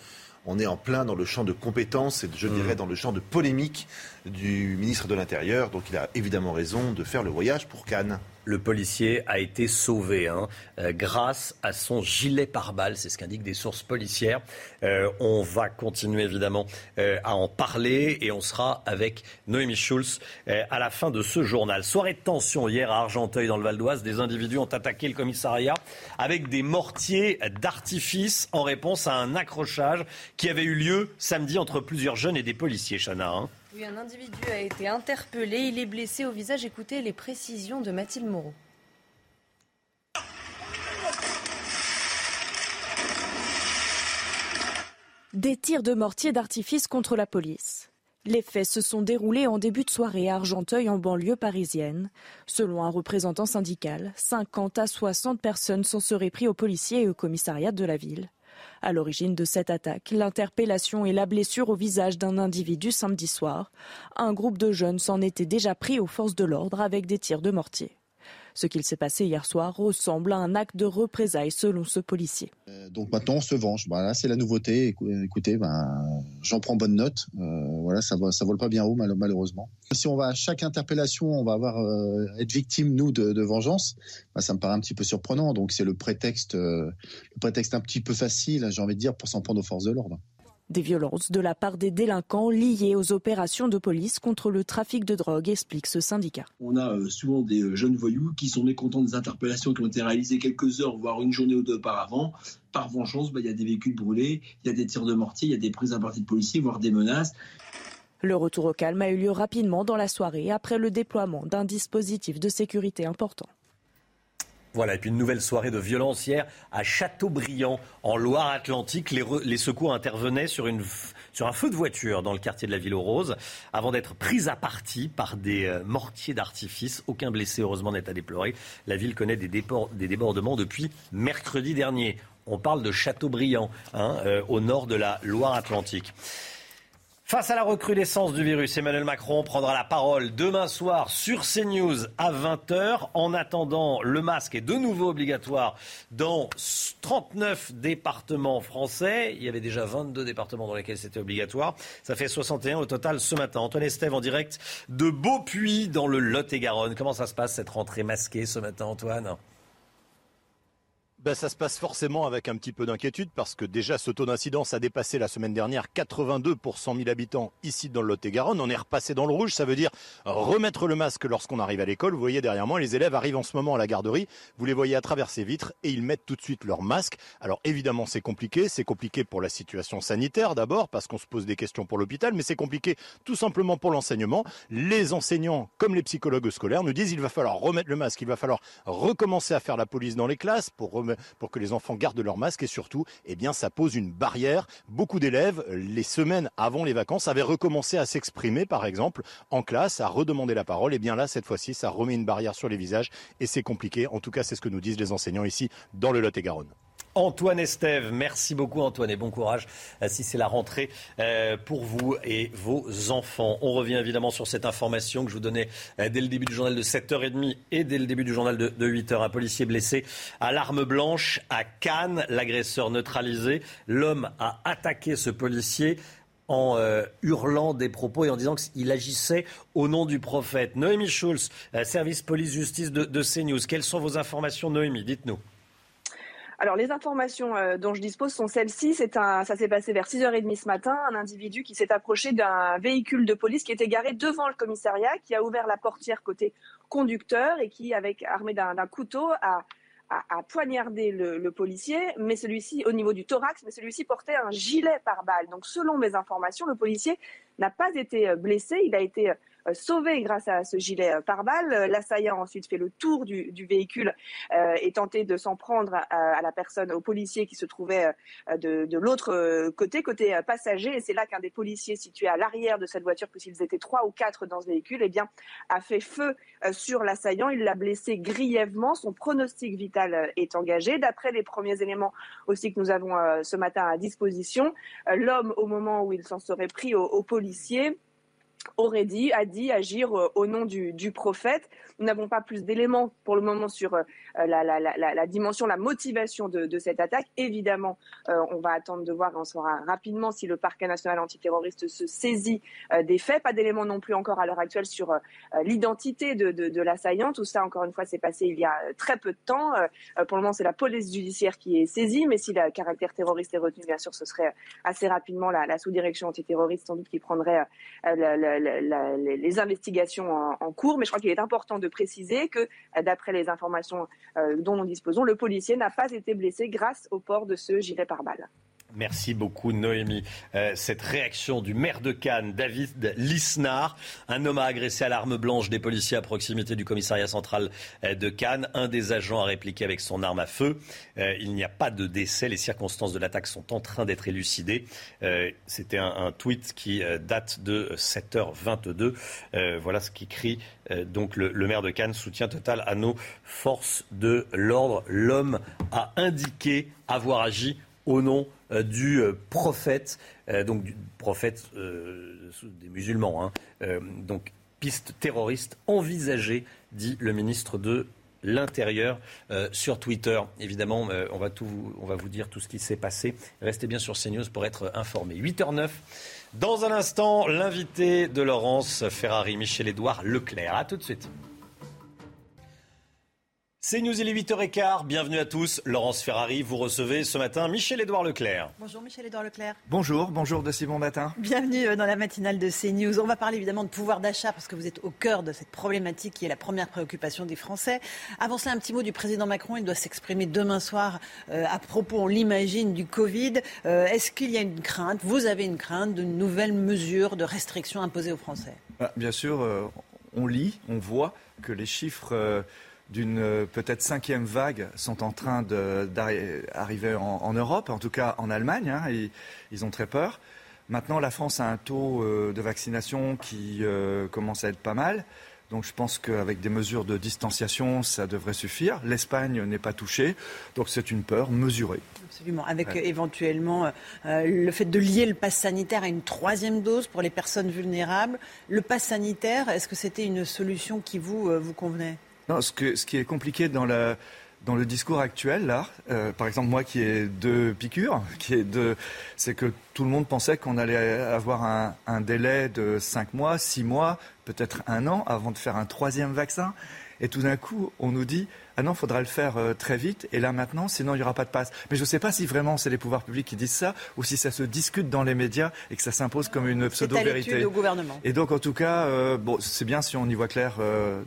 on est en plein dans le champ de compétences et je dirais mm. dans le champ de polémique du ministre de l'Intérieur. Donc il a évidemment raison de faire le voyage pour Cannes le policier a été sauvé hein, euh, grâce à son gilet pare-balles. C'est ce qu'indiquent des sources policières. Euh, on va continuer évidemment euh, à en parler et on sera avec Noémie Schulz à la fin de ce journal. Soirée de tension hier à Argenteuil dans le Val d'Oise. Des individus ont attaqué le commissariat avec des mortiers d'artifice en réponse à un accrochage qui avait eu lieu samedi entre plusieurs jeunes et des policiers, Chana. Hein un individu a été interpellé. Il est blessé au visage. Écoutez les précisions de Mathilde Moreau. Des tirs de mortier d'artifice contre la police. Les faits se sont déroulés en début de soirée à Argenteuil en banlieue parisienne. Selon un représentant syndical, 50 à 60 personnes s'en seraient pris aux policiers et au commissariat de la ville. À l'origine de cette attaque, l'interpellation et la blessure au visage d'un individu samedi soir. Un groupe de jeunes s'en était déjà pris aux forces de l'ordre avec des tirs de mortier. Ce qu'il s'est passé hier soir ressemble à un acte de représailles selon ce policier. Euh, donc maintenant on se venge. Voilà, c'est la nouveauté. Écoutez, ben, j'en prends bonne note. Euh, voilà, ça ne ça vole pas bien haut malheureusement. Si on va à chaque interpellation, on va avoir euh, être victime nous de, vengeance. Ben, ça me paraît un petit peu surprenant. Donc c'est le prétexte, le prétexte un petit peu facile, j'ai envie de dire, pour s'en prendre aux forces de l'ordre. Des violences de la part des délinquants liées aux opérations de police contre le trafic de drogue, explique ce syndicat. On a euh, souvent des euh, jeunes voyous qui sont mécontents des interpellations qui ont été réalisées quelques heures, voire une journée ou deux auparavant. Par vengeance, bah, il y a des véhicules brûlés, il y a des tirs de mortier, il y a des prises à partie de policiers, voire des menaces. Le retour au calme a eu lieu rapidement dans la soirée après le déploiement d'un dispositif de sécurité important. Voilà, et puis une nouvelle soirée de violence hier à Châteaubriand, en Loire-Atlantique. Les, secours intervenaient sur, une, sur un feu de voiture dans le quartier de la Ville aux Roses, avant d'être pris à partie par des euh, mortiers d'artifice. Aucun blessé, heureusement, n'est à déplorer. La ville connaît des, des débordements depuis mercredi dernier. On parle de Châteaubriand, hein, euh, au nord de la Loire-Atlantique. Face à la recrudescence du virus, Emmanuel Macron prendra la parole demain soir sur CNews à 20h. En attendant, le masque est de nouveau obligatoire dans 39 départements français. Il y avait déjà 22 départements dans lesquels c'était obligatoire. Ça fait 61 au total ce matin. Antoine Estève en direct de Beaupuy dans le Lot-et-Garonne. Comment ça se passe cette rentrée masquée ce matin, Antoine? Ben, ça se passe forcément avec un petit peu d'inquiétude parce que déjà ce taux d'incidence a dépassé la semaine dernière 82 pour 100 000 habitants ici dans le Lot-et-Garonne. On est repassé dans le rouge, ça veut dire remettre le masque lorsqu'on arrive à l'école. Vous voyez derrière moi, les élèves arrivent en ce moment à la garderie. Vous les voyez à travers ces vitres et ils mettent tout de suite leur masque. Alors évidemment c'est compliqué, c'est compliqué pour la situation sanitaire d'abord parce qu'on se pose des questions pour l'hôpital, mais c'est compliqué tout simplement pour l'enseignement. Les enseignants comme les psychologues scolaires nous disent il va falloir remettre le masque, il va falloir recommencer à faire la police dans les classes pour remettre pour que les enfants gardent leur masque et surtout, eh ça pose une barrière. Beaucoup d'élèves, les semaines avant les vacances, avaient recommencé à s'exprimer, par exemple, en classe, à redemander la parole. Et eh bien là, cette fois-ci, ça remet une barrière sur les visages et c'est compliqué. En tout cas, c'est ce que nous disent les enseignants ici dans le Lot-et-Garonne. Antoine Estève. Merci beaucoup Antoine et bon courage euh, si c'est la rentrée euh, pour vous et vos enfants. On revient évidemment sur cette information que je vous donnais euh, dès le début du journal de 7h30 et dès le début du journal de, 8h. Un policier blessé à l'arme blanche à Cannes, l'agresseur neutralisé. L'homme a attaqué ce policier en hurlant des propos et en disant qu'il agissait au nom du prophète. Noémie Schulz, service police-justice de, de CNews. Quelles sont vos informations, Noémie? Dites-nous. Alors, les informations euh, dont je dispose sont celles-ci. C'est un, ça s'est passé vers 6h30 ce matin. Un individu qui s'est approché d'un véhicule de police qui était garé devant le commissariat, qui a ouvert la portière côté conducteur et qui, avec armé d'un, couteau, a, poignardé le, le, policier, mais celui-ci au niveau du thorax, mais celui-ci portait un gilet par balle. Donc, selon mes informations, le policier n'a pas été euh, blessé. Il a été euh, sauvé grâce à ce gilet euh, pare-balles. L'assaillant a ensuite fait le tour du, véhicule et tenté de s'en prendre à, la personne, au policier qui se trouvait de, l'autre côté, côté passager. Et c'est là qu'un des policiers situés à l'arrière de cette voiture, puisqu'ils étaient trois ou quatre dans ce véhicule, eh bien, a fait feu sur l'assaillant. Il l'a blessé grièvement. Son pronostic vital est engagé. D'après les premiers éléments aussi que nous avons ce matin à disposition, l'homme, au moment où il s'en serait pris au, au policier, policiers aurait dit, a dit agir au nom du, du prophète. Nous n'avons pas plus d'éléments pour le moment sur euh, la, la, la, la, dimension, la motivation de, de cette attaque. Évidemment, euh, on va attendre de voir, on saura rapidement si le parquet national antiterroriste se saisit euh, des faits. Pas d'éléments non plus encore à l'heure actuelle sur l'identité de, de, de l'assaillant. Tout ça, encore une fois, s'est passé il y a très peu de temps. pour le moment, c'est la police judiciaire qui est saisie, mais si le caractère terroriste est retenu, bien sûr, ce serait assez rapidement la, sous-direction antiterroriste, sans doute, qui prendrait les investigations en, cours. Mais je crois qu'il est important de de préciser que, euh, d'après les informations euh, dont nous disposons, le policier n'a pas été blessé grâce au port de ce gilet pare-balles. Merci beaucoup Noémie. Euh, cette réaction du maire de Cannes, David Lisnard, un homme a agressé à l'arme blanche des policiers à proximité du commissariat central de Cannes. Un des agents a répliqué avec son arme à feu. il n'y a pas de décès. Les circonstances de l'attaque sont en train d'être élucidées. C'était un, tweet qui date de 7h22. voilà ce qu'écrit euh, donc le, maire de Cannes, soutient total à nos forces de l'ordre. L'homme a indiqué avoir agi au nom euh, du euh, prophète, donc du prophète des musulmans. Hein. donc piste terroriste envisagée, dit le ministre de l'Intérieur sur Twitter. Évidemment, on, va tout, on va vous dire tout ce qui s'est passé. Restez bien sur CNews pour être informés. 8h09. Dans un instant, l'invité de Laurence Ferrari, Michel-Édouard Leclerc. A tout de suite. C'est News, il est 8h15. Bienvenue à tous. Laurence Ferrari, vous recevez ce matin Michel-Édouard Leclerc. Bonjour Michel-Édouard Leclerc. Bonjour, bonjour de si bon matin. Bienvenue euh, dans la matinale de CNews. On va parler évidemment de pouvoir d'achat parce que vous êtes au cœur de cette problématique qui est la première préoccupation des Français. Avant cela, un petit mot du président Macron. Il doit s'exprimer demain soir euh, à propos, on l'imagine, du Covid. Euh, est-ce qu'il y a une crainte, vous avez une crainte de nouvelles mesures de restrictions imposées aux Français? Ah, Bien sûr, on lit, on voit que les chiffres d'une euh, peut-être cinquième vague sont en train d'arriver en, Europe, en tout cas en Allemagne. Hein, ils ont très peur. Maintenant, la France a un taux euh, de vaccination qui euh, commence à être pas mal. Donc je pense qu'avec des mesures de distanciation, ça devrait suffire. L'Espagne n'est pas touchée, donc c'est une peur mesurée. Absolument, avec éventuellement le fait de lier le pass sanitaire à une troisième dose pour les personnes vulnérables. Le pass sanitaire, est-ce que c'était une solution qui vous, vous convenait? Non, ce, qui est compliqué dans, le discours actuel, là, euh, par exemple, moi qui ai deux piqûres, c'est que tout le monde pensait qu'on allait avoir un, un, délai de cinq mois, six mois, peut-être un an avant de faire un troisième vaccin. Et tout d'un coup, on nous dit ah non, il faudra le faire euh, très vite et là maintenant, sinon il n'y aura pas de passe. Mais je ne sais pas si vraiment c'est les pouvoirs publics qui disent ça ou si ça se discute dans les médias et que ça s'impose comme une pseudo-vérité. au gouvernement. Et donc en tout cas, euh, bon, c'est bien si on y voit clair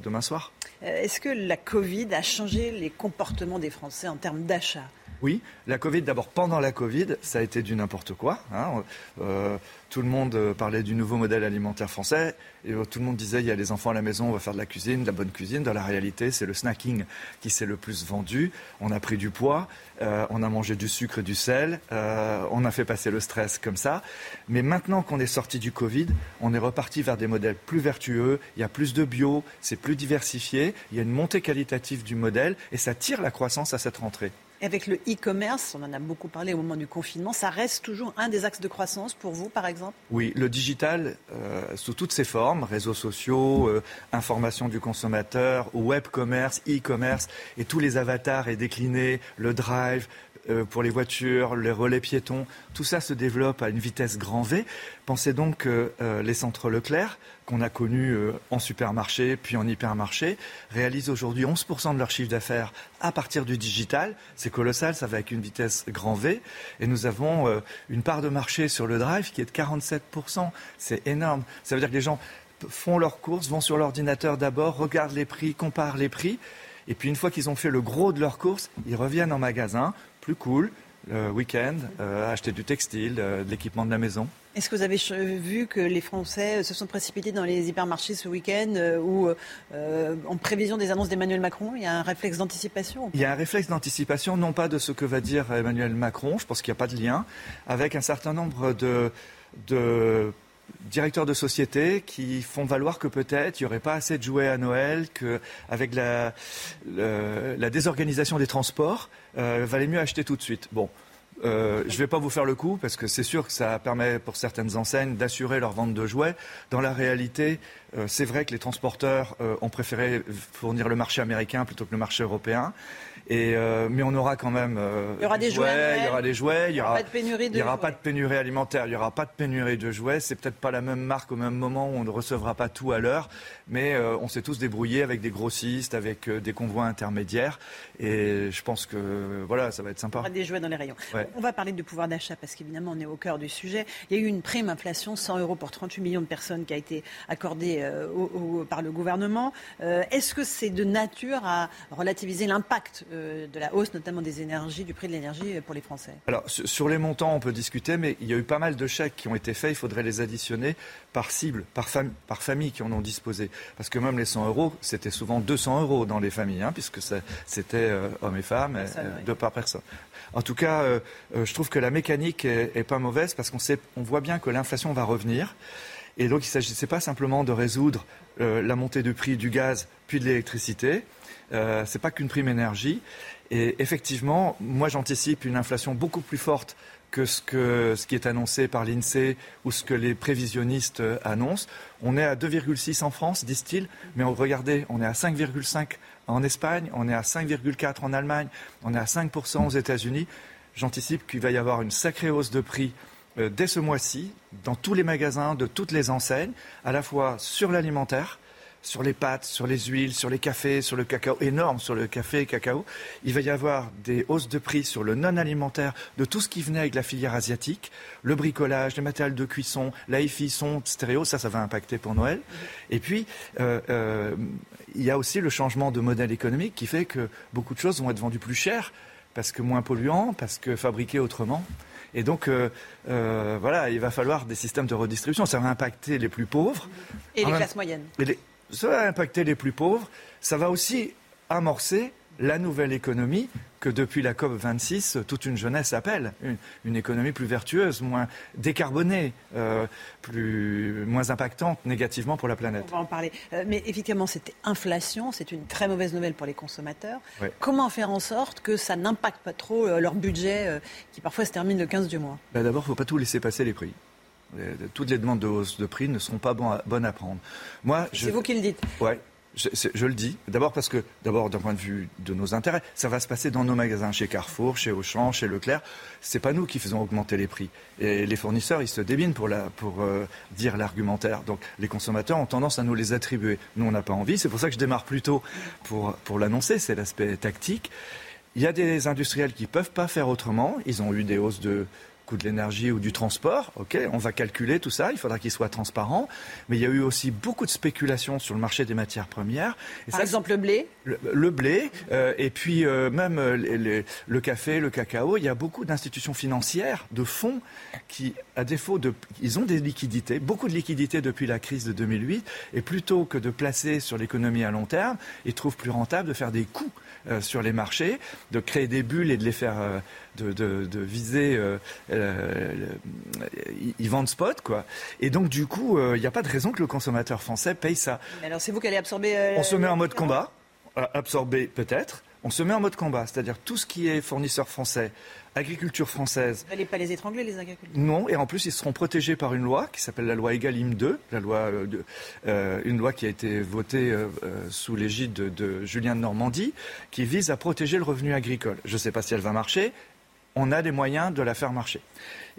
demain soir. Est-ce que la Covid a changé les comportements des Français en termes d'achat? Oui, la Covid, d'abord pendant la Covid, ça a été du n'importe quoi. Hein. Euh, tout le monde euh, parlait du nouveau modèle alimentaire français et euh, tout le monde disait il y a les enfants à la maison, on va faire de la cuisine, de la bonne cuisine. Dans la réalité, c'est le snacking qui s'est le plus vendu. On a pris du poids, on a mangé du sucre et du sel, on a fait passer le stress comme ça. Mais maintenant qu'on est sorti du Covid, on est reparti vers des modèles plus vertueux, il y a plus de bio, c'est plus diversifié, il y a une montée qualitative du modèle et ça tire la croissance à cette rentrée. Avec le e-commerce, on en a beaucoup parlé au moment du confinement, ça reste toujours un des axes de croissance pour vous, par exemple? Oui, le digital, euh, sous toutes ses formes, réseaux sociaux, euh, information du consommateur, web commerce, e-commerce, et tous les avatars et déclinés, le drive, euh, pour les voitures, les relais piétons, tout ça se développe à une vitesse grand V. Pensez donc que euh, les centres Leclerc, qu'on a connus euh, en supermarché puis en hypermarché, réalisent aujourd'hui 11% de leur chiffre d'affaires à partir du digital. C'est colossal, ça va avec une vitesse grand V. Et nous avons une part de marché sur le drive qui est de 47%. C'est énorme. Ça veut dire que les gens font leurs courses, vont sur l'ordinateur d'abord, regardent les prix, comparent les prix. Et puis une fois qu'ils ont fait le gros de leurs courses, ils reviennent en magasin, plus cool, le week-end, euh, acheter du textile, euh, de l'équipement de la maison. Est-ce que vous avez vu que les Français se sont précipités dans les hypermarchés ce week-end euh, ou en prévision des annonces d'Emmanuel Macron Il y a un réflexe d'anticipation? Il y a un réflexe d'anticipation, non pas de ce que va dire Emmanuel Macron, je pense qu'il n'y a pas de lien, avec un certain nombre de, de directeurs de sociétés qui font valoir que peut-être il n'y aurait pas assez de jouets à Noël, qu'avec la, la désorganisation des transports, euh, valait mieux acheter tout de suite. Bon, euh, je ne vais pas vous faire le coup parce que c'est sûr que ça permet pour certaines enseignes d'assurer leur vente de jouets. Dans la réalité, euh, c'est vrai que les transporteurs euh, ont préféré fournir le marché américain plutôt que le marché européen. Et, euh, mais on aura quand même. Euh, Il y aura des jouets il y aura des jouets, il y aura, pas de pénurie de il y aura jouets. pas de pénurie alimentaire, il y aura pas de pénurie de jouets. C'est peut-être pas la même marque au même moment où on ne recevra pas tout à l'heure, mais euh, on s'est tous débrouillés avec des grossistes, avec des convois intermédiaires, et je pense que voilà, ça va être Il y sympa. aura des jouets dans les rayons. Ouais. On va parler de pouvoir d'achat parce qu'évidemment on est au cœur du sujet. Il y a eu une prime inflation 100 euros pour 38 millions de personnes qui a été accordée euh, au- au- par le gouvernement. Euh, Est-ce que c'est de nature à relativiser l'impact euh, de la hausse, notamment des énergies, du prix de l'énergie euh, pour les Français Alors, sur les montants, on peut discuter, mais il y a eu pas mal de chèques qui ont été faits. Il faudrait les additionner par cible, par, fam- par famille qui en ont disposé. Parce que même les 100 euros, c'était souvent 200 euros dans les familles, hein, puisque c'était euh, hommes et femmes, euh, Personne, oui. deux par personne. En tout cas, euh, euh, je trouve que la mécanique est, est pas mauvaise parce qu'on on voit bien que l'inflation va revenir. Et donc, il ne s'agissait pas simplement de résoudre euh, la montée du prix du gaz puis de l'électricité. Euh, c'est pas qu'une prime énergie. Et effectivement, moi, j'anticipe une inflation beaucoup plus forte que ce, que ce qui est annoncé par l'INSEE ou ce que les prévisionnistes euh, annoncent. On est à 2,6 en France, disent-ils, mais regardez, on est à 5,5 en Espagne, on est à 5,4 en Allemagne, on est à 5% aux États-Unis. J'anticipe qu'il va y avoir une sacrée hausse de prix euh, dès ce mois-ci dans tous les magasins de toutes les enseignes, à la fois sur l'alimentaire, sur les pâtes, sur les huiles, sur les cafés, sur le cacao, énorme sur le café et cacao. Il va y avoir des hausses de prix sur le non-alimentaire de tout ce qui venait avec la filière asiatique, le bricolage, les matériels de cuisson, la hi-fi, son, stéréo, ça, ça va impacter pour Noël. Et puis, euh, euh, il y a aussi le changement de modèle économique qui fait que beaucoup de choses vont être vendues plus chères parce que moins polluants, parce que fabriquées autrement. Et donc, euh, euh, voilà, il va falloir des systèmes de redistribution. Ça va impacter les plus pauvres. Et les même- classes moyennes et les- ça va impacter les plus pauvres. Ça va aussi amorcer la nouvelle économie que depuis la COP 26, toute une jeunesse appelle. Une, une économie plus vertueuse, moins décarbonée, euh, plus, moins impactante négativement pour la planète. On va en parler. Euh, mais effectivement, cette inflation, c'est une très mauvaise nouvelle pour les consommateurs. Comment faire en sorte que ça n'impacte pas trop euh, leur budget euh, qui parfois se termine le 15 du mois? Ben D'abord, il ne faut pas tout laisser passer les prix. Les- Toutes les demandes de hausse de prix ne seront pas bonnes à prendre. Moi, je... C'est vous qui le dites. Ouais. Je, le dis. D'abord parce que, d'abord d'un point de vue de nos intérêts, ça va se passer dans nos magasins, chez Carrefour, chez Auchan, chez Leclerc. C'est pas nous qui faisons augmenter les prix. Et les fournisseurs, ils se débinent pour, la, pour euh, dire l'argumentaire. Donc les consommateurs ont tendance à nous les attribuer. Nous, on n'a pas envie. C'est pour ça que je démarre plus tôt pour, pour l'annoncer. C'est l'aspect tactique. Il y a des industriels qui ne peuvent pas faire autrement. Ils ont eu des hausses de coût de l'énergie ou du transport. Ok, on va calculer tout ça. Il faudra qu'ils soient transparents. Mais il y a eu aussi beaucoup de spéculation sur le marché des matières premières. Et Par ça, exemple, le blé le, le blé, euh, et puis euh, même euh, les- le café, le cacao, il y a beaucoup d'institutions financières, de fonds qui, à défaut de... Ils ont des liquidités, beaucoup de liquidités depuis la crise de 2008, et plutôt que de placer sur l'économie à long terme, ils trouvent plus rentable de faire des coûts euh, sur les marchés, de créer des bulles et de les faire... euh, de, de- de viser... euh, ils- vendent spot, quoi. Et donc, du coup, il n'y a pas de raison que le consommateur français paye ça. Mais Alors, c'est vous qui allez absorber. On se met en mode combat, absorbé peut-être. On se met en mode combat, c'est-à-dire tout ce qui est fournisseur français, agriculture française. Vous n'allez pas les étrangler, les agriculteurs Non, et en plus ils seront protégés par une loi qui s'appelle la loi Egalim 2, la loi, euh, euh, une loi qui a été votée euh, sous l'égide de, de Julien de Normandie, qui vise à protéger le revenu agricole. Je ne sais pas si elle va marcher. On a les moyens de la faire marcher.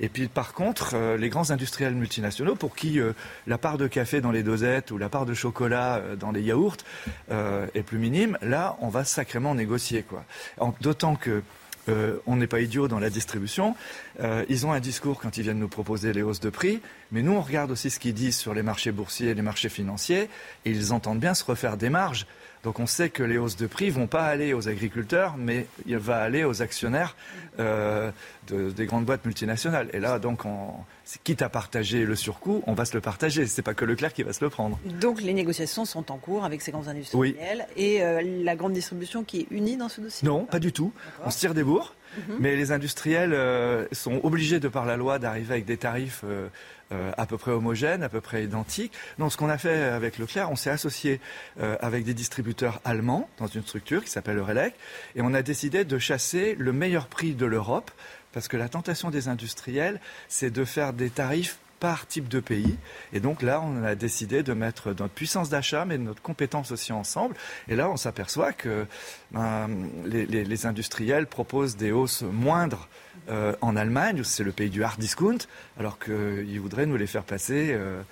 Et puis par contre, euh, les grands industriels multinationaux, pour qui euh, la part de café dans les dosettes ou la part de chocolat euh, dans les yaourts est plus minime, là, on va sacrément négocier. quoi. D'autant que on n'est pas idiot dans la distribution. Ils ont un discours quand ils viennent nous proposer les hausses de prix, mais nous, on regarde aussi ce qu'ils disent sur les marchés boursiers et les marchés financiers, et ils entendent bien se refaire des marges. Donc on sait que les hausses de prix vont pas aller aux agriculteurs, mais il va aller aux actionnaires euh, de- des grandes boîtes multinationales. Et là, donc, on, quitte à partager le surcoût, on va se le partager. C'est pas que Leclerc qui va se le prendre. Donc, les négociations sont en cours avec ces grands industriels et euh, la grande distribution qui est unie dans ce dossier Non, pas du tout. On se tire des bourres. Mhm. Mais les industriels euh, sont obligés, de par la loi, d'arriver avec des tarifs euh, euh, à peu près homogènes, à peu près identiques. Donc, ce qu'on a fait avec Leclerc, on s'est associé euh, avec des distributeurs allemands dans une structure qui s'appelle Eurelec, et on a décidé de chasser le meilleur prix de l'Europe parce que la tentation des industriels, c'est de faire des tarifs par type de pays. Et donc là, on a décidé de mettre notre puissance d'achat, mais notre compétence aussi ensemble. Et là, on s'aperçoit que ben, les, industriels proposent des hausses moindres euh, en Allemagne, où c'est le pays du hard discount, alors qu'ils voudraient nous les faire passer. Euh,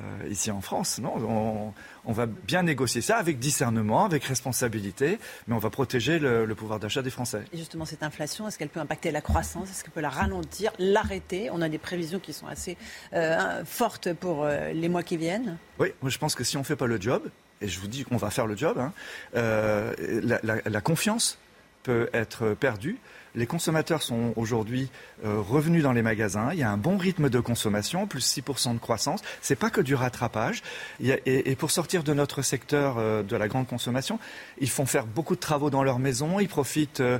euh, ici en France. Non, on, va bien négocier ça avec discernement, avec responsabilité, mais on va protéger le, pouvoir d'achat des Français. Et justement, cette inflation, est-ce qu'elle peut impacter la croissance? Est-ce qu'elle peut la ralentir, l'arrêter? On a des prévisions qui sont assez euh, fortes pour euh, les mois qui viennent. Oui, moi je pense que si on ne fait pas le job, et je vous dis qu'on va faire le job, hein, la confiance peut être perdue les consommateurs sont aujourd'hui euh, revenus dans les magasins. Il y a un bon rythme de consommation, plus 6% de croissance. C'est pas que du rattrapage. et, pour sortir de notre secteur euh, de la grande consommation, ils font faire beaucoup de travaux dans leur maison. Ils profitent euh,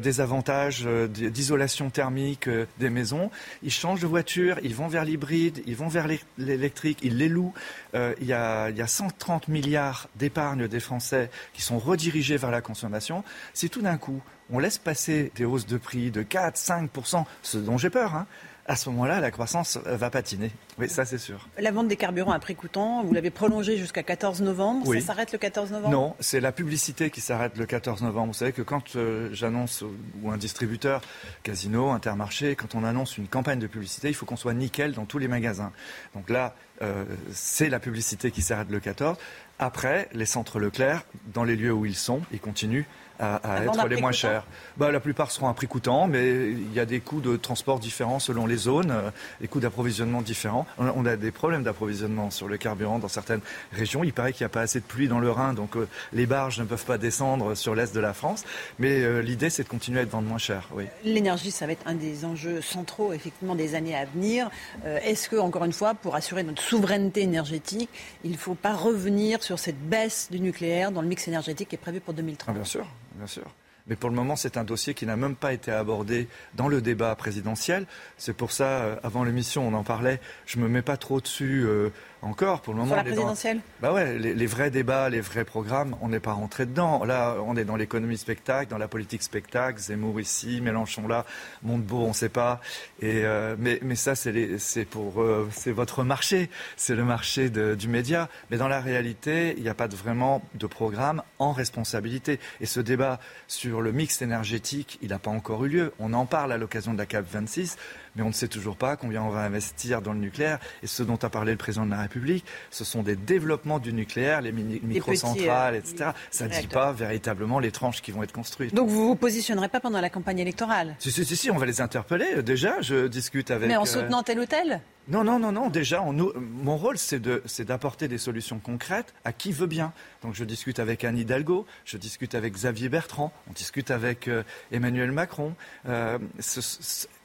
des avantages d'isolation thermique des maisons. Ils changent de voiture. Ils vont vers l'hybride. Ils vont vers l'électrique. Ils les louent. Il, y a, il y a 130 milliards d'épargne des Français qui sont redirigés vers la consommation. Si tout d'un coup on laisse passer des hausses de prix de 4, 5%, ce dont j'ai peur, hein, à ce moment-là, la croissance va patiner. Oui, ça c'est sûr. La vente des carburants à prix coûtant, vous l'avez prolongée jusqu'à 14 novembre. Oui. Ça s'arrête le 14 novembre? Non, c'est la publicité qui s'arrête le 14 novembre. Vous savez que quand euh, j'annonce, ou un distributeur, Casino, Intermarché, quand on annonce une campagne de publicité, il faut qu'on soit nickel dans tous les magasins. Donc là, euh, c'est la publicité qui s'arrête le 14. Après, les centres Leclerc, dans les lieux où ils sont, ils continuent à, être les moins chers. Bah, la plupart seront à prix coûtant, mais il y a des coûts de transport différents selon les zones, euh, des coûts d'approvisionnement différents. On a, des problèmes d'approvisionnement sur le carburant dans certaines régions. Il paraît qu'il n'y a pas assez de pluie dans le Rhin, donc euh, les barges ne peuvent pas descendre sur l'est de la France. Mais euh, l'idée, c'est de continuer à être vendre moins cher. Oui. L'énergie, ça va être un des enjeux centraux, effectivement, des années à venir. Est-ce que, encore une fois, pour assurer notre souveraineté énergétique, il ne faut pas revenir sur cette baisse du nucléaire dans le mix énergétique qui est prévu pour 2030 ah, Bien sûr bien sûr. Mais pour le moment, c'est un dossier qui n'a même pas été abordé dans le débat présidentiel. C'est pour ça, euh, avant l'émission, on en parlait. Je ne me mets pas trop dessus euh, encore pour le moment. Sur la présidentielle Bah ouais, les, vrais débats, les vrais programmes, on n'est pas rentré dedans. Là, on est dans l'économie spectacle, dans la politique spectacle, Zemmour ici, Mélenchon là, Montebourg, on ne sait pas. Et euh, mais, mais ça, c'est pour euh, c'est votre marché, c'est le marché de, du média. Mais dans la réalité, il n'y a pas de, vraiment de programme en responsabilité. Et ce débat sur le mix énergétique, il n'a pas encore eu lieu. On en parle à l'occasion de la CAP 26 mais on ne sait toujours pas combien on va investir dans le nucléaire. Et ce dont a parlé le président de la République, ce sont des développements du nucléaire, les microcentrales, euh, etc. Ça ne dit pas véritablement les tranches qui vont être construites. Donc vous ne vous positionnerez pas pendant la campagne électorale? Si, si, si, on va les interpeller. Déjà, je discute avec... Mais en euh, soutenant tel ou tel? Non, non, non, non. Déjà, mon rôle, c'est d'apporter des solutions concrètes à qui veut bien. Donc, je discute avec Anne Hidalgo, je discute avec Xavier Bertrand, on discute avec euh, Emmanuel Macron,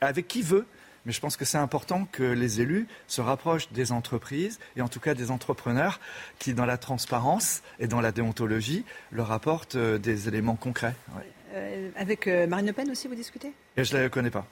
avec qui veut. Mais je pense que c'est important que les élus se rapprochent des entreprises et en tout cas des entrepreneurs qui, dans la transparence et dans la déontologie, leur apportent euh, des éléments concrets. Euh, avec euh, Marine Le Pen aussi, vous discutez? Je ne la connais pas.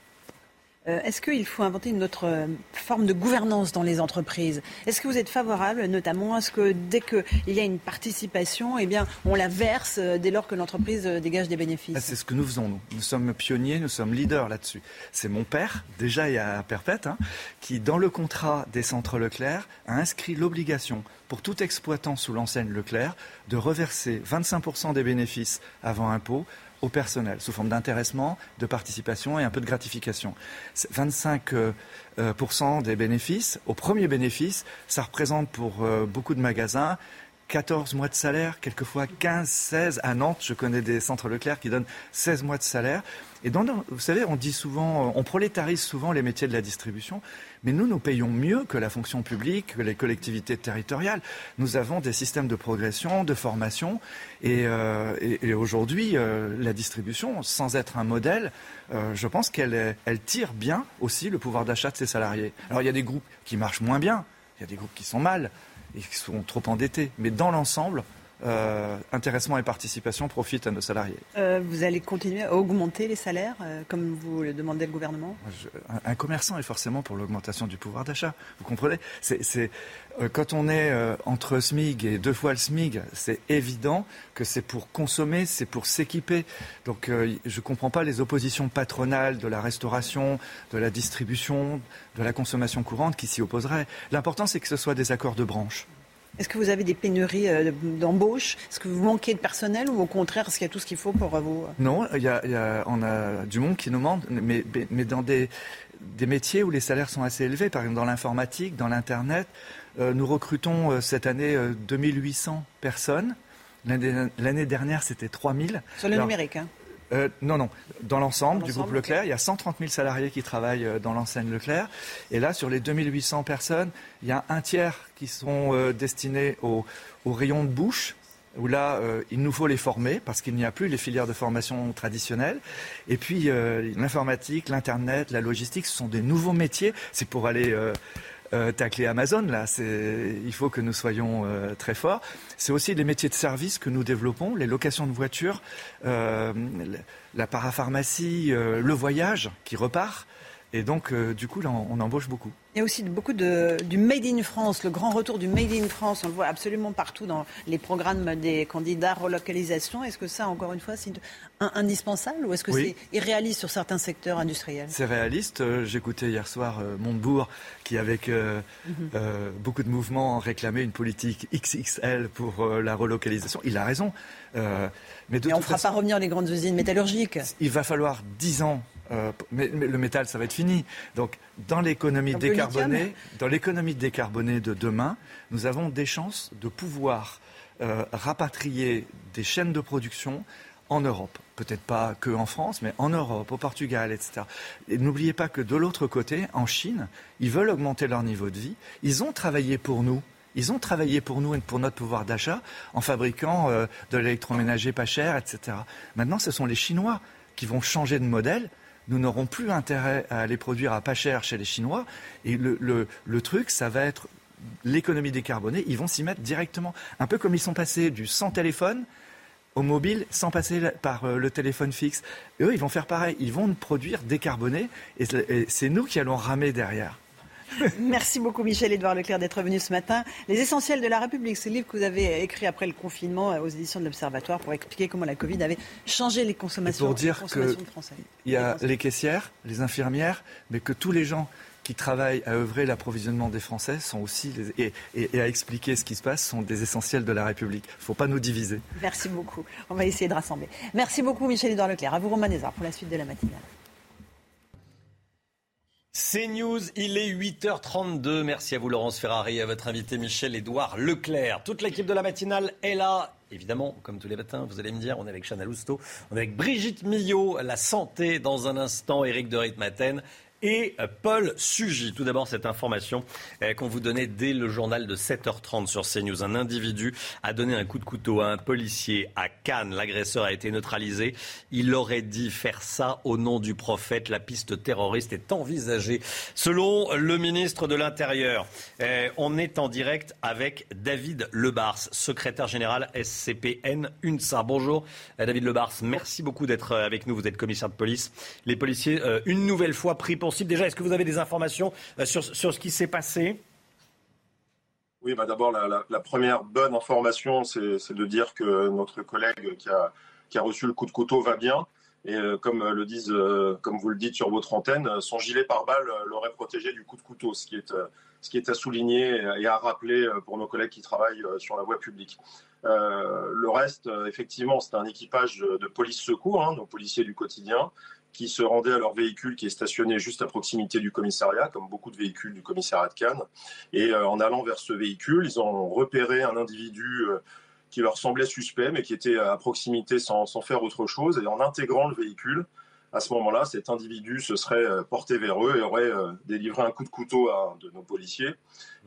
Euh, est-ce qu'il faut inventer une autre euh, forme de gouvernance dans les entreprises? Est-ce que vous êtes favorable notamment à ce que dès qu'il y a une participation, eh bien, on la verse euh, dès lors que l'entreprise dégage des bénéfices? Ah, C'est ce que nous faisons, nous. Nous sommes pionniers, nous sommes leaders là-dessus. C'est mon père, déjà il y a perpète, hein, qui, dans le contrat des centres Leclerc, a inscrit l'obligation pour tout exploitant sous l'enseigne Leclerc de reverser 25% des bénéfices avant impôt au personnel, sous forme d'intéressement, de participation et un peu de gratification. 25% euh, euh, des bénéfices, au premier bénéfice, ça représente pour euh, beaucoup de magasins 14 mois de salaire, quelquefois 15, 16. À Nantes, je connais des centres Leclerc qui donnent 16 mois de salaire. Dans, vous savez, on dit souvent, on prolétarise souvent les métiers de la distribution, mais nous, nous payons mieux que la fonction publique, que les collectivités territoriales. Nous avons des systèmes de progression, de formation, et, euh, aujourd'hui, euh, la distribution, sans être un modèle, euh, je pense qu'elle elle tire bien aussi le pouvoir d'achat de ses salariés. Alors il y a des groupes qui marchent moins bien, il y a des groupes qui sont mal et qui sont trop endettés, mais dans l'ensemble, euh, intéressement et participation profitent à nos salariés. Euh, vous allez continuer à augmenter les salaires, euh, comme vous le demandez le gouvernement? Un, un, commerçant est forcément pour l'augmentation du pouvoir d'achat. Vous comprenez? C'est, Quand on est entre SMIG et deux fois le SMIG, c'est évident que c'est pour consommer, c'est pour s'équiper. Donc je ne comprends pas les oppositions patronales de la restauration, de la distribution, de la consommation courante qui s'y opposeraient. L'important, c'est que ce soit des accords de branche. Est-ce que vous avez des pénuries euh, d'embauche? Est-ce que vous manquez de personnel ou au contraire, est-ce qu'il y a tout ce qu'il faut pour vous Non, il y a, on a du monde qui nous demande, mais, mais dans des, des, métiers où les salaires sont assez élevés, par exemple dans l'informatique, dans l'Internet. Euh, nous recrutons euh, cette année 2800 personnes. L'année dernière, c'était 3000. Sur le numérique, hein euh, non, non. Dans l'ensemble du groupe Leclerc, il y a 130 000 salariés qui travaillent euh, dans l'enseigne Leclerc. Et là, sur les 2800 personnes, il y a un tiers qui sont euh, destinés au, rayon de bouche, où là, il nous faut les former parce qu'il n'y a plus les filières de formation traditionnelles. Et puis, l'informatique, l'Internet, la logistique, ce sont des nouveaux métiers. C'est pour aller euh, tacler Amazon. Là, il faut que nous soyons euh, très forts. C'est aussi les métiers de service que nous développons, les locations de voitures, euh, la parapharmacie, le voyage qui repart. Et donc, du coup, là, on embauche beaucoup. Il y a aussi beaucoup de, du Made in France, le grand retour du Made in France. On le voit absolument partout dans les programmes des candidats relocalisation. Est-ce que ça, encore une fois, c'est indispensable ou est-ce que c'est irréaliste sur certains secteurs industriels? C'est réaliste. Euh, j'écoutais hier soir euh, Montebourg qui, avec euh, mhm. beaucoup de mouvements, réclamait une politique XXL pour la relocalisation. Il a raison. mais on ne fera pas revenir les grandes usines métallurgiques. Il va falloir 10 ans mais, le métal, ça va être fini. Donc, dans l'économie décarbonée, dans l'économie décarbonée de demain, nous avons des chances de pouvoir euh, rapatrier des chaînes de production en Europe. Peut-être pas que en France, mais en Europe, au Portugal, etc. Et n'oubliez pas que de l'autre côté, en Chine, ils veulent augmenter leur niveau de vie. Ils ont travaillé pour nous. Ils ont travaillé pour nous et pour notre pouvoir d'achat en fabriquant euh, de l'électroménager pas cher, etc. Maintenant, ce sont les Chinois qui vont changer de modèle nous n'aurons plus intérêt à les produire à pas cher chez les Chinois. Et le, truc, ça va être l'économie décarbonée. Ils vont s'y mettre directement. Un peu comme ils sont passés du sans téléphone au mobile sans passer par euh, le téléphone fixe. eux, ils vont faire pareil. Ils vont produire décarboné et c'est nous qui allons ramer derrière. Merci beaucoup Michel-Édouard Leclerc d'être venu ce matin. Les essentiels de la République, c'est le livre que vous avez écrit après le confinement euh, aux éditions de l'Observatoire pour expliquer comment la Covid avait changé les consommations, pour dire que Il y a les caissières, les infirmières, mais que tous les gens qui travaillent à œuvrer l'approvisionnement des Français sont aussi et, et, à expliquer ce qui se passe sont des essentiels de la République. Il ne faut pas nous diviser. Merci beaucoup. On va essayer de rassembler. Merci beaucoup Michel-Édouard Leclerc. À vous Romain Nézard pour la suite de la matinale. C'est News, il est 8h32. Merci à vous Laurence Ferrari et à votre invité Michel-Édouard Leclerc. Toute l'équipe de la matinale est là. Évidemment, comme tous les matins, vous allez me dire, on est avec Chana Lousteau, on est avec Brigitte Millot, la santé dans un instant, Éric de Ritmaten et Paul Sugy. Tout d'abord, cette information euh, qu'on vous donnait dès le journal de 7h30 sur CNews. Un individu a donné un coup de couteau à un policier à Cannes. L'agresseur a été neutralisé. Il aurait dit faire ça au nom du prophète. La piste terroriste est envisagée. Selon le ministre de l'Intérieur, euh, on est en direct avec David Lebars, secrétaire général SCPN UNSA. Bonjour euh, David Lebars, merci beaucoup d'être avec nous. Vous êtes commissaire de police. Les policiers, une nouvelle fois pris pour Déjà, est-ce que vous avez des informations euh, sur, ce qui s'est passé? Oui, bah d'abord, la, première bonne information, c'est de dire que notre collègue qui a, qui a, reçu le coup de couteau va bien. Et euh, comme, le disent, euh, comme vous le dites sur votre antenne, son gilet pare-balles l'aurait protégé du coup de couteau, ce qui, est, ce qui est à souligner et à rappeler pour nos collègues qui travaillent sur la voie publique. le reste, effectivement, c'est un équipage de police secours, hein, nos policiers du quotidien, qui se rendaient à leur véhicule qui est stationné juste à proximité du commissariat, comme beaucoup de véhicules du commissariat de Cannes. Et euh, en allant vers ce véhicule, ils ont repéré un individu euh, qui leur semblait suspect, mais qui était à proximité sans, sans, faire autre chose. Et en intégrant le véhicule, à ce moment-là, cet individu se serait euh, porté vers eux et aurait délivré un coup de couteau à un de nos policiers,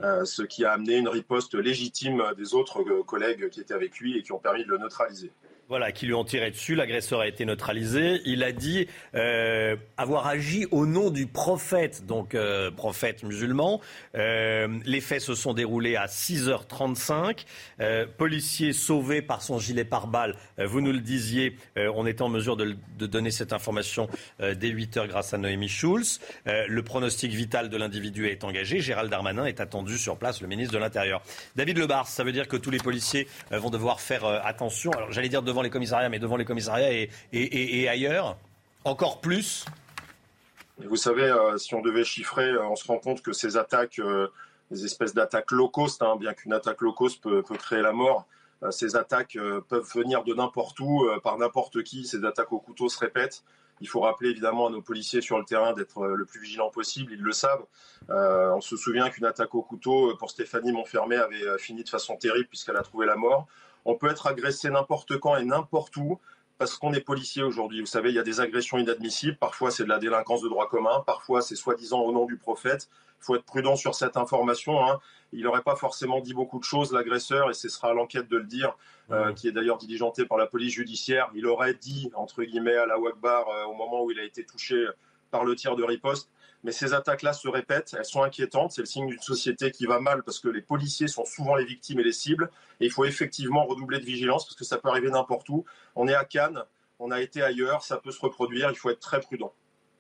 ce qui a amené une riposte légitime des autres collègues qui étaient avec lui et qui ont permis de le neutraliser. Voilà, qui lui ont tiré dessus. L'agresseur a été neutralisé. Il a dit euh, avoir agi au nom du prophète, donc euh, prophète musulman. Euh, les faits se sont déroulés à 6h35. policier sauvé par son gilet pare-balles. vous nous le disiez, on est en mesure de, de donner cette information dès 8h grâce à Noémie Schulz. le pronostic vital de l'individu est engagé. Gérald Darmanin est attendu sur place, le ministre de l'Intérieur. David Lebars, ça veut dire que tous les policiers vont devoir faire attention. Alors j'allais dire devant les commissariats, mais devant les commissariats et, ailleurs, encore plus Vous savez, euh, si on devait chiffrer, euh, on se rend compte que ces attaques, euh, des espèces d'attaques low cost, hein, bien qu'une attaque low cost peut, créer la mort, ces attaques peuvent venir de n'importe où, par n'importe qui. Ces attaques au couteau se répètent. Il faut rappeler évidemment à nos policiers sur le terrain d'être le plus vigilant possible, ils le savent. on se souvient qu'une attaque au couteau pour Stéphanie Montfermé avait fini de façon terrible puisqu'elle a trouvé la mort. On peut être agressé n'importe quand et n'importe où parce qu'on est policier aujourd'hui. Vous savez, il y a des agressions inadmissibles. Parfois, c'est de la délinquance de droit commun. Parfois, c'est soi-disant au nom du prophète. Il faut être prudent sur cette information. Hein. Il n'aurait pas forcément dit beaucoup de choses, l'agresseur, et ce sera à l'enquête de le dire, euh, qui est d'ailleurs diligentée par la police judiciaire. Il aurait dit, entre guillemets, à la Wagbar euh, au moment où il a été touché par le tir de riposte. Mais ces attaques-là se répètent, elles sont inquiétantes. C'est le signe d'une société qui va mal parce que les policiers sont souvent les victimes et les cibles. Et il faut effectivement redoubler de vigilance parce que ça peut arriver n'importe où. On est à Cannes, on a été ailleurs, ça peut se reproduire. Il faut être très prudent.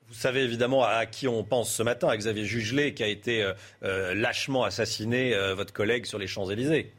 Vous savez évidemment à qui on pense ce matin, à Xavier Jugelet, qui a été euh, euh, lâchement assassiné, euh, votre collègue, sur les Champs-Élysées.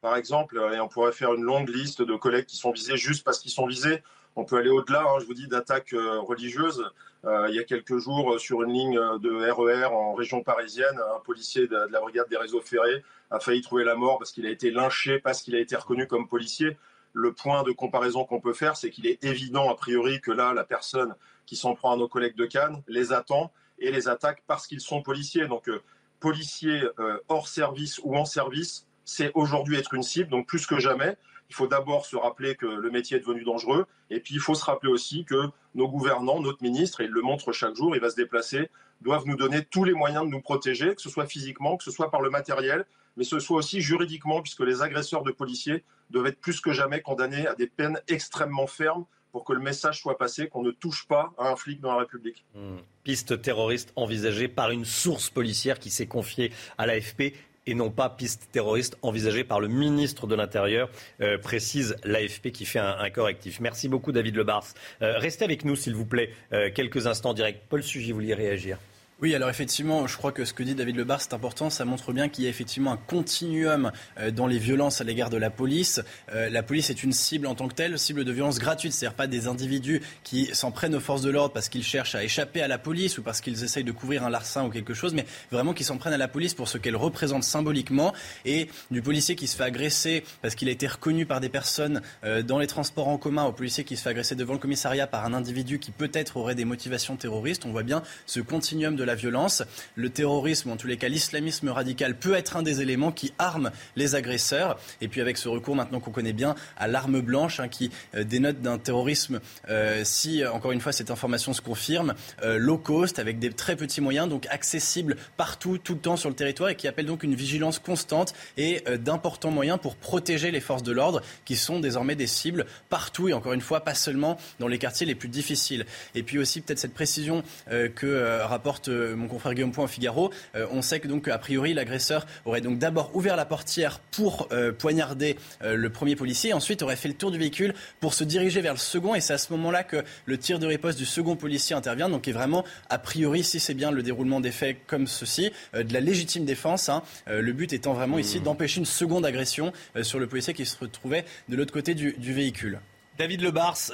Par exemple, et on pourrait faire une longue liste de collègues qui sont visés juste parce qu'ils sont visés. On peut aller au-delà, hein, je vous dis, d'attaques religieuses. Euh, il y a quelques jours, euh, sur une ligne de RER e en région parisienne, un policier de, la brigade des réseaux ferrés a failli trouver la mort parce qu'il a été lynché, parce qu'il a été reconnu comme policier. Le point de comparaison qu'on peut faire, c'est qu'il est évident, a priori, que là, la personne qui s'en prend à nos collègues de Cannes les attend et les attaque parce qu'ils sont policiers. Donc, euh, policiers hors service ou en service, c'est aujourd'hui être une cible, donc plus que jamais il faut d'abord se rappeler que le métier est devenu dangereux, et puis il faut se rappeler aussi que nos gouvernants, notre ministre, et il le montre chaque jour, il va se déplacer, doivent nous donner tous les moyens de nous protéger, que ce soit physiquement, que ce soit par le matériel, mais ce soit aussi juridiquement, puisque les agresseurs de policiers doivent être plus que jamais condamnés à des peines extrêmement fermes pour que le message soit passé qu'on ne touche pas à un flic dans la République. Mmh. Piste terroriste envisagée par une source policière qui s'est confiée à l'AFP et non pas piste terroriste envisagée par le ministre de l'Intérieur, euh, précise l'AFP qui fait un, correctif. Merci beaucoup David Lebars. Euh, restez avec nous s'il vous plaît euh, quelques instants direct. Paul Sugy, vous vouliez réagir oui, alors effectivement, je crois que ce que dit David Lebar, c'est important. Ça montre bien qu'il y a effectivement un continuum euh, dans les violences à l'égard de la police. Euh, la police est une cible en tant que telle, cible de violence gratuite, c'est-à-dire pas des individus qui s'en prennent aux forces de l'ordre parce qu'ils cherchent à échapper à la police ou parce qu'ils essayent de couvrir un larcin ou quelque chose, mais vraiment qui s'en prennent à la police pour ce qu'elle représente symboliquement et du policier qui se fait agresser parce qu'il a été reconnu par des personnes euh, dans les transports en commun, au policier qui se fait agresser devant le commissariat par un individu qui peut-être aurait des motivations terroristes. On voit bien ce continuum de la violence. Le terrorisme, en tous les cas l'islamisme radical, peut être un des éléments qui arment les agresseurs. Et puis avec ce recours maintenant qu'on connaît bien à l'arme blanche, hein, qui euh, dénote d'un terrorisme, euh, si encore une fois cette information se confirme, euh, low cost, avec des très petits moyens, donc accessible partout, tout le temps sur le territoire, et qui appelle donc une vigilance constante et d'importants moyens pour protéger les forces de l'ordre, qui sont désormais des cibles partout, et encore une fois, pas seulement dans les quartiers les plus difficiles. Et puis aussi peut-être cette précision que rapporte mon confrère Guillaume Point au Figaro, euh, on sait que donc a priori l'agresseur aurait donc d'abord ouvert la portière pour euh, poignarder euh, le premier policier, ensuite aurait fait le tour du véhicule pour se diriger vers le second, et c'est à ce moment-là que le tir de riposte du second policier intervient. Donc est vraiment a priori, si c'est bien le déroulement des faits comme ceci, de la légitime défense. Hein. le but étant vraiment ici mmh. d'empêcher une seconde agression sur le policier qui se retrouvait de l'autre côté du, du véhicule. David Lebars,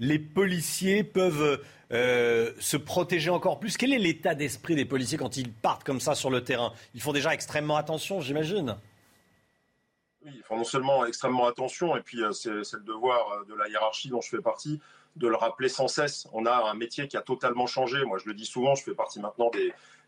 les policiers peuvent euh, se protéger encore plus Quel est l'état d'esprit des policiers quand ils partent comme ça sur le terrain? Ils font déjà extrêmement attention, j'imagine. Oui, ils font non seulement extrêmement attention, et puis euh, c'est le devoir euh, de la hiérarchie dont je fais partie, de le rappeler sans cesse. On a un métier qui a totalement changé. Moi, je le dis souvent, je fais partie maintenant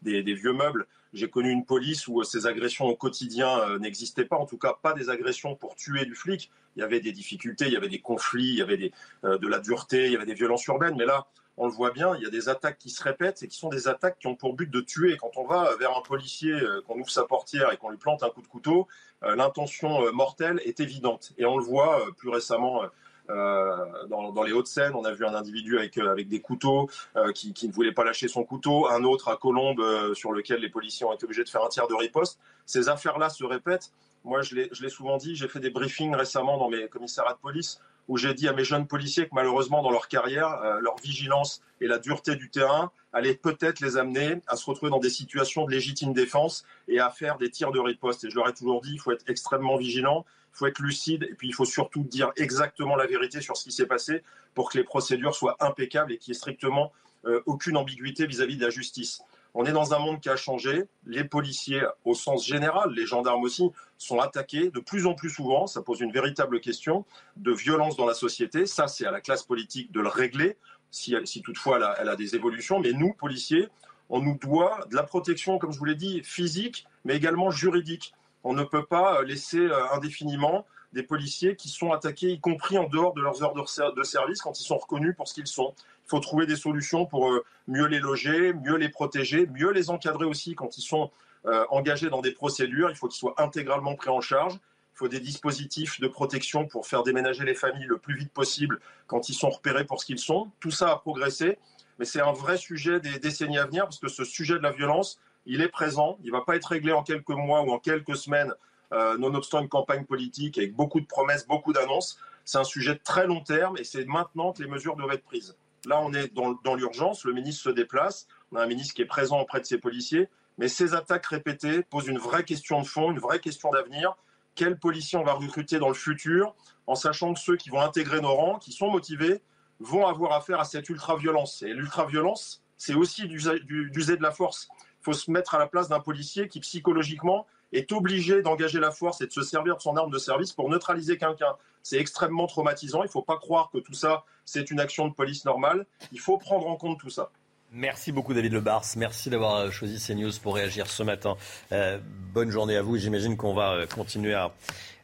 des, vieux meubles. J'ai connu une police où ces agressions au quotidien n'existaient pas, en tout cas pas des agressions pour tuer du flic. Il y avait des difficultés, il y avait des conflits, il y avait de la dureté, il y avait des violences urbaines. Mais là, on le voit bien, il y a des attaques qui se répètent et qui sont des attaques qui ont pour but de tuer. Quand on va vers un policier, euh, qu'on ouvre sa portière et qu'on lui plante un coup de couteau, l'intention mortelle est évidente. Et on le voit plus récemment euh, dans, les Hauts-de-Seine, on a vu un individu avec, euh, des couteaux euh, qui, ne voulait pas lâcher son couteau, un autre à Colombes sur lequel les policiers ont été obligés de faire un tiers de riposte. Ces affaires-là se répètent. Moi, je l'ai souvent dit, j'ai fait des briefings récemment dans mes commissariats de police où j'ai dit à mes jeunes policiers que malheureusement dans leur carrière, leur vigilance et la dureté du terrain allaient peut-être les amener à se retrouver dans des situations de légitime défense et à faire des tirs de riposte. Et je leur ai toujours dit, il faut être extrêmement vigilant, il faut être lucide et puis il faut surtout dire exactement la vérité sur ce qui s'est passé pour que les procédures soient impeccables et qu'il n'y ait strictement euh, aucune ambiguïté vis-à-vis de la justice. On est dans un monde qui a changé. Les policiers, au sens général, les gendarmes aussi, sont attaqués de plus en plus souvent. Ça pose une véritable question de violence dans la société. Ça, c'est à la classe politique de le régler, si, si toutefois elle a, elle a, des évolutions. Mais nous, policiers, on nous doit de la protection, comme je vous l'ai dit, physique, mais également juridique. On ne peut pas laisser euh, indéfiniment des policiers qui sont attaqués, y compris en dehors de leurs heures de service, quand ils sont reconnus pour ce qu'ils sont. Il faut trouver des solutions pour euh, mieux les loger, mieux les protéger, mieux les encadrer aussi quand ils sont euh, engagés dans des procédures. Il faut qu'ils soient intégralement pris en charge. Il faut des dispositifs de protection pour faire déménager les familles le plus vite possible quand ils sont repérés pour ce qu'ils sont. Tout ça a progressé, mais c'est un vrai sujet des décennies à venir parce que ce sujet de la violence, il est présent, il ne va pas être réglé en quelques mois ou en quelques semaines, euh, nonobstant une campagne politique avec beaucoup de promesses, beaucoup d'annonces. C'est un sujet de très long terme et c'est maintenant que les mesures doivent être prises. Là, on est dans, l'urgence, le ministre se déplace, on a un ministre qui est présent auprès de ses policiers, mais ces attaques répétées posent une vraie question de fond, une vraie question d'avenir. Quels policiers on va recruter dans le futur, en sachant que ceux qui vont intégrer nos rangs, qui sont motivés, vont avoir affaire à cette ultra-violence. Et l'ultra-violence, c'est aussi d'user de la force faut se mettre à la place d'un policier qui psychologiquement est obligé d'engager la force et de se servir de son arme de service pour neutraliser quelqu'un. C'est extrêmement traumatisant. Il ne faut pas croire que tout ça, c'est une action de police normale. Il faut prendre en compte tout ça. Merci beaucoup David Lebars. Merci d'avoir euh, choisi CNews pour réagir ce matin. Euh, bonne journée à vous. J'imagine qu'on va euh, continuer à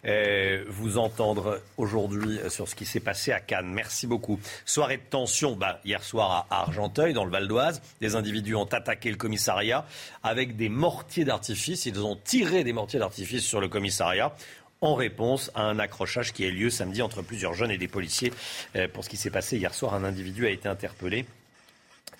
vous entendre aujourd'hui sur ce qui s'est passé à Cannes. Merci beaucoup. Soirée de tension bah, hier soir à Argenteuil, dans le Val d'Oise. Des individus ont attaqué le commissariat avec des mortiers d'artifice. Ils ont tiré des mortiers d'artifice sur le commissariat en réponse à un accrochage qui a eu lieu samedi entre plusieurs jeunes et des policiers. Pour ce qui s'est passé hier soir, un individu a été interpellé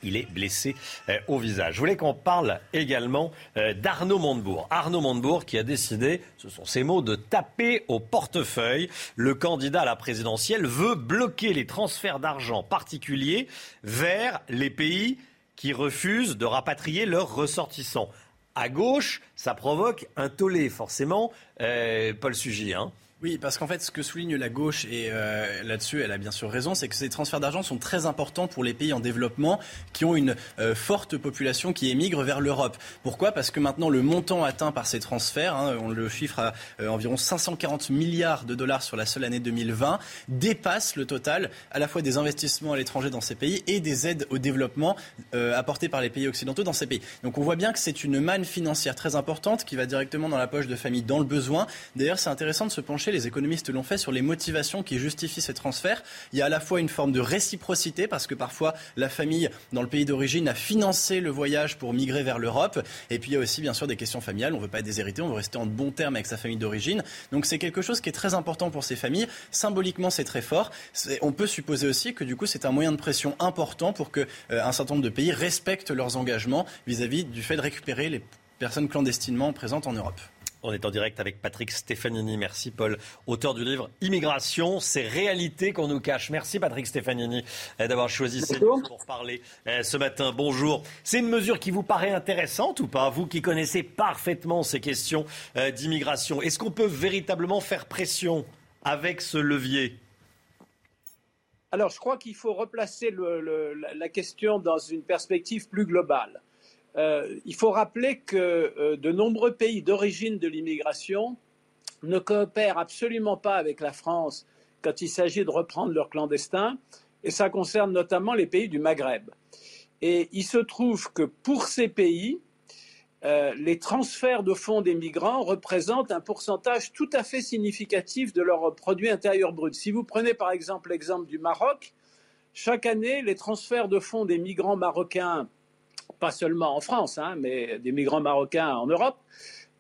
il est blessé euh, au visage. Je voulais qu'on parle également euh, d'Arnaud Montebourg. Arnaud Montebourg qui a décidé, ce sont ses mots, de taper au portefeuille. Le candidat à la présidentielle veut bloquer les transferts d'argent particuliers vers les pays qui refusent de rapatrier leurs ressortissants. À gauche, ça provoque un tollé, forcément. Euh, Paul Sugy, hein oui, parce qu'en fait, ce que souligne la gauche, et euh, là-dessus, elle a bien sûr raison, c'est que ces transferts d'argent sont très importants pour les pays en développement qui ont une euh, forte population qui émigre vers l'Europe. Pourquoi? Parce que maintenant, le montant atteint par ces transferts, hein, on le chiffre à euh, environ 540 milliards de dollars sur la seule année 2020, dépasse le total à la fois des investissements à l'étranger dans ces pays et des aides au développement apportées par les pays occidentaux dans ces pays. Donc on voit bien que c'est une manne financière très importante qui va directement dans la poche de familles dans le besoin. D'ailleurs, c'est intéressant de se pencher les économistes l'ont fait, sur les motivations qui justifient ces transferts. Il y a à la fois une forme de réciprocité, parce que parfois la famille dans le pays d'origine a financé le voyage pour migrer vers l'Europe. Et puis il y a aussi bien sûr des questions familiales. On ne veut pas être déshérité, on veut rester en bons termes avec sa famille d'origine. Donc c'est quelque chose qui est très important pour ces familles. Symboliquement, c'est très fort. On peut supposer aussi que du coup, c'est un moyen de pression important pour que euh, un certain nombre de pays respectent leurs engagements vis à -vis du fait de récupérer les personnes clandestinement présentes en Europe. On est en direct avec Patrick Stefanini. Merci Paul, auteur du livre Immigration, c'est réalité qu'on nous cache. Merci Patrick Stefanini euh, d'avoir choisi ces pour parler euh, ce matin. Bonjour. C'est une mesure qui vous paraît intéressante ou pas? Vous qui connaissez parfaitement ces questions euh, d'immigration, est-ce qu'on peut véritablement faire pression avec ce levier? Alors, je crois qu'il faut replacer la question dans une perspective plus globale. Euh, il faut rappeler que euh, de nombreux pays d'origine de l'immigration ne coopèrent absolument pas avec la France quand il s'agit de reprendre leurs clandestins et ça concerne notamment les pays du Maghreb. Et il se trouve que pour ces pays, euh, les transferts de fonds des migrants représentent un pourcentage tout à fait significatif de leur produit intérieur brut. Si vous prenez par exemple l'exemple du Maroc, chaque année, les transferts de fonds des migrants marocains, pas seulement en France, hein, mais des migrants marocains en Europe,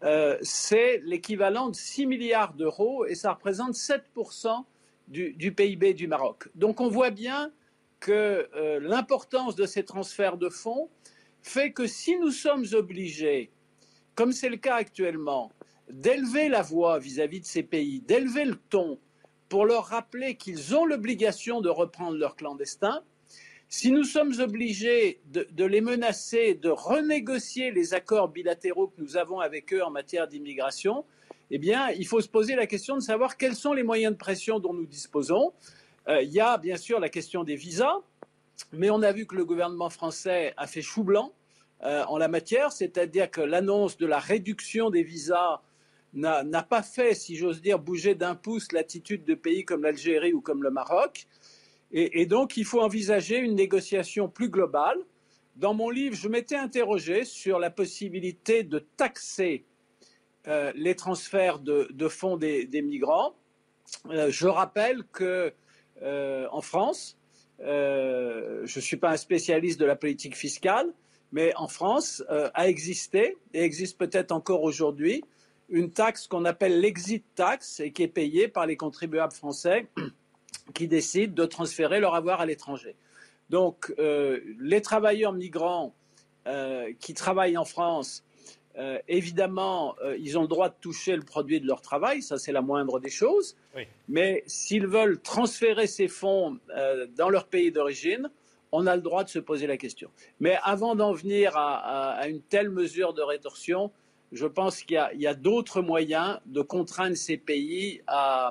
euh, c'est l'équivalent de 6 milliards d'euros et ça représente 7% du, du, PIB du Maroc. Donc on voit bien que euh, l'importance de ces transferts de fonds fait que si nous sommes obligés, comme c'est le cas actuellement, d'élever la voix vis-à-vis de ces pays, d'élever le ton pour leur rappeler qu'ils ont l'obligation de reprendre leur clandestin, si nous sommes obligés de, les menacer, de renégocier les accords bilatéraux que nous avons avec eux en matière d'immigration, eh bien, il faut se poser la question de savoir quels sont les moyens de pression dont nous disposons. Euh, il y a bien sûr la question des visas, mais on a vu que le gouvernement français a fait chou blanc euh, en la matière, c'est-à-dire que l'annonce de la réduction des visas n'a pas fait, si j'ose dire, bouger d'un pouce l'attitude de pays comme l'Algérie ou comme le Maroc. Et, donc, il faut envisager une négociation plus globale. Dans mon livre, je m'étais interrogé sur la possibilité de taxer euh, les transferts de, fonds des, migrants. Euh, je rappelle que euh, en France, je ne suis pas un spécialiste de la politique fiscale, mais en France a existé et existe peut-être encore aujourd'hui une taxe qu'on appelle l'exit tax et qui est payée par les contribuables français qui décident de transférer leur avoir à l'étranger. Donc euh, les travailleurs migrants euh, qui travaillent en France, euh, évidemment, ils ont le droit de toucher le produit de leur travail, ça c'est la moindre des choses. Oui. Mais s'ils veulent transférer ces fonds dans leur pays d'origine, on a le droit de se poser la question. Mais avant d'en venir à, à, à, une telle mesure de rétorsion, je pense qu'il y a, a d'autres moyens de contraindre ces pays à,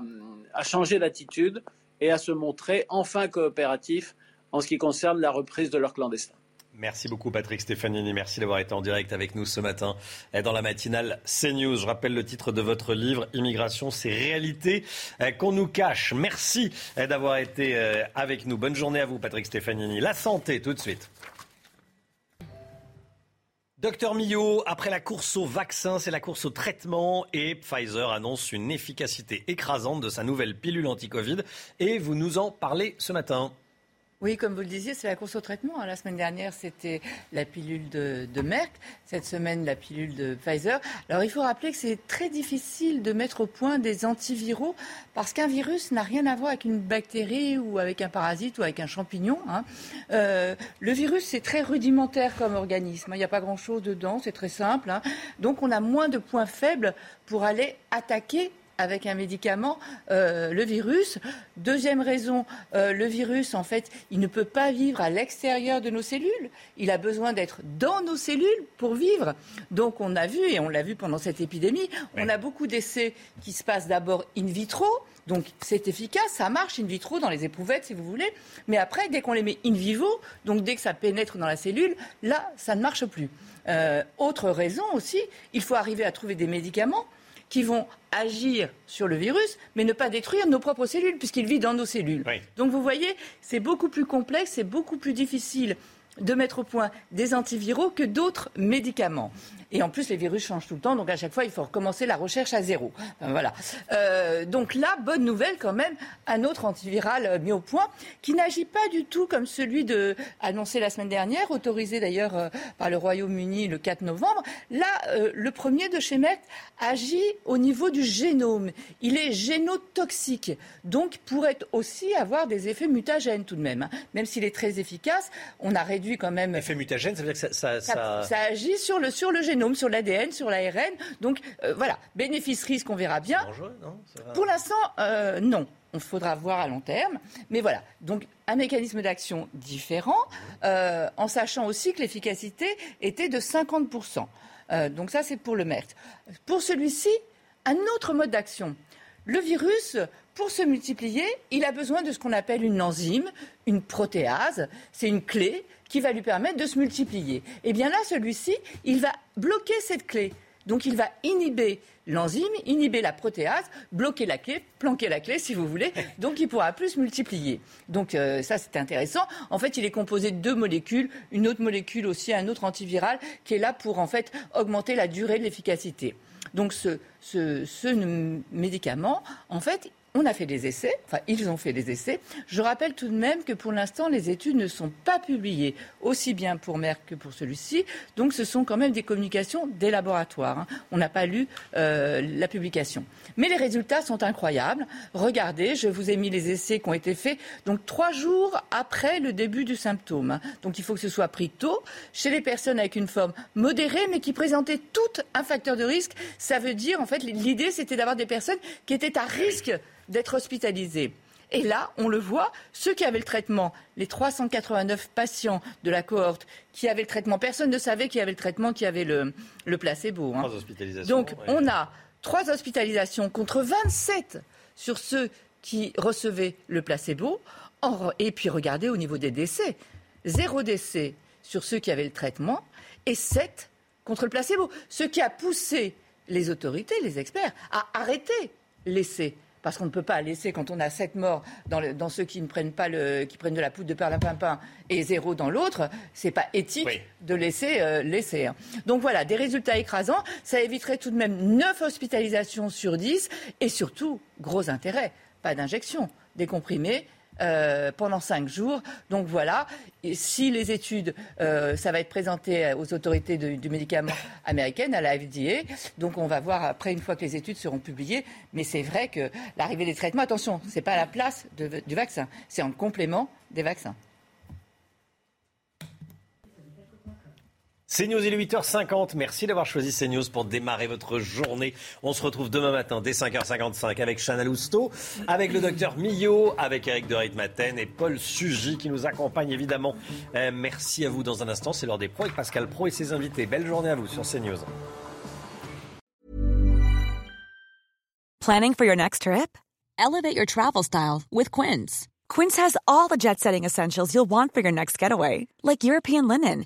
à changer d'attitude et à se montrer enfin coopératifs en ce qui concerne la reprise de leur clandestin. Merci beaucoup Patrick Stefanini, merci d'avoir été en direct avec nous ce matin dans la matinale CNews. Je rappelle le titre de votre livre, Immigration, c'est réalité qu'on nous cache. Merci d'avoir été avec nous. Bonne journée à vous Patrick Stefanini. La santé tout de suite. Docteur Millot, après la course au vaccin, c'est la course au traitement et Pfizer annonce une efficacité écrasante de sa nouvelle pilule anti-Covid et vous nous en parlez ce matin. Oui, comme vous le disiez, c'est la course au traitement. La semaine dernière, c'était la pilule de, Merck. Cette semaine, la pilule de Pfizer. Alors, il faut rappeler que c'est très difficile de mettre au point des antiviraux parce qu'un virus n'a rien à voir avec une bactérie ou avec un parasite ou avec un champignon. Hein. Euh, le virus, c'est très rudimentaire comme organisme. Il n'y a pas grand-chose dedans. C'est très simple. Hein. Donc, on a moins de points faibles pour aller attaquer avec un médicament euh, le virus. Deuxième raison, euh, le virus, en fait, il ne peut pas vivre à l'extérieur de nos cellules. Il a besoin d'être dans nos cellules pour vivre. Donc on a vu, et on l'a vu pendant cette épidémie, on a beaucoup d'essais qui se passent d'abord in vitro. Donc c'est efficace, ça marche in vitro dans les éprouvettes si vous voulez. Mais après, dès qu'on les met in vivo, donc dès que ça pénètre dans la cellule, là, ça ne marche plus. Euh, autre raison aussi, il faut arriver à trouver des médicaments qui vont agir sur le virus, mais ne pas détruire nos propres cellules, puisqu'il vit dans nos cellules. Oui. Donc vous voyez, c'est beaucoup plus complexe, c'est beaucoup plus difficile de mettre au point des antiviraux que d'autres médicaments. Et en plus, les virus changent tout le temps, donc à chaque fois, il faut recommencer la recherche à zéro. Voilà. Euh, donc là, bonne nouvelle quand même, un autre antiviral mis au point qui n'agit pas du tout comme celui de, annoncé la semaine dernière, autorisé d'ailleurs euh, par le Royaume-Uni le 4 novembre. Là, euh, le premier de chez Merck agit au niveau du génome. Il est génotoxique, donc pourrait aussi avoir des effets mutagènes tout de même. Hein. Même s'il est très efficace, on a réduit quand même. Effet mutagène, ça veut dire que ça, ça, ça... ça, ça agit sur le, sur le génome sur l'ADN, sur l'ARN. Donc euh, voilà, bénéfice-risque, on verra bien. Dangereux, non? Pour l'instant, euh, non. On faudra voir à long terme. Mais voilà, donc un mécanisme d'action différent, euh, en sachant aussi que l'efficacité était de 50%. Euh, donc ça, c'est pour le MERT. Pour celui-ci, un autre mode d'action. Le virus, pour se multiplier, il a besoin de ce qu'on appelle une enzyme, une protéase. C'est une clé qui va lui permettre de se multiplier. Et bien là, celui-ci, il va bloquer cette clé. Donc il va inhiber l'enzyme, inhiber la protéase, bloquer la clé, planquer la clé si vous voulez. Donc il pourra plus se multiplier. Donc euh, ça c'est intéressant. En fait, il est composé de deux molécules, une autre molécule aussi, un autre antiviral qui est là pour en fait augmenter la durée de l'efficacité. Donc ce, médicament, en fait, on a fait des essais, enfin ils ont fait des essais. Je rappelle tout de même que pour l'instant les études ne sont pas publiées, aussi bien pour Merck que pour celui-ci. Donc ce sont quand même des communications des laboratoires. Hein. On n'a pas lu euh, la publication. Mais les résultats sont incroyables. Regardez, je vous ai mis les essais qui ont été faits donc trois jours après le début du symptôme. Hein. Donc il faut que ce soit pris tôt chez les personnes avec une forme modérée mais qui présentaient tout un facteur de risque. Ça veut dire en fait l'idée c'était d'avoir des personnes qui étaient à risque d'être hospitalisés. Et là, on le voit, ceux qui avaient le traitement, les 389 patients de la cohorte qui avaient le traitement, personne ne savait qui avait le traitement, qui avait le, le placebo. Hein. Donc, on a trois hospitalisations contre 27 sur ceux qui recevaient le placebo. et puis, regardez au niveau des décès. Zéro décès sur ceux qui avaient le traitement et 7 contre le placebo. Ce qui a poussé les autorités, les experts, à arrêter l'essai parce qu'on ne peut pas laisser, quand on a sept morts dans, ceux qui ne prennent pas le, qui prennent de la poudre de perlimpinpin et zéro dans l'autre, c'est pas éthique de laisser euh, laisser. Hein. Donc voilà, des résultats écrasants. Ça éviterait tout de même neuf hospitalisations sur 10 et surtout, gros intérêt, pas d'injection, des comprimés euh, pendant cinq jours. Donc voilà, si les études, euh, ça va être présenté aux autorités du médicament américaines, à la FDA. Donc on va voir après, une fois que les études seront publiées. Mais c'est vrai que l'arrivée des traitements, attention, ce n'est pas à la place du vaccin, c'est en complément des vaccins. CNews, il est 8h50. Merci d'avoir choisi CNews pour démarrer votre journée. On se retrouve demain matin dès 5h55 avec Chana Lousteau, avec le docteur Millot, avec Eric de Reitmaten et Paul Sugy qui nous accompagnent évidemment. Euh, merci à vous dans un instant. C'est l'heure des pros avec Pascal Pro et ses invités. Belle journée à vous sur CNews. Planning for your next trip? Elevate your travel style with Quince. Quince has all the jet setting essentials you'll want for your next getaway, like European linen